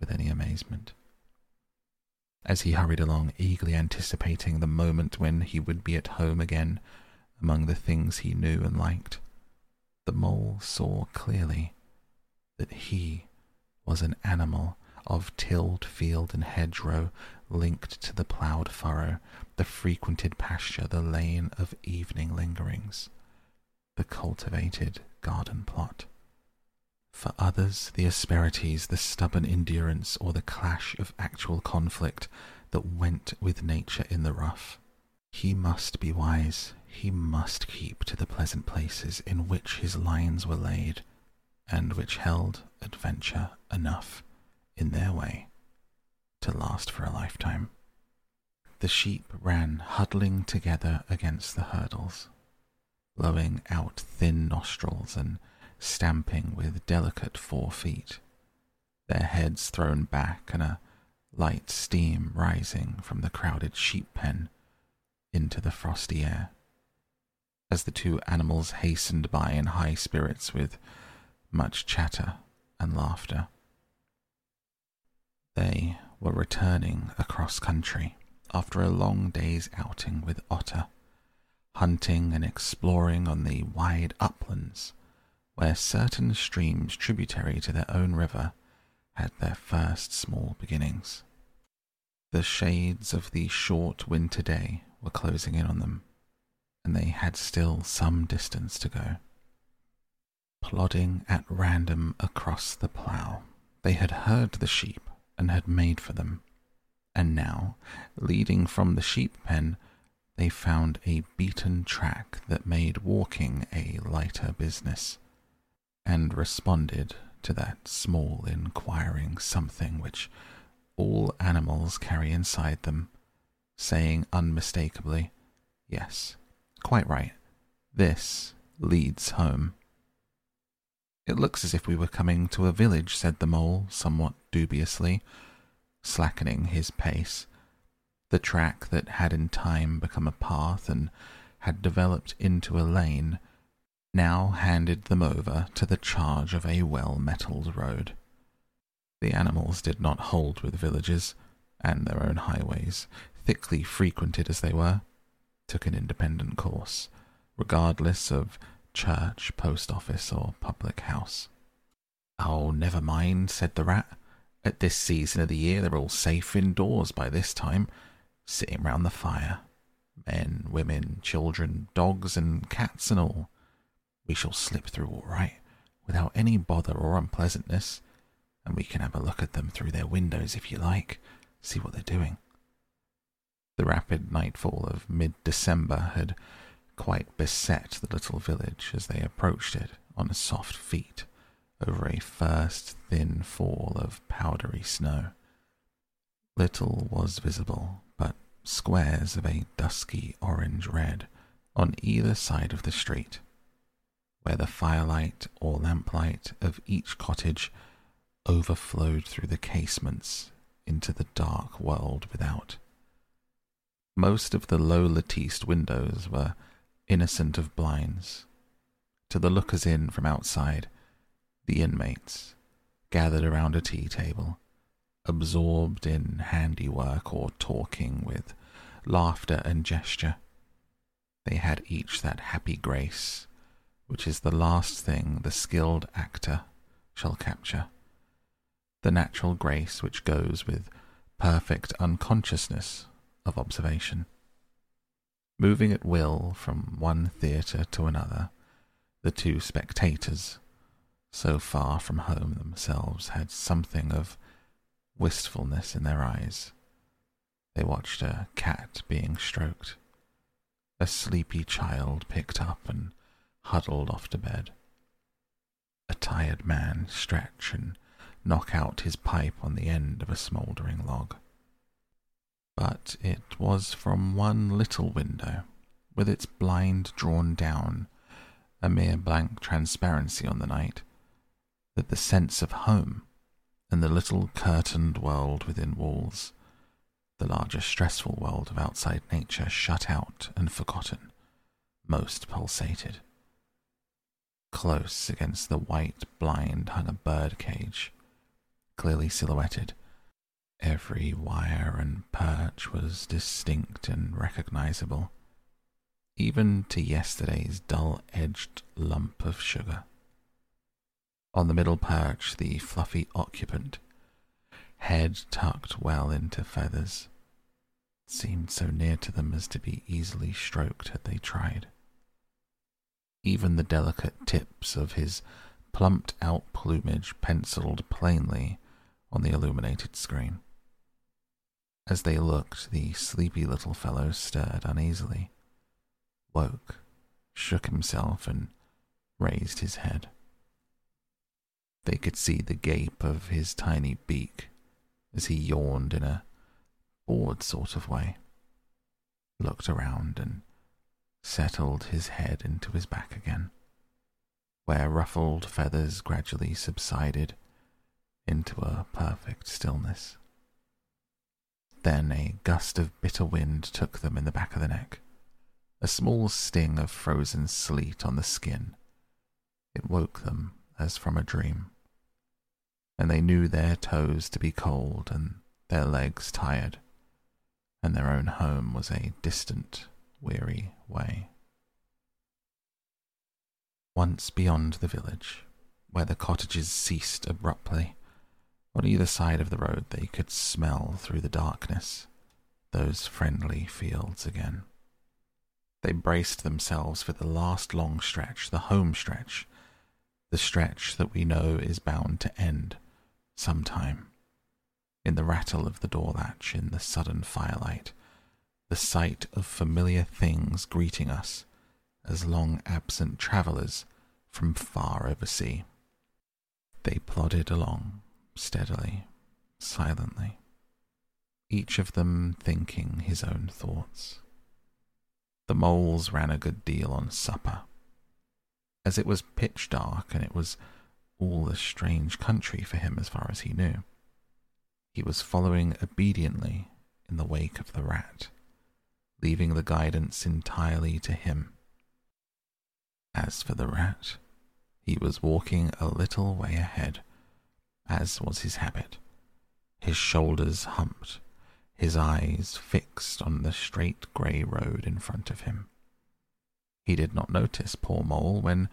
with any amazement. As he hurried along, eagerly anticipating the moment when he would be at home again, among the things he knew and liked, the mole saw clearly that he was an animal of tilled field and hedgerow linked to the ploughed furrow, the frequented pasture, the lane of evening lingerings, the cultivated garden plot. For others, the asperities, the stubborn endurance, or the clash of actual conflict that went with nature in the rough. He must be wise, he must keep to the pleasant places in which his lines were laid, and which held adventure enough in their way to last for a lifetime. The sheep ran huddling together against the hurdles, blowing out thin nostrils and stamping with delicate fore feet, their heads thrown back and a light steam rising from the crowded sheep pen into the frosty air. As the two animals hastened by in high spirits with much chatter and laughter, they were returning across country after a long day's outing with Otter, hunting and exploring on the wide uplands where certain streams tributary to their own river had their first small beginnings. The shades of the short winter day were closing in on them, and they had still some distance to go. Plodding at random across the plough, they had heard the sheep and had made for them, and now, leading from the sheep pen, they found a beaten track that made walking a lighter business, and responded to that small inquiring something which all animals carry inside them, saying unmistakably, Yes, quite right. This leads home. It looks as if we were coming to a village, said the mole, somewhat dubiously, slackening his pace. The track that had in time become a path and had developed into a lane now handed them over to the charge of a well metalled road. The animals did not hold with villages, and their own highways, thickly frequented as they were, took an independent course, regardless of church, post office, or public house. Oh, never mind, said the rat. At this season of the year, they're all safe indoors by this time, sitting round the fire. Men, women, children, dogs, and cats, and all. We shall slip through all right, without any bother or unpleasantness, and we can have a look at them through their windows if you like, see what they're doing. The rapid nightfall of mid December had quite beset the little village as they approached it on soft feet over a first thin fall of powdery snow. Little was visible but squares of a dusky orange red on either side of the street, where the firelight or lamplight of each cottage overflowed through the casements into the dark world without. Most of the low latticed windows were innocent of blinds. To the lookers in from outside, the inmates, gathered around a tea table, absorbed in handiwork or talking with laughter and gesture. They had each that happy grace, which is the last thing the skilled actor shall capture. The natural grace which goes with perfect unconsciousness of observation. Moving at will from one theatre to another, the two spectators so far from home themselves, had something of wistfulness in their eyes. They watched a cat being stroked, a sleepy child picked up and huddled off to bed, a tired man stretch and knock out his pipe on the end of a smouldering log. But it was from one little window, with its blind drawn down, a mere blank transparency on the night, that the sense of home and the little curtained world within walls, the larger stressful world of outside nature shut out and forgotten, most pulsated. Close against the white blind hung a bird cage, clearly silhouetted. Every wire and perch was distinct and recognizable, even to yesterday's dull edged lump of sugar. On the middle perch, the fluffy occupant, head tucked well into feathers, seemed so near to them as to be easily stroked had they tried. Even the delicate tips of his plumped out plumage penciled plainly on the illuminated screen. As they looked, the sleepy little fellow stirred uneasily, woke, shook himself, and raised his head. They could see the gape of his tiny beak as he yawned in a bored sort of way, looked around, and settled his head into his back again, where ruffled feathers gradually subsided into a perfect stillness. Then a gust of bitter wind took them in the back of the neck, a small sting of frozen sleet on the skin. It woke them as from a dream, and they knew their toes to be cold and their legs tired, and their own home was a distant, weary way. Once beyond the village, where the cottages ceased abruptly, on either side of the road, they could smell through the darkness those friendly fields again. They braced themselves for the last long stretch, the home stretch, the stretch that we know is bound to end sometime. In the rattle of the door latch, in the sudden firelight, the sight of familiar things greeting us as long absent travellers from far oversea. They plodded along, steadily, silently, each of them thinking his own thoughts. The moles ran a good deal on supper. As it was pitch dark and it was all a strange country for him as far as he knew, he was following obediently in the wake of the rat, leaving the guidance entirely to him. As for the rat, he was walking a little way ahead, as was his habit, his shoulders humped, his eyes fixed on the straight grey road in front of him. He did not notice poor Mole when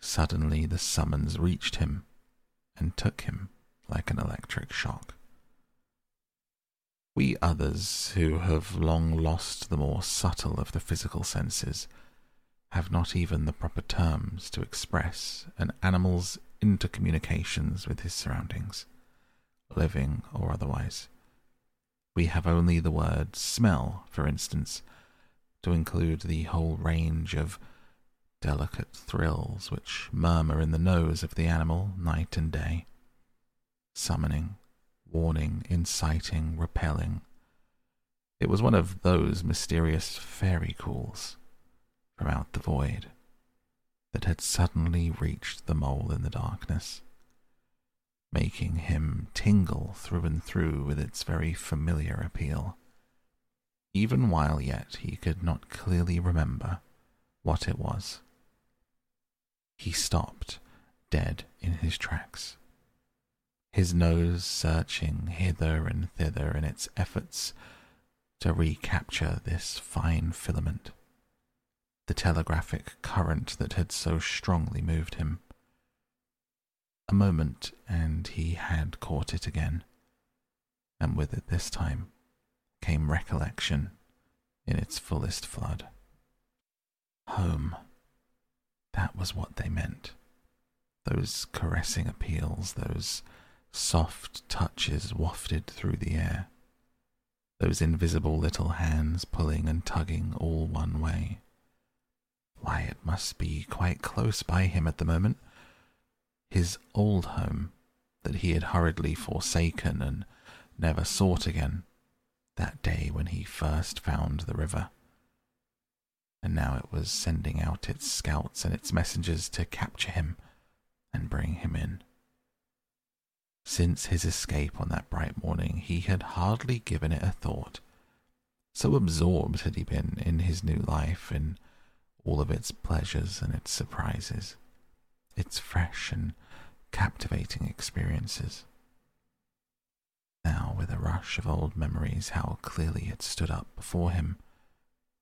suddenly the summons reached him and took him like an electric shock. We others, who have long lost the more subtle of the physical senses, have not even the proper terms to express an animal's intercommunications with his surroundings, living or otherwise. We have only the word smell, for instance, to include the whole range of delicate thrills which murmur in the nose of the animal night and day, summoning, warning, inciting, repelling. It was one of those mysterious fairy calls from out the void that had suddenly reached the mole in the darkness, making him tingle through and through with its very familiar appeal, even while yet he could not clearly remember what it was. He stopped, dead in his tracks, his nose searching hither and thither in its efforts to recapture this fine filament the telegraphic current that had so strongly moved him. A moment, and he had caught it again, and with it this time came recollection in its fullest flood. Home. That was what they meant. Those caressing appeals, those soft touches wafted through the air, those invisible little hands pulling and tugging all one way. Why, it must be quite close by him at the moment. His old home that he had hurriedly forsaken and never sought again that day when he first found the river. And now it was sending out its scouts and its messengers to capture him and bring him in. Since his escape on that bright morning, he had hardly given it a thought. So absorbed had he been in his new life, in all of its pleasures and its surprises, its fresh and captivating experiences. Now, with a rush of old memories, how clearly it stood up before him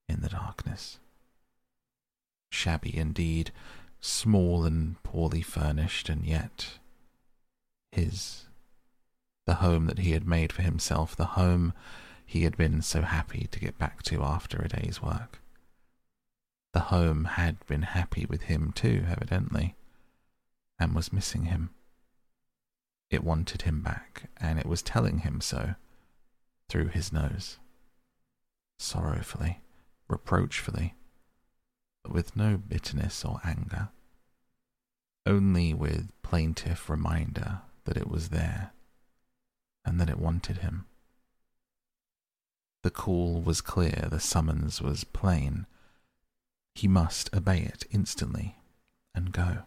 in the darkness. Shabby indeed, small and poorly furnished, and yet his. The home that he had made for himself, the home he had been so happy to get back to after a day's work. The home had been happy with him too, evidently, and was missing him. It wanted him back, and it was telling him so, through his nose. Sorrowfully, reproachfully, but with no bitterness or anger, only with plaintive reminder that it was there and that it wanted him. The call was clear, the summons was plain. He must obey it instantly and go.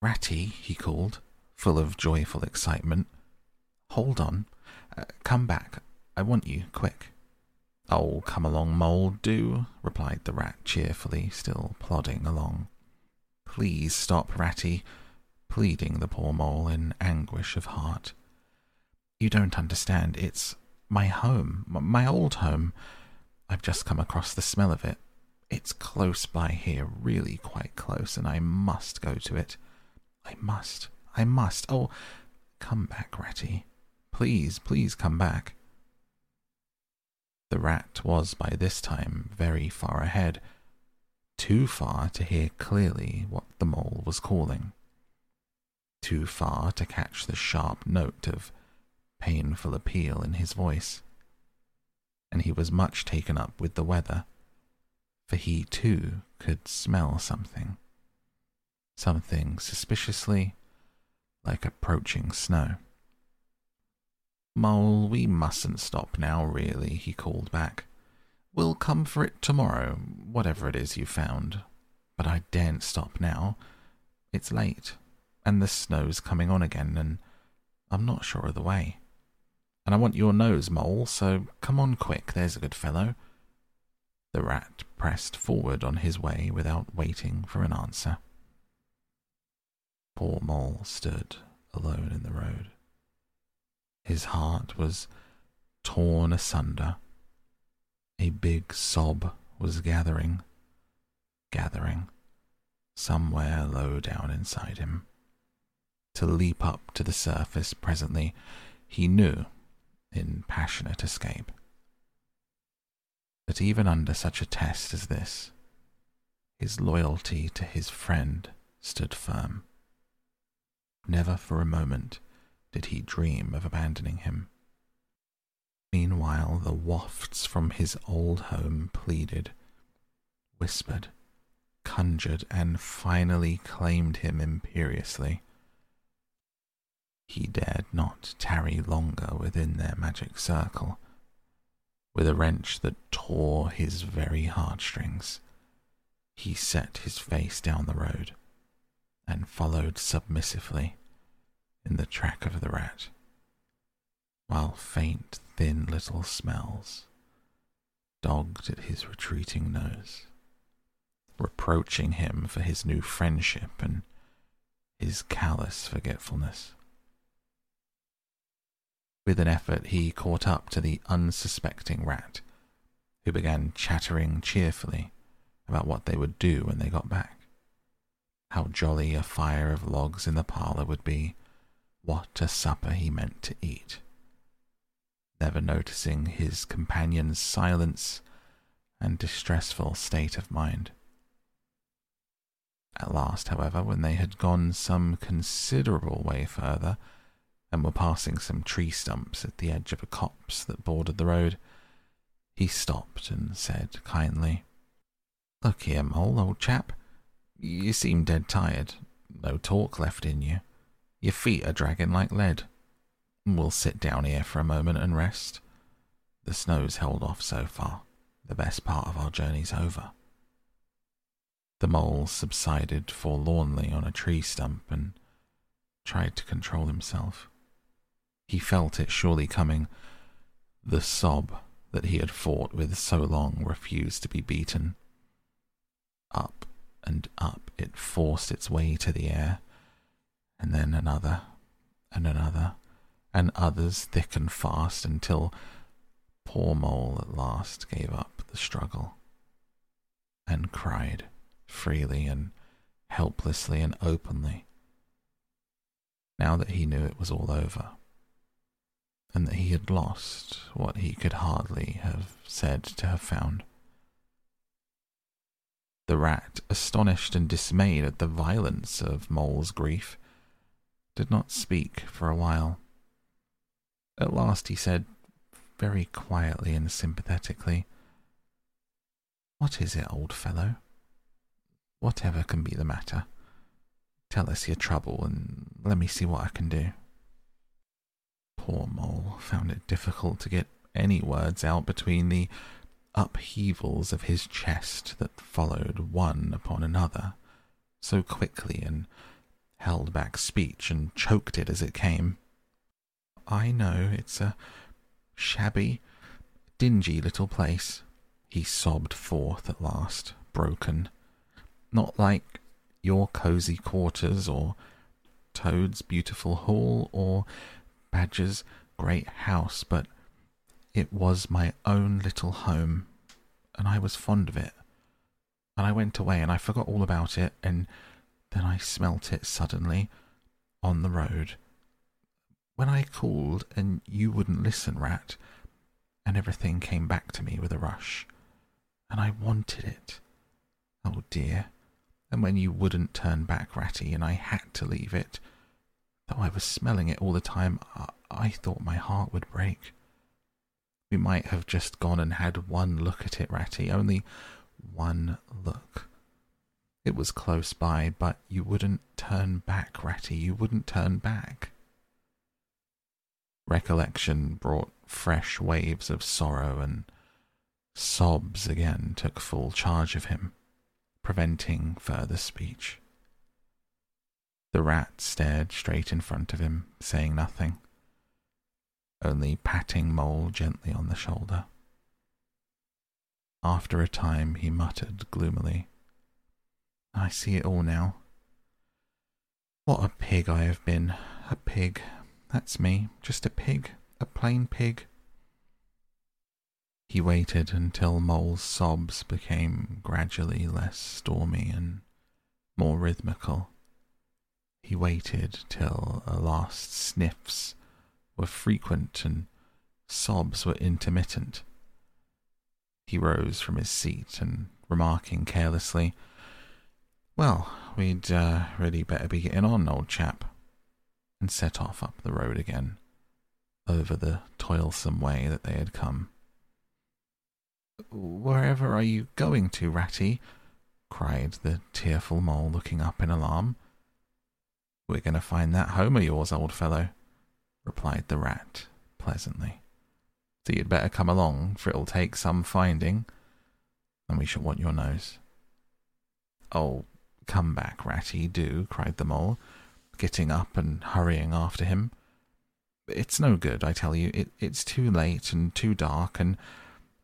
Ratty, he called, full of joyful excitement. Hold on. Uh, come back. I want you, quick. Oh, come along, mole, do, replied the rat cheerfully, still plodding along. Please stop, Ratty, pleading the poor mole in anguish of heart. You don't understand. It's my home, my old home. I've just come across the smell of it. It's close by here, really quite close, and I must go to it. I must, I must. Oh, come back, Ratty. Please, please come back. The rat was by this time very far ahead, too far to hear clearly what the mole was calling, too far to catch the sharp note of painful appeal in his voice. And he was much taken up with the weather, for he too could smell something. Something suspiciously like approaching snow. Mole, we mustn't stop now, really, he called back. We'll come for it tomorrow, whatever it is you found. But I daren't stop now. It's late, and the snow's coming on again, and I'm not sure of the way. And I want your nose, Mole, so come on quick, there's a good fellow. The rat pressed forward on his way without waiting for an answer. Poor Mole stood alone in the road. His heart was torn asunder. A big sob was gathering, gathering, somewhere low down inside him. To leap up to the surface presently, he knew, in passionate escape. But even under such a test as this, his loyalty to his friend stood firm. Never for a moment did he dream of abandoning him. Meanwhile, the wafts from his old home pleaded, whispered, conjured, and finally claimed him imperiously. He dared not tarry longer within their magic circle. With a wrench that tore his very heartstrings, he set his face down the road and followed submissively in the track of the rat, while faint, thin little smells dogged at his retreating nose, reproaching him for his new friendship and his callous forgetfulness. With an effort, he caught up to the unsuspecting rat, who began chattering cheerfully about what they would do when they got back. How jolly a fire of logs in the parlour would be, what a supper he meant to eat. Never noticing his companion's silence and distressful state of mind. At last, however, when they had gone some considerable way further, and were passing some tree stumps at the edge of a copse that bordered the road, he stopped and said kindly, Look here, Mole, old chap. You seem dead tired. No talk left in you. Your feet are dragging like lead. We'll sit down here for a moment and rest. The snow's held off so far. The best part of our journey's over. The mole subsided forlornly on a tree stump and tried to control himself. He felt it surely coming. The sob that he had fought with so long refused to be beaten. Up and up it forced its way to the air, and then another, and another, and others thick and fast until poor Mole at last gave up the struggle and cried freely and helplessly and openly now that he knew it was all over and that he had lost what he could hardly have said to have found. The rat, astonished and dismayed at the violence of Mole's grief, did not speak for a while. At last he said, very quietly and sympathetically, What is it, old fellow? Whatever can be the matter. Tell us your trouble and let me see what I can do. Poor Mole found it difficult to get any words out between the upheavals of his chest that followed one upon another so quickly and held back speech and choked it as it came. I know it's a shabby, dingy little place, he sobbed forth at last, broken. Not like your cosy quarters or Toad's beautiful hall or Badger's great house, but it was my own little home, and I was fond of it. And I went away and I forgot all about it, and then I smelt it suddenly on the road. When I called and you wouldn't listen, Rat, and everything came back to me with a rush, and I wanted it. Oh dear. And when you wouldn't turn back, Ratty, and I had to leave it, though I was smelling it all the time, I, I thought my heart would break. We might have just gone and had one look at it, Ratty, only one look. It was close by, but you wouldn't turn back, Ratty, you wouldn't turn back. Recollection brought fresh waves of sorrow, and sobs again took full charge of him, preventing further speech. The rat stared straight in front of him, saying nothing only patting Mole gently on the shoulder. After a time, he muttered gloomily, I see it all now. What a pig I have been. A pig. That's me. Just a pig. A plain pig. He waited until Mole's sobs became gradually less stormy and more rhythmical. He waited till a last sniffs were frequent and sobs were intermittent. He rose from his seat and, remarking carelessly, Well, we'd uh, really better be getting on, old chap, and set off up the road again, over the toilsome way that they had come. Wherever are you going to, Ratty? cried the tearful mole, looking up in alarm. We're going to find that home of yours, old fellow, replied the rat pleasantly. So you'd better come along, for it'll take some finding, and we shall want your nose. Oh, come back, Ratty, do, cried the mole, getting up and hurrying after him. It's no good, I tell you. It, it's too late and too dark, and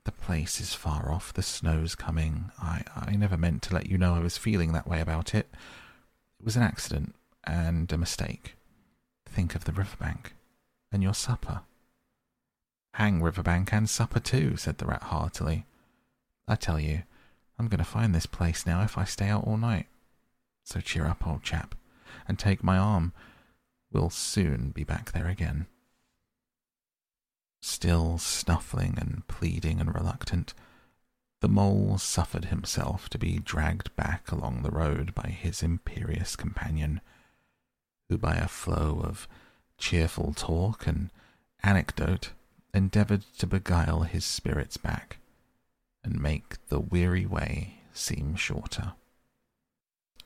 the place is far off. The snow's coming. I, I never meant to let you know I was feeling that way about it. It was an accident and a mistake. Think of the riverbank and your supper. Hang Riverbank and supper too, said the rat heartily. I tell you, I'm going to find this place now if I stay out all night. So cheer up, old chap, and take my arm. We'll soon be back there again. Still snuffling and pleading and reluctant, the mole suffered himself to be dragged back along the road by his imperious companion, who by a flow of cheerful talk and anecdote endeavoured to beguile his spirits back and make the weary way seem shorter.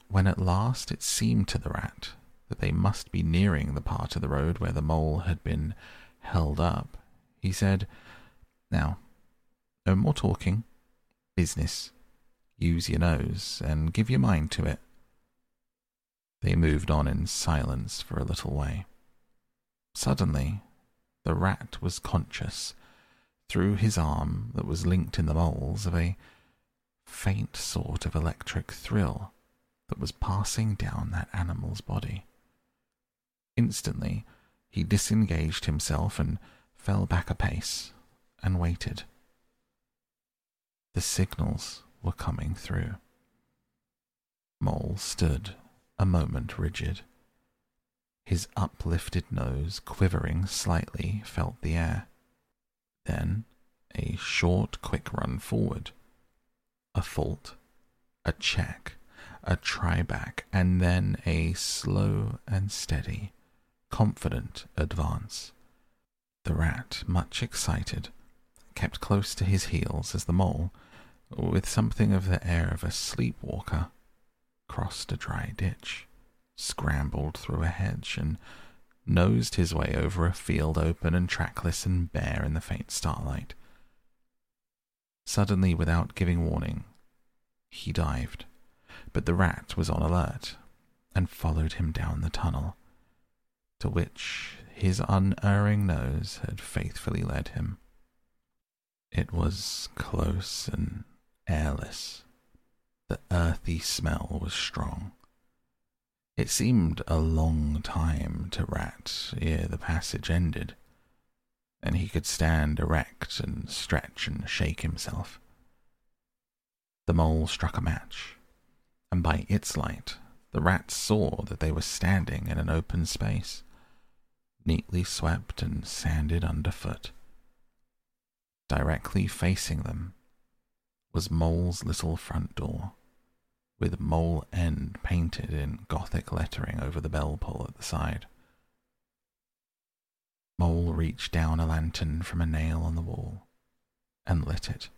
When at last it seemed to the rat that they must be nearing the part of the road where the mole had been held up, he said, Now, no more talking. Business. Use your nose and give your mind to it. They moved on in silence for a little way. Suddenly, the rat was conscious, through his arm that was linked in the mole's, of a faint sort of electric thrill that was passing down that animal's body. Instantly, he disengaged himself and fell back a pace and waited. The signals were coming through. Mole stood a moment rigid. His uplifted nose, quivering slightly, felt the air. Then a short, quick run forward. A fault, a check, a try back, and then a slow and steady, confident advance. The rat, much excited, kept close to his heels as the mole, with something of the air of a sleepwalker, crossed a dry ditch, scrambled through a hedge, and nosed his way over a field open and trackless and bare in the faint starlight. Suddenly, without giving warning, he dived, but the rat was on alert and followed him down the tunnel, to which his unerring nose had faithfully led him. It was close and airless. The earthy smell was strong. It seemed a long time to Rat ere the passage ended, and he could stand erect and stretch and shake himself. The mole struck a match, and by its light the rats saw that they were standing in an open space, neatly swept and sanded underfoot. Directly facing them was Mole's little front door, with Mole End painted in Gothic lettering over the bell pull at the side. Mole reached down a lantern from a nail on the wall and lit it.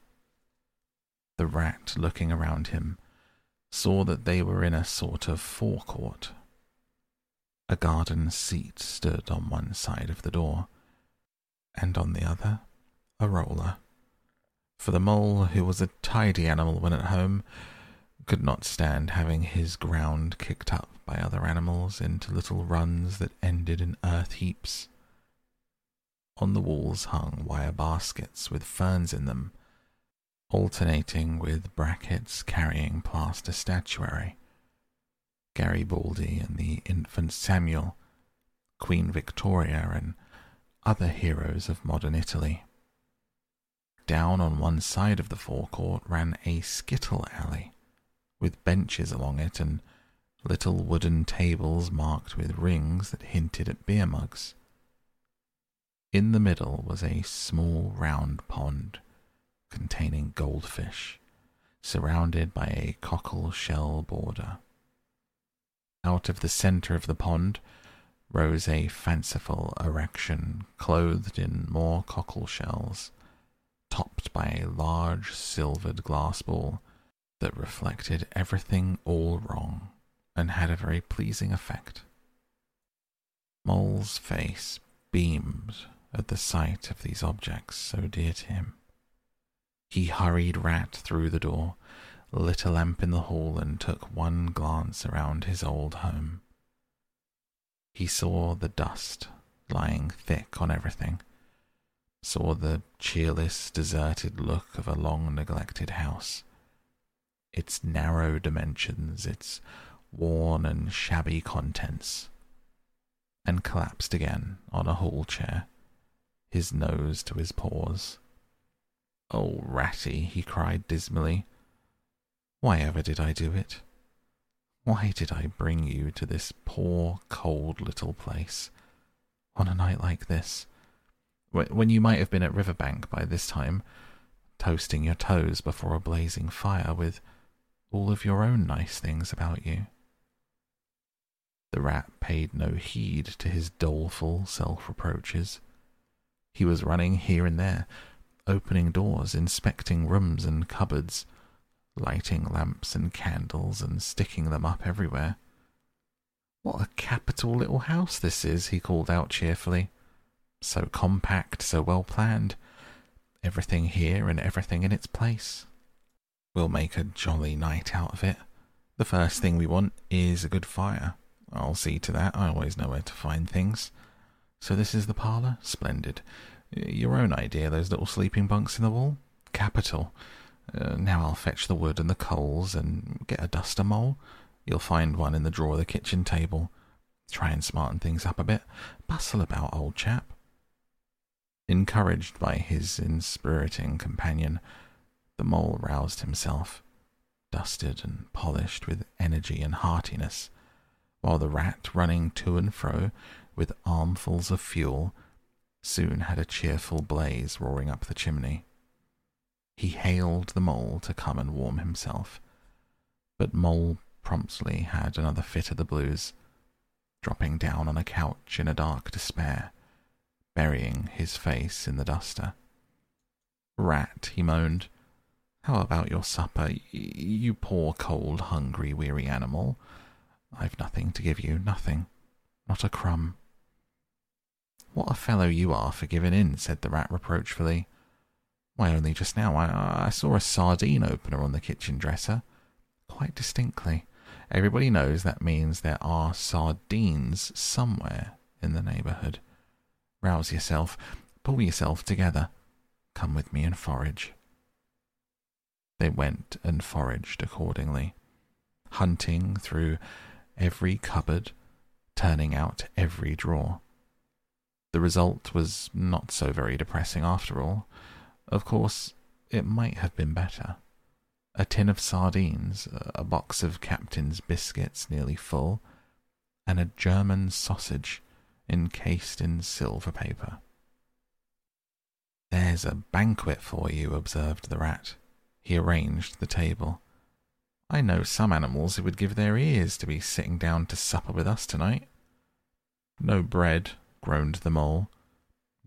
The rat, looking around him, saw that they were in a sort of forecourt. A garden seat stood on one side of the door, and on the other, a roller. For the mole, who was a tidy animal when at home, could not stand having his ground kicked up by other animals into little runs that ended in earth heaps. On the walls hung wire baskets with ferns in them, alternating with brackets carrying plaster statuary. Garibaldi and the infant Samuel, Queen Victoria, and other heroes of modern Italy. Down on one side of the forecourt ran a skittle alley, with benches along it and little wooden tables marked with rings that hinted at beer mugs. In the middle was a small round pond containing goldfish, surrounded by a cockle shell border. Out of the center of the pond rose a fanciful erection clothed in more cockle shells, topped by a large silvered glass ball that reflected everything all wrong and had a very pleasing effect. Mole's face beamed at the sight of these objects so dear to him. He hurried Rat through the door, lit a lamp in the hall, and took one glance around his old home. He saw the dust lying thick on everything, saw the cheerless, deserted look of a long neglected house, its narrow dimensions, its worn and shabby contents, and collapsed again on a hall chair, his nose to his paws. Oh, Ratty, he cried dismally. Why ever did I do it? Why did I bring you to this poor, cold little place on a night like this, when you might have been at Riverbank by this time, toasting your toes before a blazing fire with all of your own nice things about you? The rat paid no heed to his doleful self reproaches. He was running here and there, opening doors, inspecting rooms and cupboards, lighting lamps and candles and sticking them up everywhere. What a capital little house this is, he called out cheerfully. So compact, so well planned. Everything here and everything in its place. We'll make a jolly night out of it. The first thing we want is a good fire. I'll see to that. I always know where to find things. So this is the parlour? Splendid. Your own idea, those little sleeping bunks in the wall? Capital. Uh, now I'll fetch the wood and the coals and get a duster mole. You'll find one in the drawer of the kitchen table. Try and smarten things up a bit. Bustle about, old chap. Encouraged by his inspiriting companion, the mole roused himself, dusted and polished with energy and heartiness, while the rat, running to and fro with armfuls of fuel, soon had a cheerful blaze roaring up the chimney. He hailed the mole to come and warm himself, but Mole promptly had another fit of the blues, dropping down on a couch in a dark despair, burying his face in the duster. Rat, he moaned. How about your supper, you poor, cold, hungry, weary animal? I've nothing to give you, nothing. Not a crumb. What a fellow you are for giving in, said the rat reproachfully. Why, only just now I, I saw a sardine opener on the kitchen dresser. Quite distinctly. Everybody knows that means there are sardines somewhere in the neighbourhood. Rouse yourself. Pull yourself together. Come with me and forage. They went and foraged accordingly, hunting through every cupboard, turning out every drawer. The result was not so very depressing after all. Of course, it might have been better. A tin of sardines, a box of Captain's biscuits nearly full, and a German sausage encased in silver paper. There's a banquet for you, observed the rat. He arranged the table. I know some animals who would give their ears to be sitting down to supper with us tonight. No bread, groaned the mole.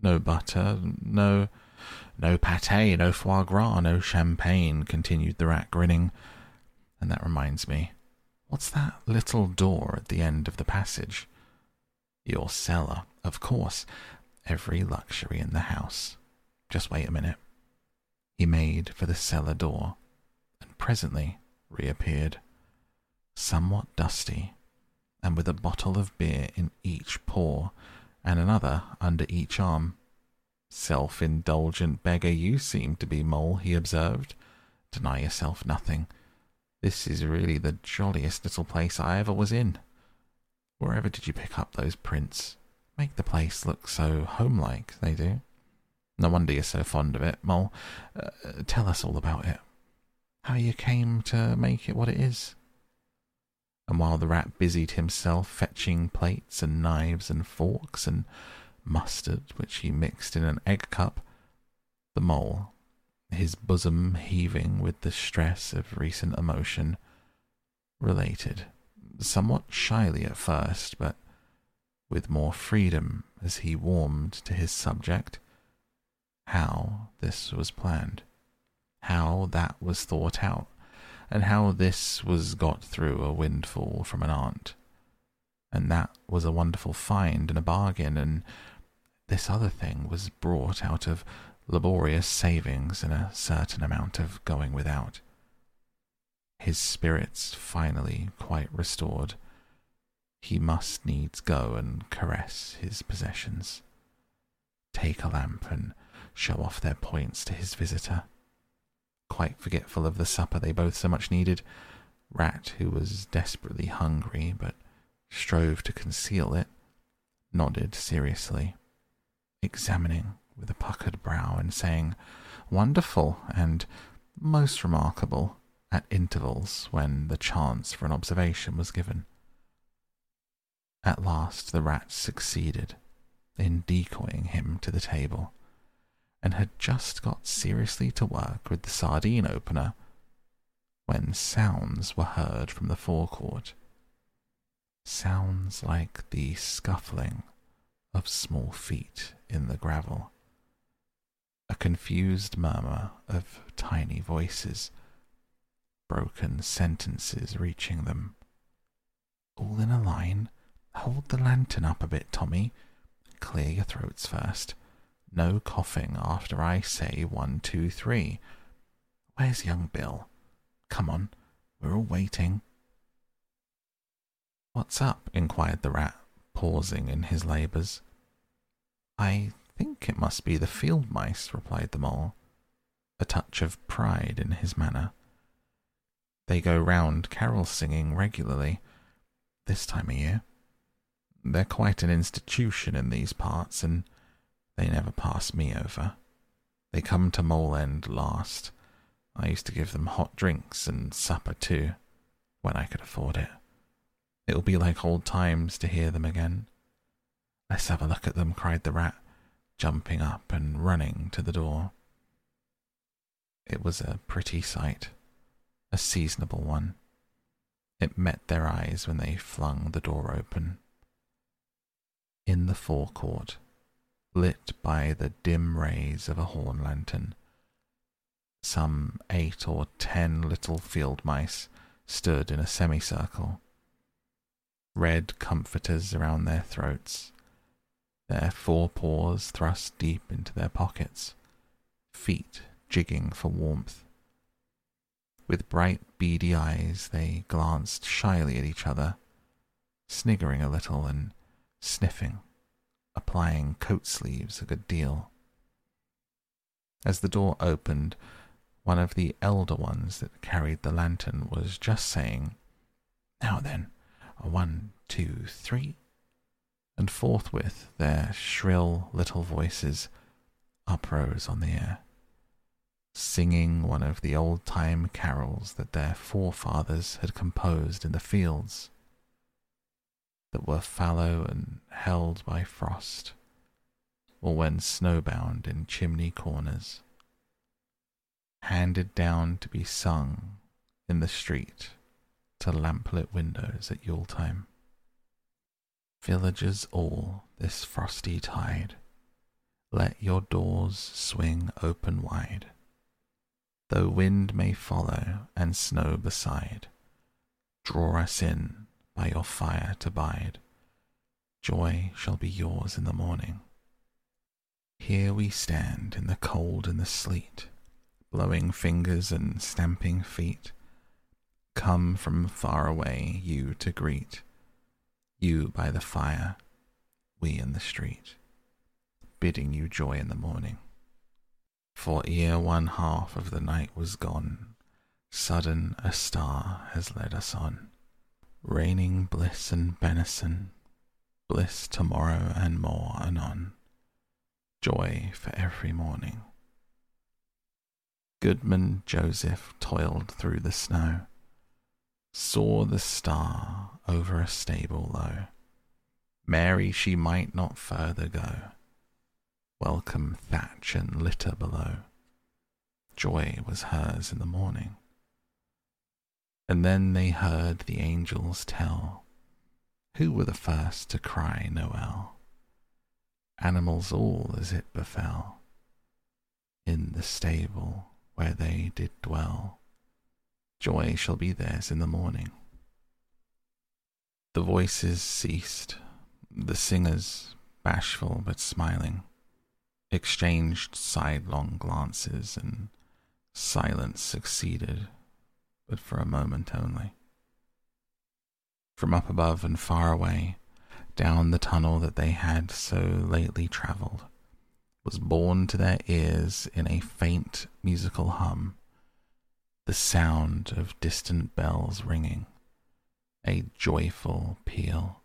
No butter, no. No pate, no foie gras, no champagne, continued the rat, grinning. And that reminds me, what's that little door at the end of the passage? Your cellar, of course. Every luxury in the house. Just wait a minute. He made for the cellar door, and presently reappeared, somewhat dusty, and with a bottle of beer in each paw, and another under each arm. Self indulgent beggar you seem to be, Mole, he observed. Deny yourself nothing. This is really the jolliest little place I ever was in. Wherever did you pick up those prints? Make the place look so homelike, they do. No wonder you're so fond of it, Mole. Uh, tell us all about it. How you came to make it what it is. And while the rat busied himself fetching plates and knives and forks and mustard, which he mixed in an egg cup, the mole, his bosom heaving with the stress of recent emotion, related, somewhat shyly at first, but with more freedom as he warmed to his subject, how this was planned, how that was thought out, and how this was got through a windfall from an aunt. And that was a wonderful find and a bargain, and this other thing was brought out of laborious savings and a certain amount of going without. His spirits finally quite restored, he must needs go and caress his possessions, take a lamp and show off their points to his visitor. Quite forgetful of the supper they both so much needed. Rat, who was desperately hungry but strove to conceal it, nodded seriously, examining with a puckered brow and saying, Wonderful and most remarkable at intervals when the chance for an observation was given. At last the rat succeeded in decoying him to the table and had just got seriously to work with the sardine opener when sounds were heard from the forecourt. Sounds like the scuffling of small feet in the gravel. A confused murmur of tiny voices, broken sentences reaching them. All in a line. Hold the lantern up a bit, Tommy. Clear your throats first. No coughing after I say one, two, three. Where's young Bill? Come on, we're all waiting. What's up? inquired the rat, pausing in his labours. I think it must be the field mice, replied the mole, a touch of pride in his manner. They go round carol singing regularly, this time of year. They're quite an institution in these parts, and they never pass me over. They come to Mole End last. I used to give them hot drinks and supper too, when I could afford it. It'll be like old times to hear them again. Let's have a look at them, cried the rat, jumping up and running to the door. It was a pretty sight, a seasonable one. It met their eyes when they flung the door open. In the forecourt lit by the dim rays of a horn lantern, Some eight or ten little field mice stood in a semicircle, red comforters around their throats, their forepaws thrust deep into their pockets, feet jigging for warmth. With bright, beady eyes, they glanced shyly at each other, sniggering a little and sniffing, applying coat sleeves a good deal. As the door opened, one of the elder ones that carried the lantern was just saying, Now then, one, two, three. And forthwith their shrill little voices uprose on the air singing one of the old time carols that their forefathers had composed in the fields, that were fallow and held by frost, or when snowbound in chimney corners, handed down to be sung in the street to lamplit windows at Yule time. Villagers all this frosty tide, let your doors swing open wide though wind may follow and snow beside. Draw us in by your fire to bide. Joy shall be yours in the morning. Here we stand in the cold and the sleet, blowing fingers and stamping feet. Come from far away, you to greet, you by the fire, we in the street, bidding you joy in the morning. For ere one half of the night was gone, Sudden a star has led us on, Raining bliss and benison, Bliss tomorrow and more anon, Joy for every morning. Goodman Joseph toiled through the snow, Saw the star over a stable low. Mary she might not further go welcome thatch and litter below. Joy was hers in the morning. And then they heard the angels tell who were the first to cry Noel. Animals all as it befell, in the stable where they did dwell. Joy shall be theirs in the morning. The voices ceased, the singers, bashful but smiling, exchanged sidelong glances, and silence succeeded, but for a moment only. From up above and far away, down the tunnel that they had so lately travelled, was borne to their ears in a faint musical hum the sound of distant bells ringing, a joyful peal.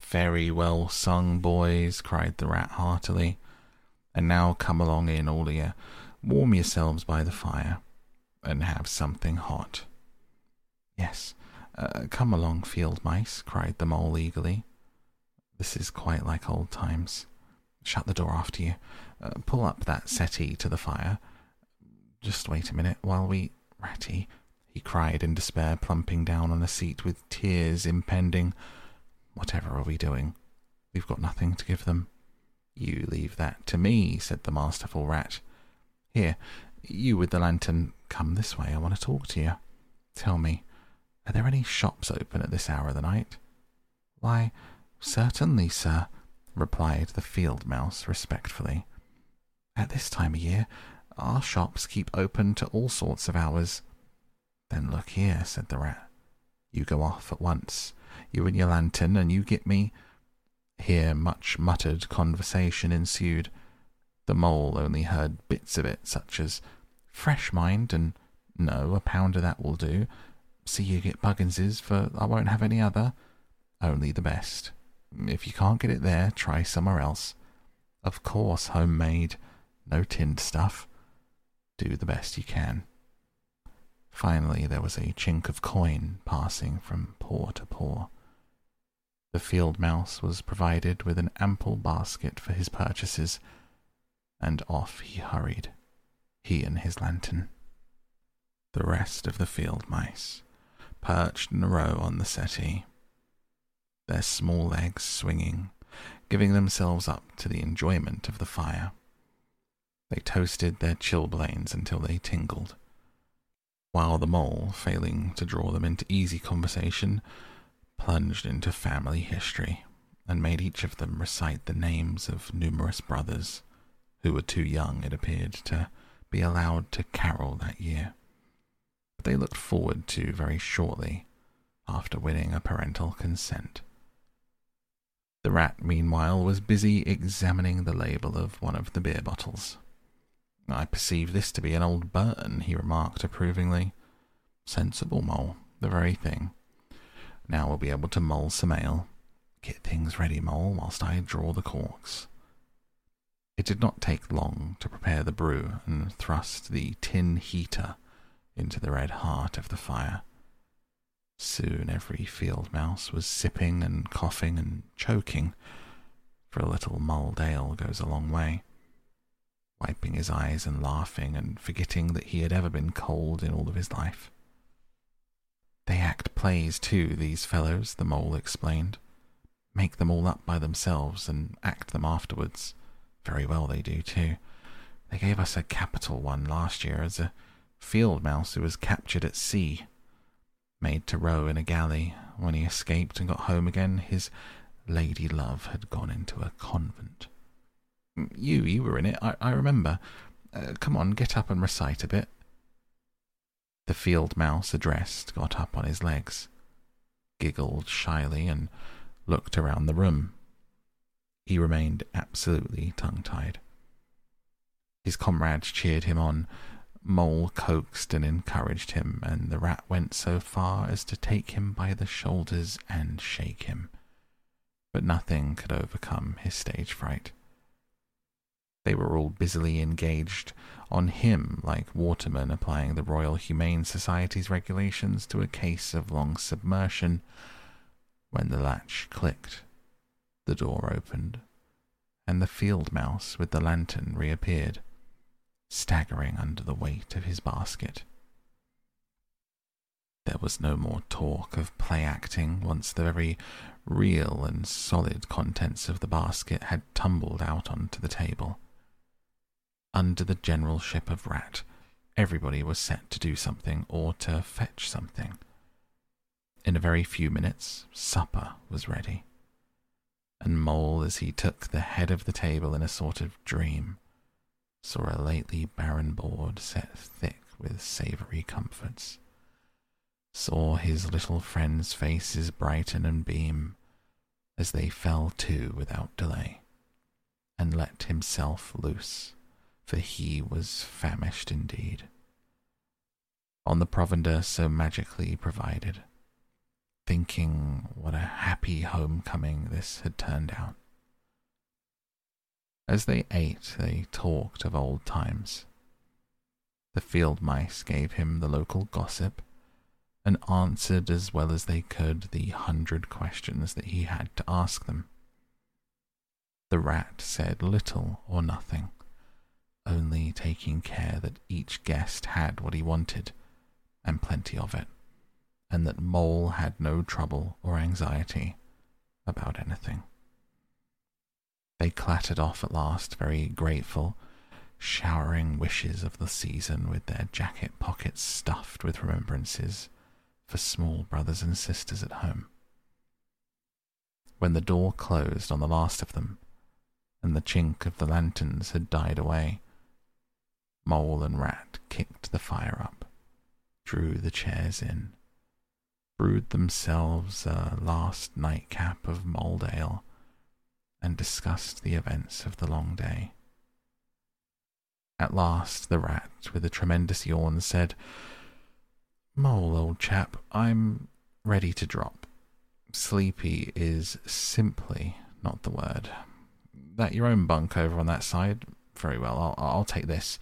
Very well sung, boys, cried the rat heartily. And now come along in, all of you. Warm yourselves by the fire and have something hot. Yes, uh, come along, field mice, cried the mole eagerly. This is quite like old times. Shut the door after you. Uh, pull up that settee to the fire. Just wait a minute while we. Ratty, he cried in despair, plumping down on a seat with tears impending. Whatever are we doing? We've got nothing to give them. You leave that to me, said the masterful rat. Here, you with the lantern, come this way. I want to talk to you. Tell me, are there any shops open at this hour of the night? Why, certainly, sir, replied the field mouse respectfully. At this time of year, our shops keep open to all sorts of hours. Then look here, said the rat. You go off at once you and your lantern, and you get me. Here much muttered conversation ensued. The mole only heard bits of it, such as fresh mind and no, a pound of that will do. See you get Buggins's, for I won't have any other. Only the best. If you can't get it there, try somewhere else. Of course, homemade, no tinned stuff. Do the best you can. Finally, there was a chink of coin passing from paw to paw. The field mouse was provided with an ample basket for his purchases, and off he hurried, he and his lantern. The rest of the field mice perched in a row on the settee, their small legs swinging, giving themselves up to the enjoyment of the fire. They toasted their chilblains until they tingled, while the mole, failing to draw them into easy conversation, plunged into family history and made each of them recite the names of numerous brothers who were too young, it appeared, to be allowed to carol that year. But they looked forward to very shortly after winning a parental consent. The rat, meanwhile, was busy examining the label of one of the beer bottles. I perceive this to be an old Burton, he remarked approvingly. Sensible mole, the very thing. Now we'll be able to mull some ale. Get things ready, mole, whilst I draw the corks. It did not take long to prepare the brew and thrust the tin heater into the red heart of the fire. Soon every field mouse was sipping and coughing and choking, for a little mulled ale goes a long way. Wiping his eyes and laughing and forgetting that he had ever been cold in all of his life. They act plays too, these fellows, the mole explained. Make them all up by themselves and act them afterwards. Very well they do too. They gave us a capital one last year as a field mouse who was captured at sea made to row in a galley. When he escaped and got home again, his lady love had gone into a convent. You, you were in it, I, I remember. Uh, come on, get up and recite a bit. The field mouse addressed got up on his legs, giggled shyly, and looked around the room. He remained absolutely tongue tied. His comrades cheered him on, Mole coaxed and encouraged him, and the rat went so far as to take him by the shoulders and shake him. But nothing could overcome his stage fright. They were all busily engaged on him like watermen applying the Royal Humane Society's regulations to a case of long submersion. When the latch clicked, the door opened, and the field mouse with the lantern reappeared staggering under the weight of his basket. There was no more talk of play acting once the very real and solid contents of the basket had tumbled out onto the table. Under the generalship of Rat, everybody was set to do something or to fetch something. In a very few minutes, supper was ready. And Mole, as he took the head of the table in a sort of dream, saw a lately barren board set thick with savoury comforts, saw his little friends' faces brighten and beam as they fell to without delay, and let himself loose, for he was famished indeed. On the provender so magically provided, thinking what a happy homecoming this had turned out. As they ate, they talked of old times. The field mice gave him the local gossip and answered as well as they could the hundred questions that he had to ask them. The rat said little or nothing, only taking care that each guest had what he wanted, and plenty of it, and that Mole had no trouble or anxiety about anything. They clattered off at last, very grateful, showering wishes of the season with their jacket pockets stuffed with remembrances for small brothers and sisters at home. When the door closed on the last of them, and the chink of the lanterns had died away, Mole and Rat kicked the fire up, drew the chairs in, brewed themselves a last nightcap of mulled ale, and discussed the events of the long day. At last, the rat, with a tremendous yawn, said, Mole, old chap, I'm ready to drop. Sleepy is simply not the word. That your own bunk over on that side? Very well, I'll, I'll take this.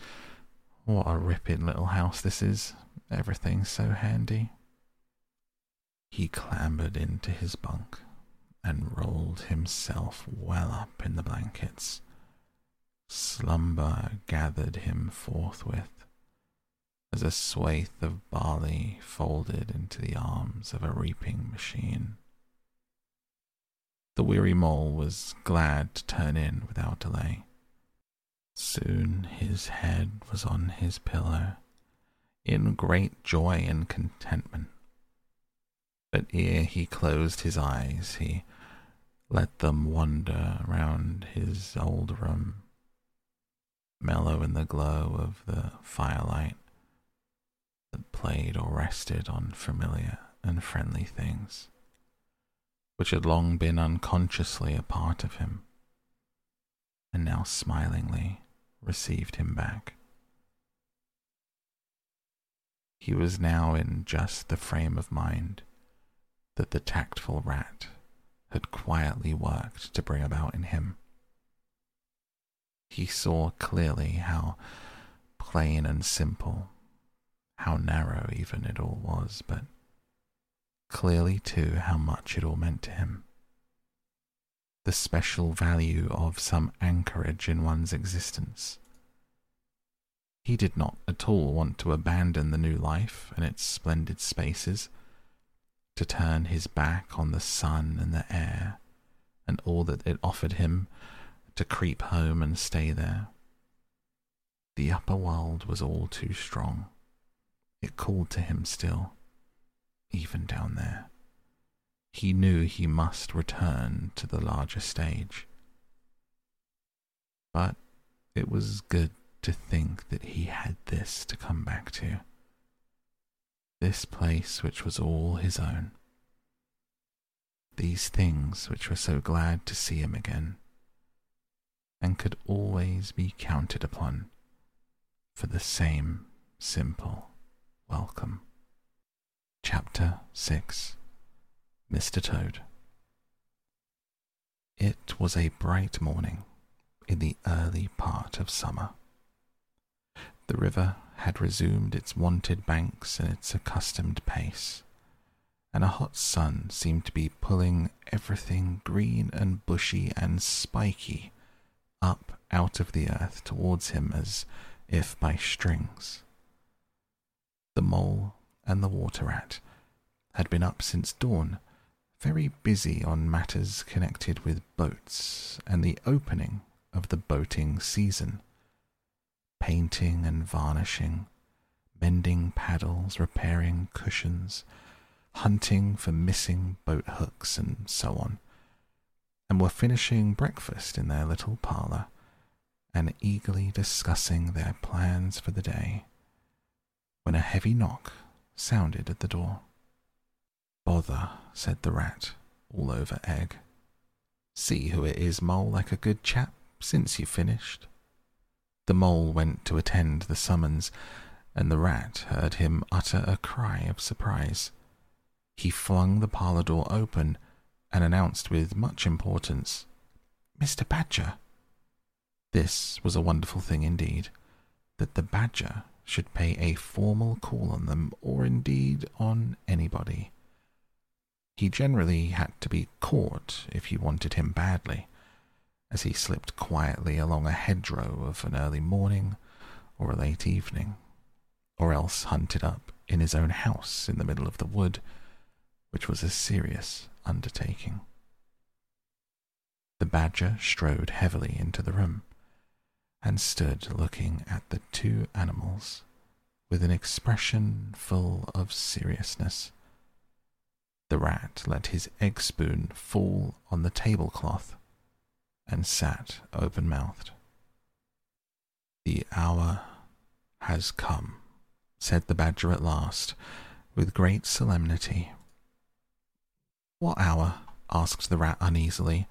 What a ripping little house this is. Everything's so handy. He clambered into his bunk and rolled himself well up in the blankets. Slumber gathered him forthwith, as a swathe of barley folded into the arms of a reaping machine. The weary mole was glad to turn in without delay. Soon his head was on his pillow, in great joy and contentment. But ere he closed his eyes, he let them wander round his old room, mellow in the glow of the firelight that played or rested on familiar and friendly things, which had long been unconsciously a part of him, and now smilingly received him back. He was now in just the frame of mind that the tactful rat had quietly worked to bring about in him. He saw clearly how plain and simple, how narrow even it all was, but clearly too how much it all meant to him. The special value of some anchorage in one's existence. He did not at all want to abandon the new life and its splendid spaces to turn his back on the sun and the air and all that it offered him, to creep home and stay there. The upper world was all too strong. It called to him still, even down there. He knew he must return to the larger stage. But it was good to think that he had this to come back to this place which was all his own. These things which were so glad to see him again, and could always be counted upon for the same simple welcome. Chapter 6 Mr. Toad It was a bright morning in the early part of summer. The river had resumed its wonted banks and its accustomed pace, and a hot sun seemed to be pulling everything green and bushy and spiky up out of the earth towards him as if by strings. The mole and the water rat had been up since dawn, very busy on matters connected with boats and the opening of the boating season painting and varnishing, mending paddles, repairing cushions, hunting for missing boat hooks, and so on, and were finishing breakfast in their little parlour and eagerly discussing their plans for the day when a heavy knock sounded at the door. Bother, said the rat, all over egg. See who it is, Mole, like a good chap, since you've finished. The mole went to attend the summons, and the rat heard him utter a cry of surprise. He flung the parlour door open and announced with much importance, Mr. Badger. This was a wonderful thing indeed, that the badger should pay a formal call on them, or indeed on anybody. He generally had to be caught if you wanted him badly as he slipped quietly along a hedgerow of an early morning or a late evening, or else hunted up in his own house in the middle of the wood, which was a serious undertaking. The badger strode heavily into the room and stood looking at the two animals with an expression full of seriousness. The rat let his egg spoon fall on the tablecloth and sat open mouthed. The hour has come, said the badger at last, with great solemnity. What hour? asked the rat uneasily,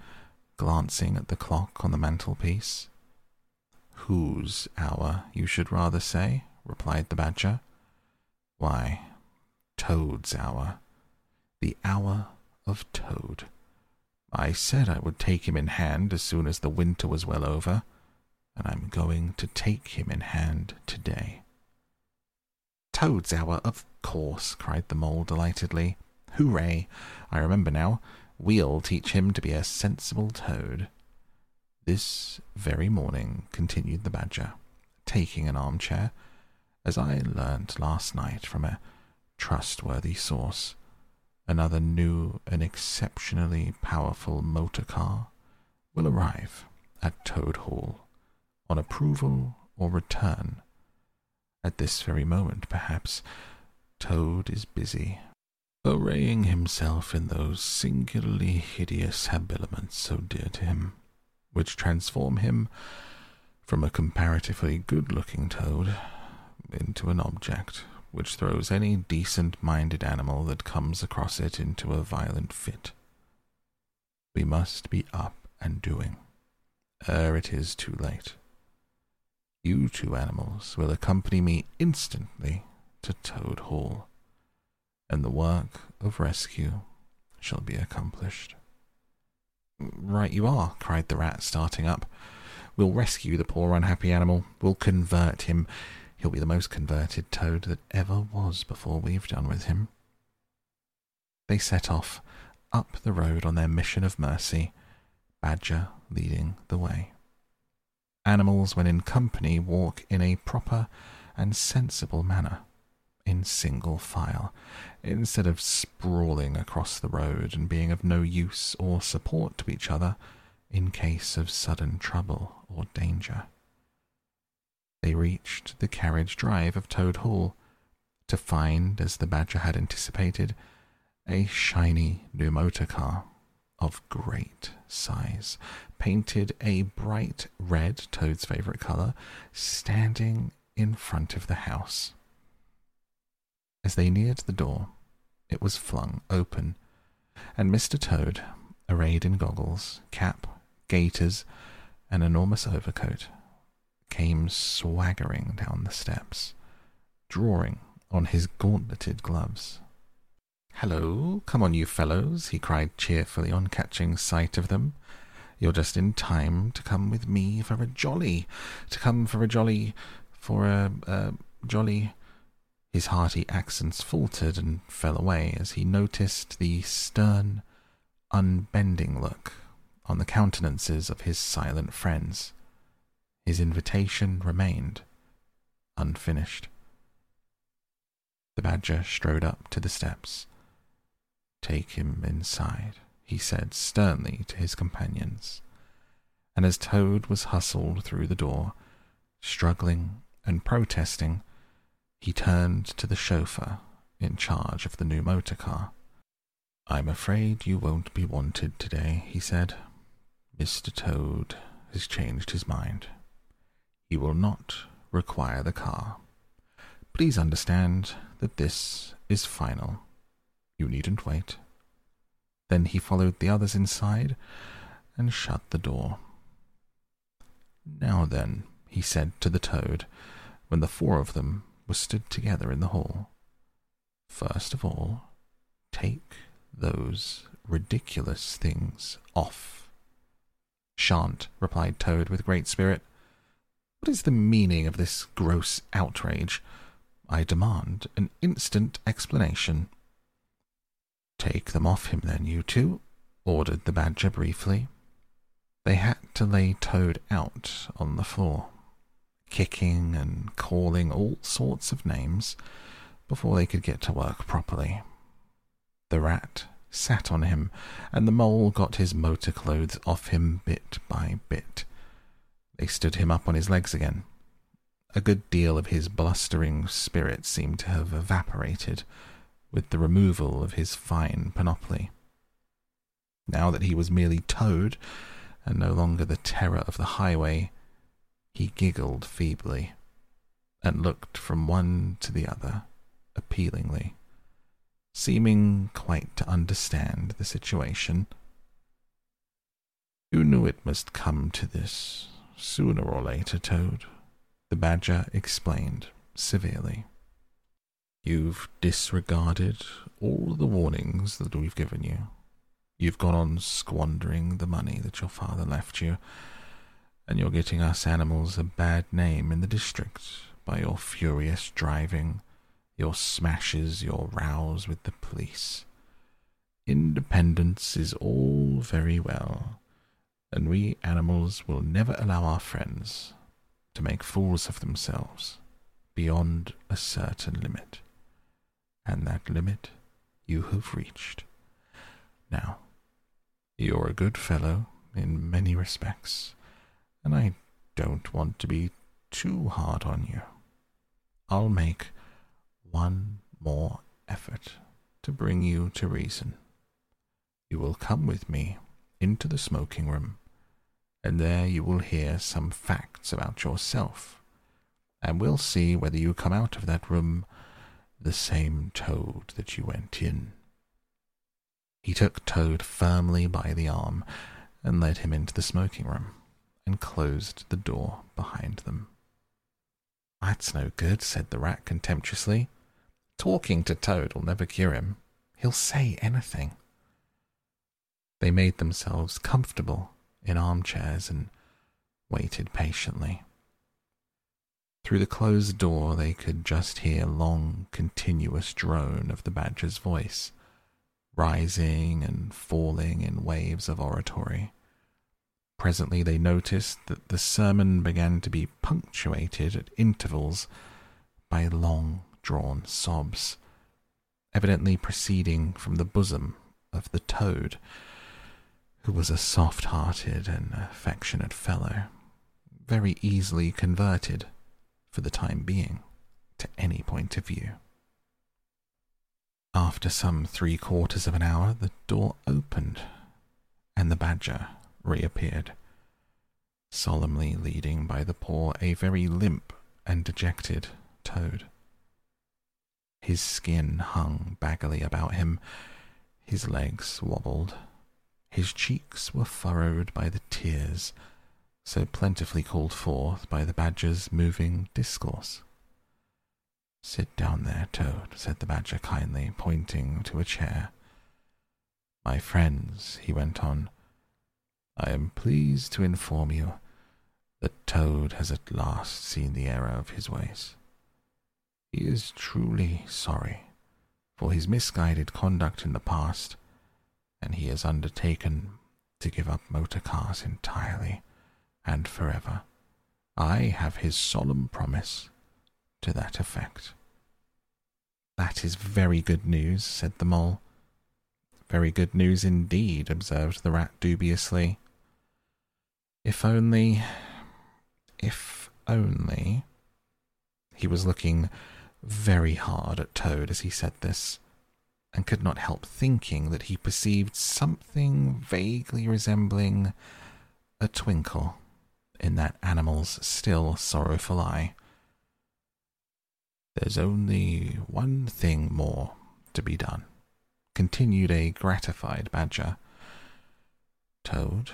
glancing at the clock on the mantelpiece. Whose hour, you should rather say, replied the badger. Why, Toad's hour. The hour of Toad. I said I would take him in hand as soon as the winter was well over, and I'm going to take him in hand today. Toad's hour, of course, cried the mole delightedly. Hooray! I remember now. We'll teach him to be a sensible toad. This very morning, continued the badger, taking an armchair, as I learnt last night from a trustworthy source, another new and exceptionally powerful motor car will arrive at Toad Hall on approval or return. At this very moment, perhaps, Toad is busy, arraying himself in those singularly hideous habiliments so dear to him, which transform him from a comparatively good looking toad into an object which throws any decent minded animal that comes across it into a violent fit. We must be up and doing, ere it is too late. You two animals will accompany me instantly to Toad Hall, and the work of rescue shall be accomplished. Right you are, cried the rat, starting up. We'll rescue the poor unhappy animal. We'll convert him. He'll be the most converted toad that ever was before we've done with him. They set off up the road on their mission of mercy, Badger leading the way. Animals, when in company, walk in a proper and sensible manner, in single file, instead of sprawling across the road and being of no use or support to each other in case of sudden trouble or danger. They reached the carriage drive of Toad Hall to find, as the Badger had anticipated, a shiny new motor car of great size, painted a bright red, Toad's favorite color, standing in front of the house. As they neared the door, it was flung open, and Mr. Toad, arrayed in goggles, cap, gaiters, and enormous overcoat, came swaggering down the steps, drawing on his gauntleted gloves. Hello, come on, you fellows, he cried cheerfully on catching sight of them. You're just in time to come with me for a jolly, to come for a jolly, for a, a jolly. His hearty accents faltered and fell away as he noticed the stern, unbending look on the countenances of his silent friends. His invitation remained unfinished. The badger strode up to the steps. Take him inside, he said sternly to his companions. And as Toad was hustled through the door, struggling and protesting, he turned to the chauffeur in charge of the new motor car. I'm afraid you won't be wanted today, he said. Mr. Toad has changed his mind. He will not require the car. Please understand that this is final. You needn't wait. Then he followed the others inside and shut the door. Now then, he said to the toad, when the four of them were stood together in the hall. First of all, take those ridiculous things off. Shan't, replied Toad with great spirit. What is the meaning of this gross outrage? I demand an instant explanation. Take them off him, then, you two, ordered the badger briefly. They had to lay Toad out on the floor, kicking and calling all sorts of names before they could get to work properly. The rat sat on him, and the mole got his motor clothes off him bit by bit. They stood him up on his legs again. A good deal of his blustering spirit seemed to have evaporated with the removal of his fine panoply. Now that he was merely Toad, and no longer the terror of the highway, he giggled feebly, and looked from one to the other appealingly, seeming quite to understand the situation. You knew it must come to this, Sooner or later, Toad, the Badger explained severely. You've disregarded all the warnings that we've given you. You've gone on squandering the money that your father left you, and you're getting us animals a bad name in the district by your furious driving, your smashes, your rows with the police. Independence is all very well, and we animals will never allow our friends to make fools of themselves beyond a certain limit. And that limit you have reached. Now, you're a good fellow in many respects, and I don't want to be too hard on you. I'll make one more effort to bring you to reason. You will come with me into the smoking room, and there you will hear some facts about yourself, and we'll see whether you come out of that room the same Toad that you went in. He took Toad firmly by the arm and led him into the smoking room and closed the door behind them. That's no good, said the rat contemptuously. Talking to Toad will never cure him. He'll say anything. They made themselves comfortable in armchairs and waited patiently. Through the closed door, they could just hear long, continuous drone of the badger's voice, rising and falling in waves of oratory. Presently, they noticed that the sermon began to be punctuated at intervals by long drawn sobs, evidently proceeding from the bosom of the toad, who was a soft hearted and affectionate fellow, very easily converted, for the time being, to any point of view. After some three quarters of an hour, the door opened, and the badger reappeared, solemnly leading by the paw a very limp and dejected toad. His skin hung baggily about him, his legs wobbled, his cheeks were furrowed by the tears so plentifully called forth by the badger's moving discourse. Sit down there, Toad, said the badger kindly, pointing to a chair. My friends, he went on, I am pleased to inform you that Toad has at last seen the error of his ways. He is truly sorry for his misguided conduct in the past, and he has undertaken to give up motor cars entirely and forever. I have his solemn promise to that effect. That is very good news, said the mole. Very good news indeed, observed the rat dubiously. If only. If only. He was looking very hard at Toad as he said this, and could not help thinking that he perceived something vaguely resembling a twinkle in that animal's still sorrowful eye. There's only one thing more to be done, continued a gratified badger. Toad,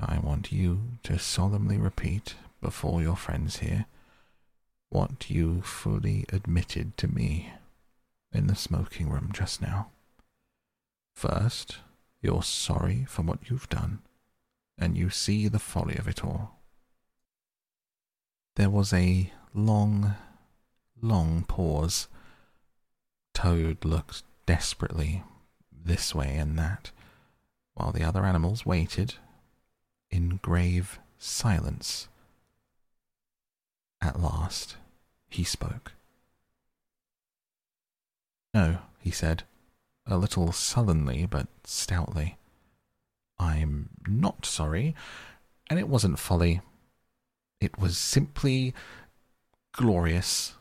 I want you to solemnly repeat before your friends here what you fully admitted to me in the smoking room just now. First, you're sorry for what you've done, and you see the folly of it all. There was a long, long pause. Toad looked desperately this way and that, while the other animals waited in grave silence. At last, he spoke. No, he said, a little sullenly but stoutly. I'm not sorry, and it wasn't folly. It was simply glorious.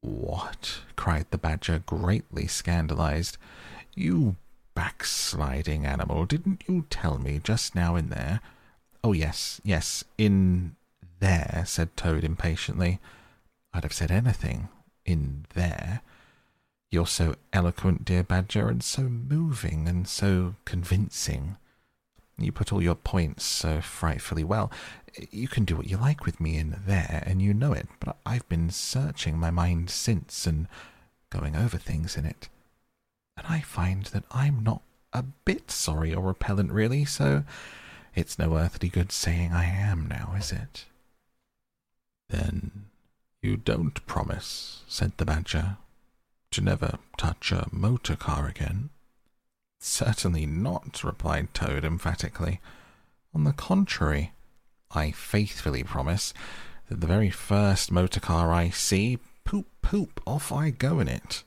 What? cried the badger, greatly scandalized. You backsliding animal, didn't you tell me just now in there? Oh, yes, yes, in there, said Toad impatiently. I'd have said anything in there. You're so eloquent, dear Badger, and so moving and so convincing. You put all your points so frightfully well. You can do what you like with me in there, and you know it, but I've been searching my mind since and going over things in it and I find that I'm not a bit sorry or repellent, really, so it's no earthly good saying I am now, is it? Then you don't promise, said the Badger, to never touch a motor car again? Certainly not, replied Toad emphatically. On the contrary, I faithfully promise that the very first motor car I see, poop, poop, off I go in it.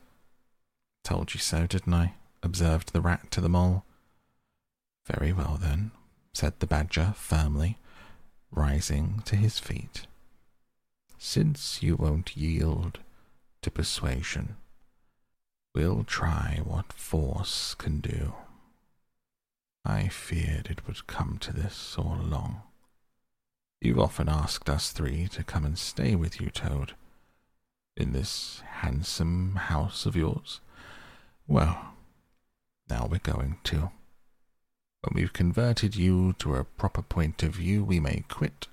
Told you so, didn't I? observed the rat to the mole. Very well, then, said the badger firmly. rising to his feet. Since you won't yield to persuasion, we'll try what force can do. I feared it would come to this all along. You've often asked us three to come and stay with you, Toad, in this handsome house of yours. Well, now we're going to. When we've converted you to a proper point of view, we may quit,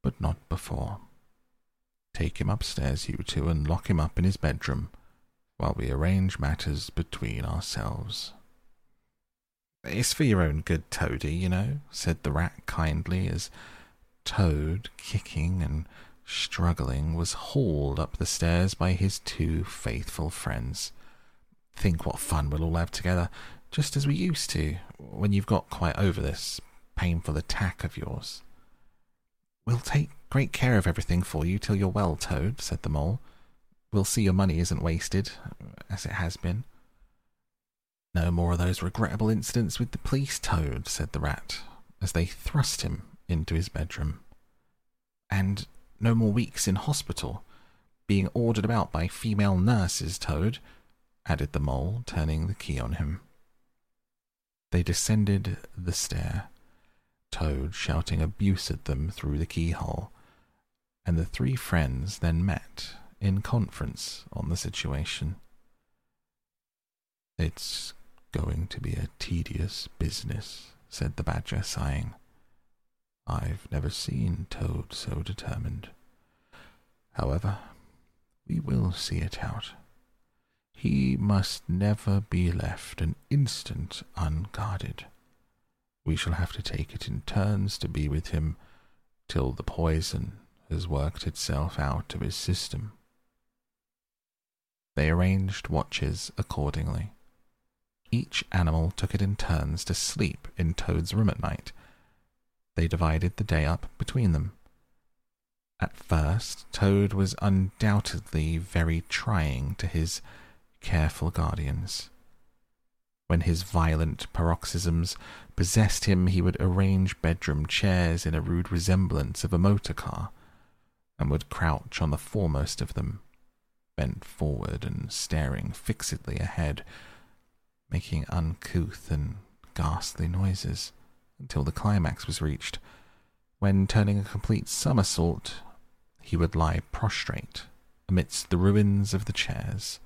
but not before. Take him upstairs, you two, and lock him up in his bedroom while we arrange matters between ourselves. It's for your own good, Toady, you know, said the rat kindly as Toad, kicking and struggling, was hauled up the stairs by his two faithful friends. Think what fun we'll all have together, just as we used to, when you've got quite over this painful attack of yours. We'll take great care of everything for you till you're well, Toad, said the mole. We'll see your money isn't wasted, as it has been. No more of those regrettable incidents with the police, Toad, said the rat, as they thrust him into his bedroom. And no more weeks in hospital, being ordered about by female nurses, Toad, added the mole, turning the key on him. They descended the stair, Toad shouting abuse at them through the keyhole, and the three friends then met in conference on the situation. It's going to be a tedious business, said the Badger, sighing. I've never seen Toad so determined. However, we will see it out. He must never be left an instant unguarded. We shall have to take it in turns to be with him till the poison has worked itself out of his system. They arranged watches accordingly. Each animal took it in turns to sleep in Toad's room at night. They divided the day up between them. At first, Toad was undoubtedly very trying to his careful guardians. When his violent paroxysms possessed him, he would arrange bedroom chairs in a rude resemblance of a motor car, and would crouch on the foremost of them, bent forward and staring fixedly ahead, making uncouth and ghastly noises until the climax was reached, when, turning a complete somersault, he would lie prostrate amidst the ruins of the chairs,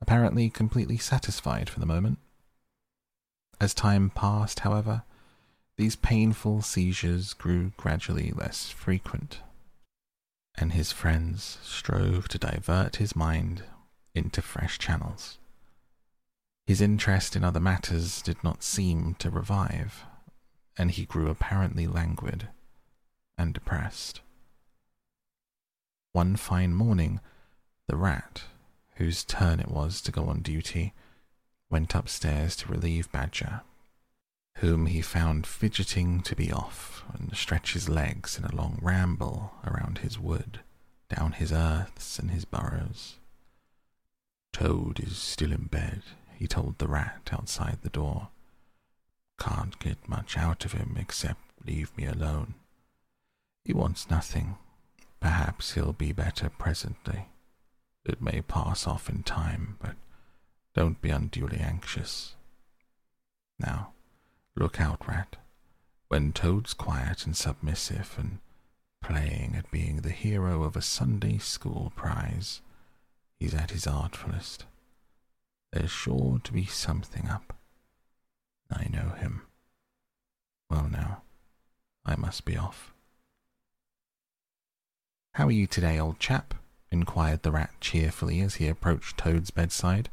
apparently completely satisfied for the moment. As time passed, however, these painful seizures grew gradually less frequent, and his friends strove to divert his mind into fresh channels. His interest in other matters did not seem to revive, and he grew apparently languid and depressed. One fine morning, the rat, whose turn it was to go on duty, went upstairs to relieve Badger, whom he found fidgeting to be off and stretch his legs in a long ramble around his wood, down his earths and his burrows. Toad is still in bed, he told the rat outside the door. Can't get much out of him except leave me alone. He wants nothing. Perhaps he'll be better presently. It may pass off in time, but don't be unduly anxious. Now, look out, Rat. When Toad's quiet and submissive and playing at being the hero of a Sunday school prize, he's at his artfullest. There's sure to be something up. I know him. Well, now, I must be off. How are you today, old chap? inquired the rat cheerfully as he approached Toad's bedside.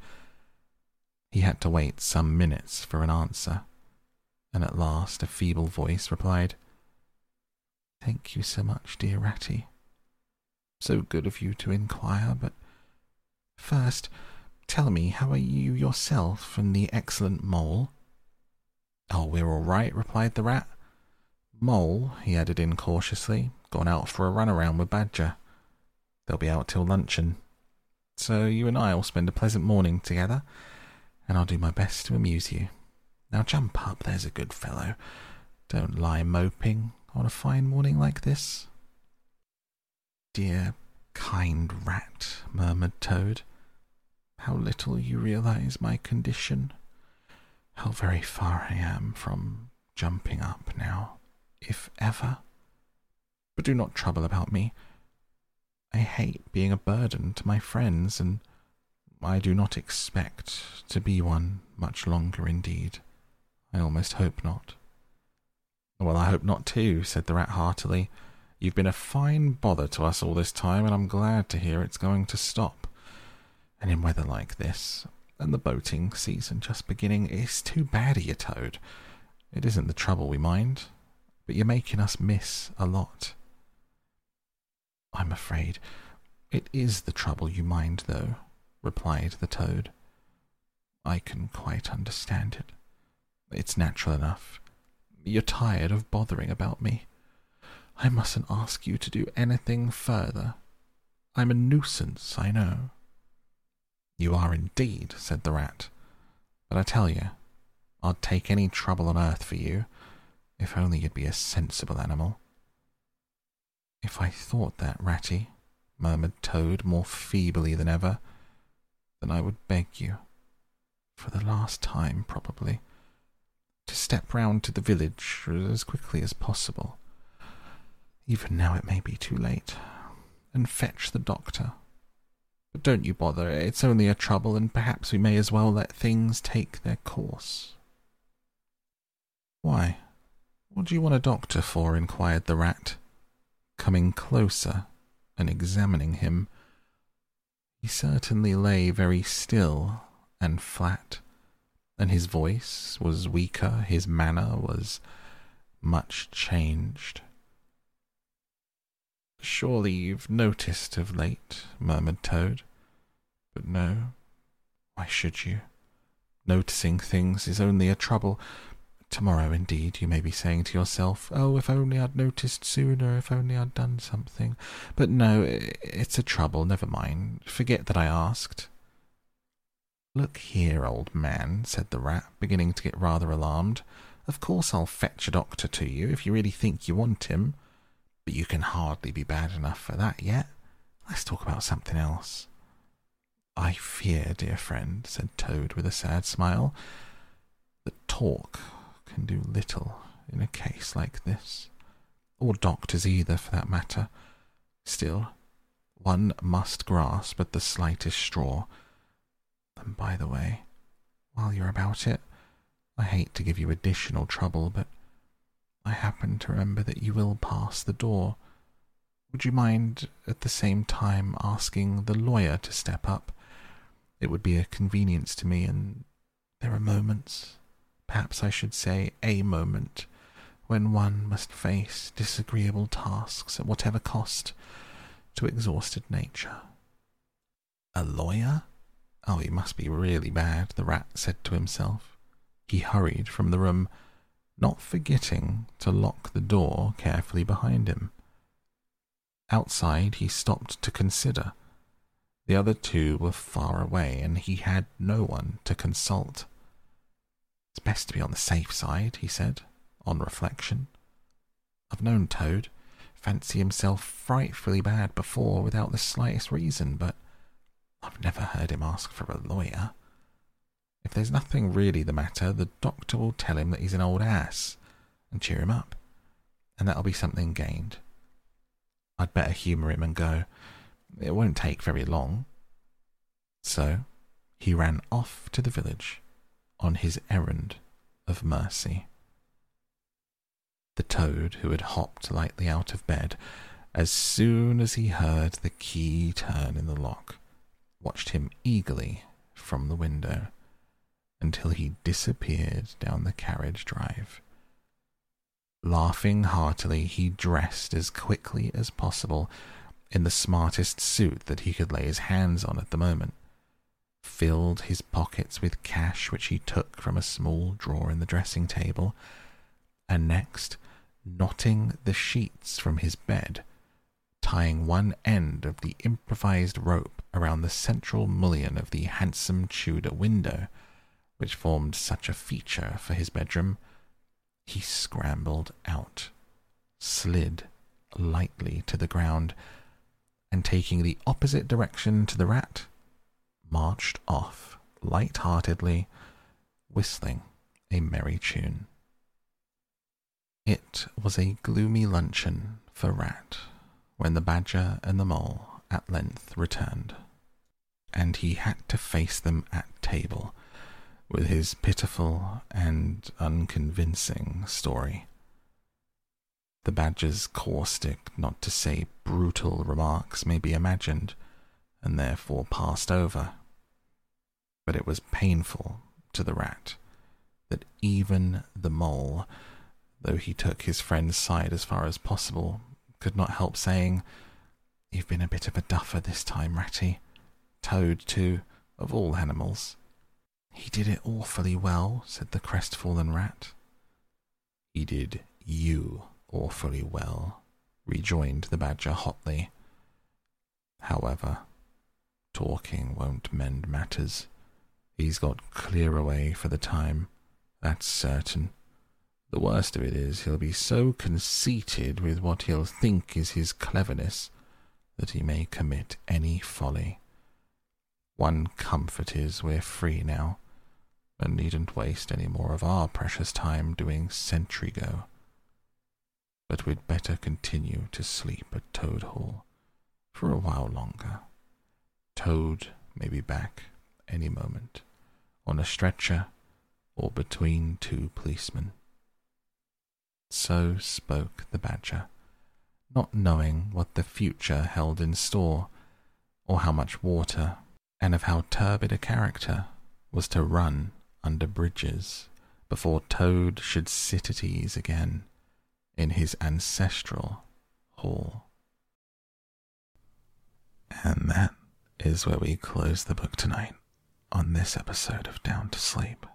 He had to wait some minutes for an answer, and at last a feeble voice replied, Thank you so much, dear Ratty. So good of you to inquire, but first, tell me, how are you yourself and the excellent mole? Oh, we're all right, replied the rat. Mole, he added incautiously, gone out for a run around with Badger. They'll be out till luncheon. So you and I will spend a pleasant morning together, and I'll do my best to amuse you. Now jump up, there's a good fellow. Don't lie moping. on a fine morning like this? Dear, kind rat, murmured Toad, how little you realize my condition. How very far I am from jumping up now, if ever. But do not trouble about me. I hate being a burden to my friends, and I do not expect to be one much longer indeed. I almost hope not. Well, I hope not too, said the rat heartily. You've been a fine bother to us all this time, and I'm glad to hear it's going to stop. And in weather like this, and the boating season just beginning, it's too bad of you, Toad. It isn't the trouble we mind, but you're making us miss a lot. I'm afraid it is the trouble you mind, though, replied the toad. I can quite understand it. It's natural enough. You're tired of bothering about me. I mustn't ask you to do anything further. I'm a nuisance, I know. You are indeed, said the rat. But I tell you, I'd take any trouble on earth for you, if only you'd be a sensible animal. If I thought that, Ratty, murmured Toad more feebly than ever, then I would beg you, for the last time probably, to step round to the village as quickly as possible. Even now it may be too late, and fetch the doctor. But don't you bother, it's only a trouble, and perhaps we may as well let things take their course. Why? What do you want a doctor for? inquired the rat coming closer and examining him. He certainly lay very still and flat, and his voice was weaker, his manner was much changed. Surely you've noticed of late, murmured Toad. But no, why should you? Noticing things is only a trouble. Tomorrow, indeed, you may be saying to yourself, Oh, if only I'd noticed sooner, if only I'd done something. But no, it's a trouble, never mind. Forget that I asked. Look here, old man, said the rat, beginning to get rather alarmed. Of course I'll fetch a doctor to you if you really think you want him. But you can hardly be bad enough for that yet. Let's talk about something else. I fear, dear friend, said Toad with a sad smile, that talk can do little in a case like this, or doctors either for that matter. Still, one must grasp at the slightest straw. And by the way, while you're about it, I hate to give you additional trouble, but I happen to remember that you will pass the door. Would you mind at the same time asking the lawyer to step up? It would be a convenience to me, and there are moments perhaps I should say a moment, when one must face disagreeable tasks at whatever cost to exhausted nature. A lawyer? Oh, he must be really bad, the rat said to himself. He hurried from the room, not forgetting to lock the door carefully behind him. Outside, he stopped to consider. The other two were far away, and he had no one to consult. It's best to be on the safe side, he said, on reflection. I've known Toad fancy himself frightfully bad before without the slightest reason, but I've never heard him ask for a lawyer. If there's nothing really the matter, the doctor will tell him that he's an old ass and cheer him up, and that'll be something gained. I'd better humour him and go. It won't take very long. So he ran off to the village on his errand of mercy. The toad, who had hopped lightly out of bed as soon as he heard the key turn in the lock, watched him eagerly from the window until he disappeared down the carriage drive. Laughing heartily, he dressed as quickly as possible in the smartest suit that he could lay his hands on at the moment filled his pockets with cash which he took from a small drawer in the dressing table, and next, knotting the sheets from his bed, tying one end of the improvised rope around the central mullion of the handsome Tudor window, which formed such a feature for his bedroom, he scrambled out. slid lightly to the ground and taking the opposite direction to the rat, marched off light-heartedly, whistling a merry tune. It was a gloomy luncheon for Rat when the badger and the mole at length returned, and he had to face them at table with his pitiful and unconvincing story. The badger's caustic, not to say brutal, remarks may be imagined and therefore passed over. But it was painful to the rat that even the mole, though he took his friend's side as far as possible, could not help saying, You've been a bit of a duffer this time, Ratty. Toad, too, of all animals. He did it awfully well, said the crestfallen rat. He did you awfully well, rejoined the badger hotly. However, talking won't mend matters. He's got clear away for the time, that's certain. The worst of it is he'll be so conceited with what he'll think is his cleverness that he may commit any folly. One comfort is we're free now, and needn't waste any more of our precious time doing sentry go. But we'd better continue to sleep at Toad Hall for a while longer. Toad may be back any moment, on a stretcher or between two policemen. So spoke the badger, not knowing what the future held in store, or how much water, and of how turbid a character was to run under bridges before Toad should sit at ease again in his ancestral hall. And that is where we close the book tonight on this episode of Down to Sleep.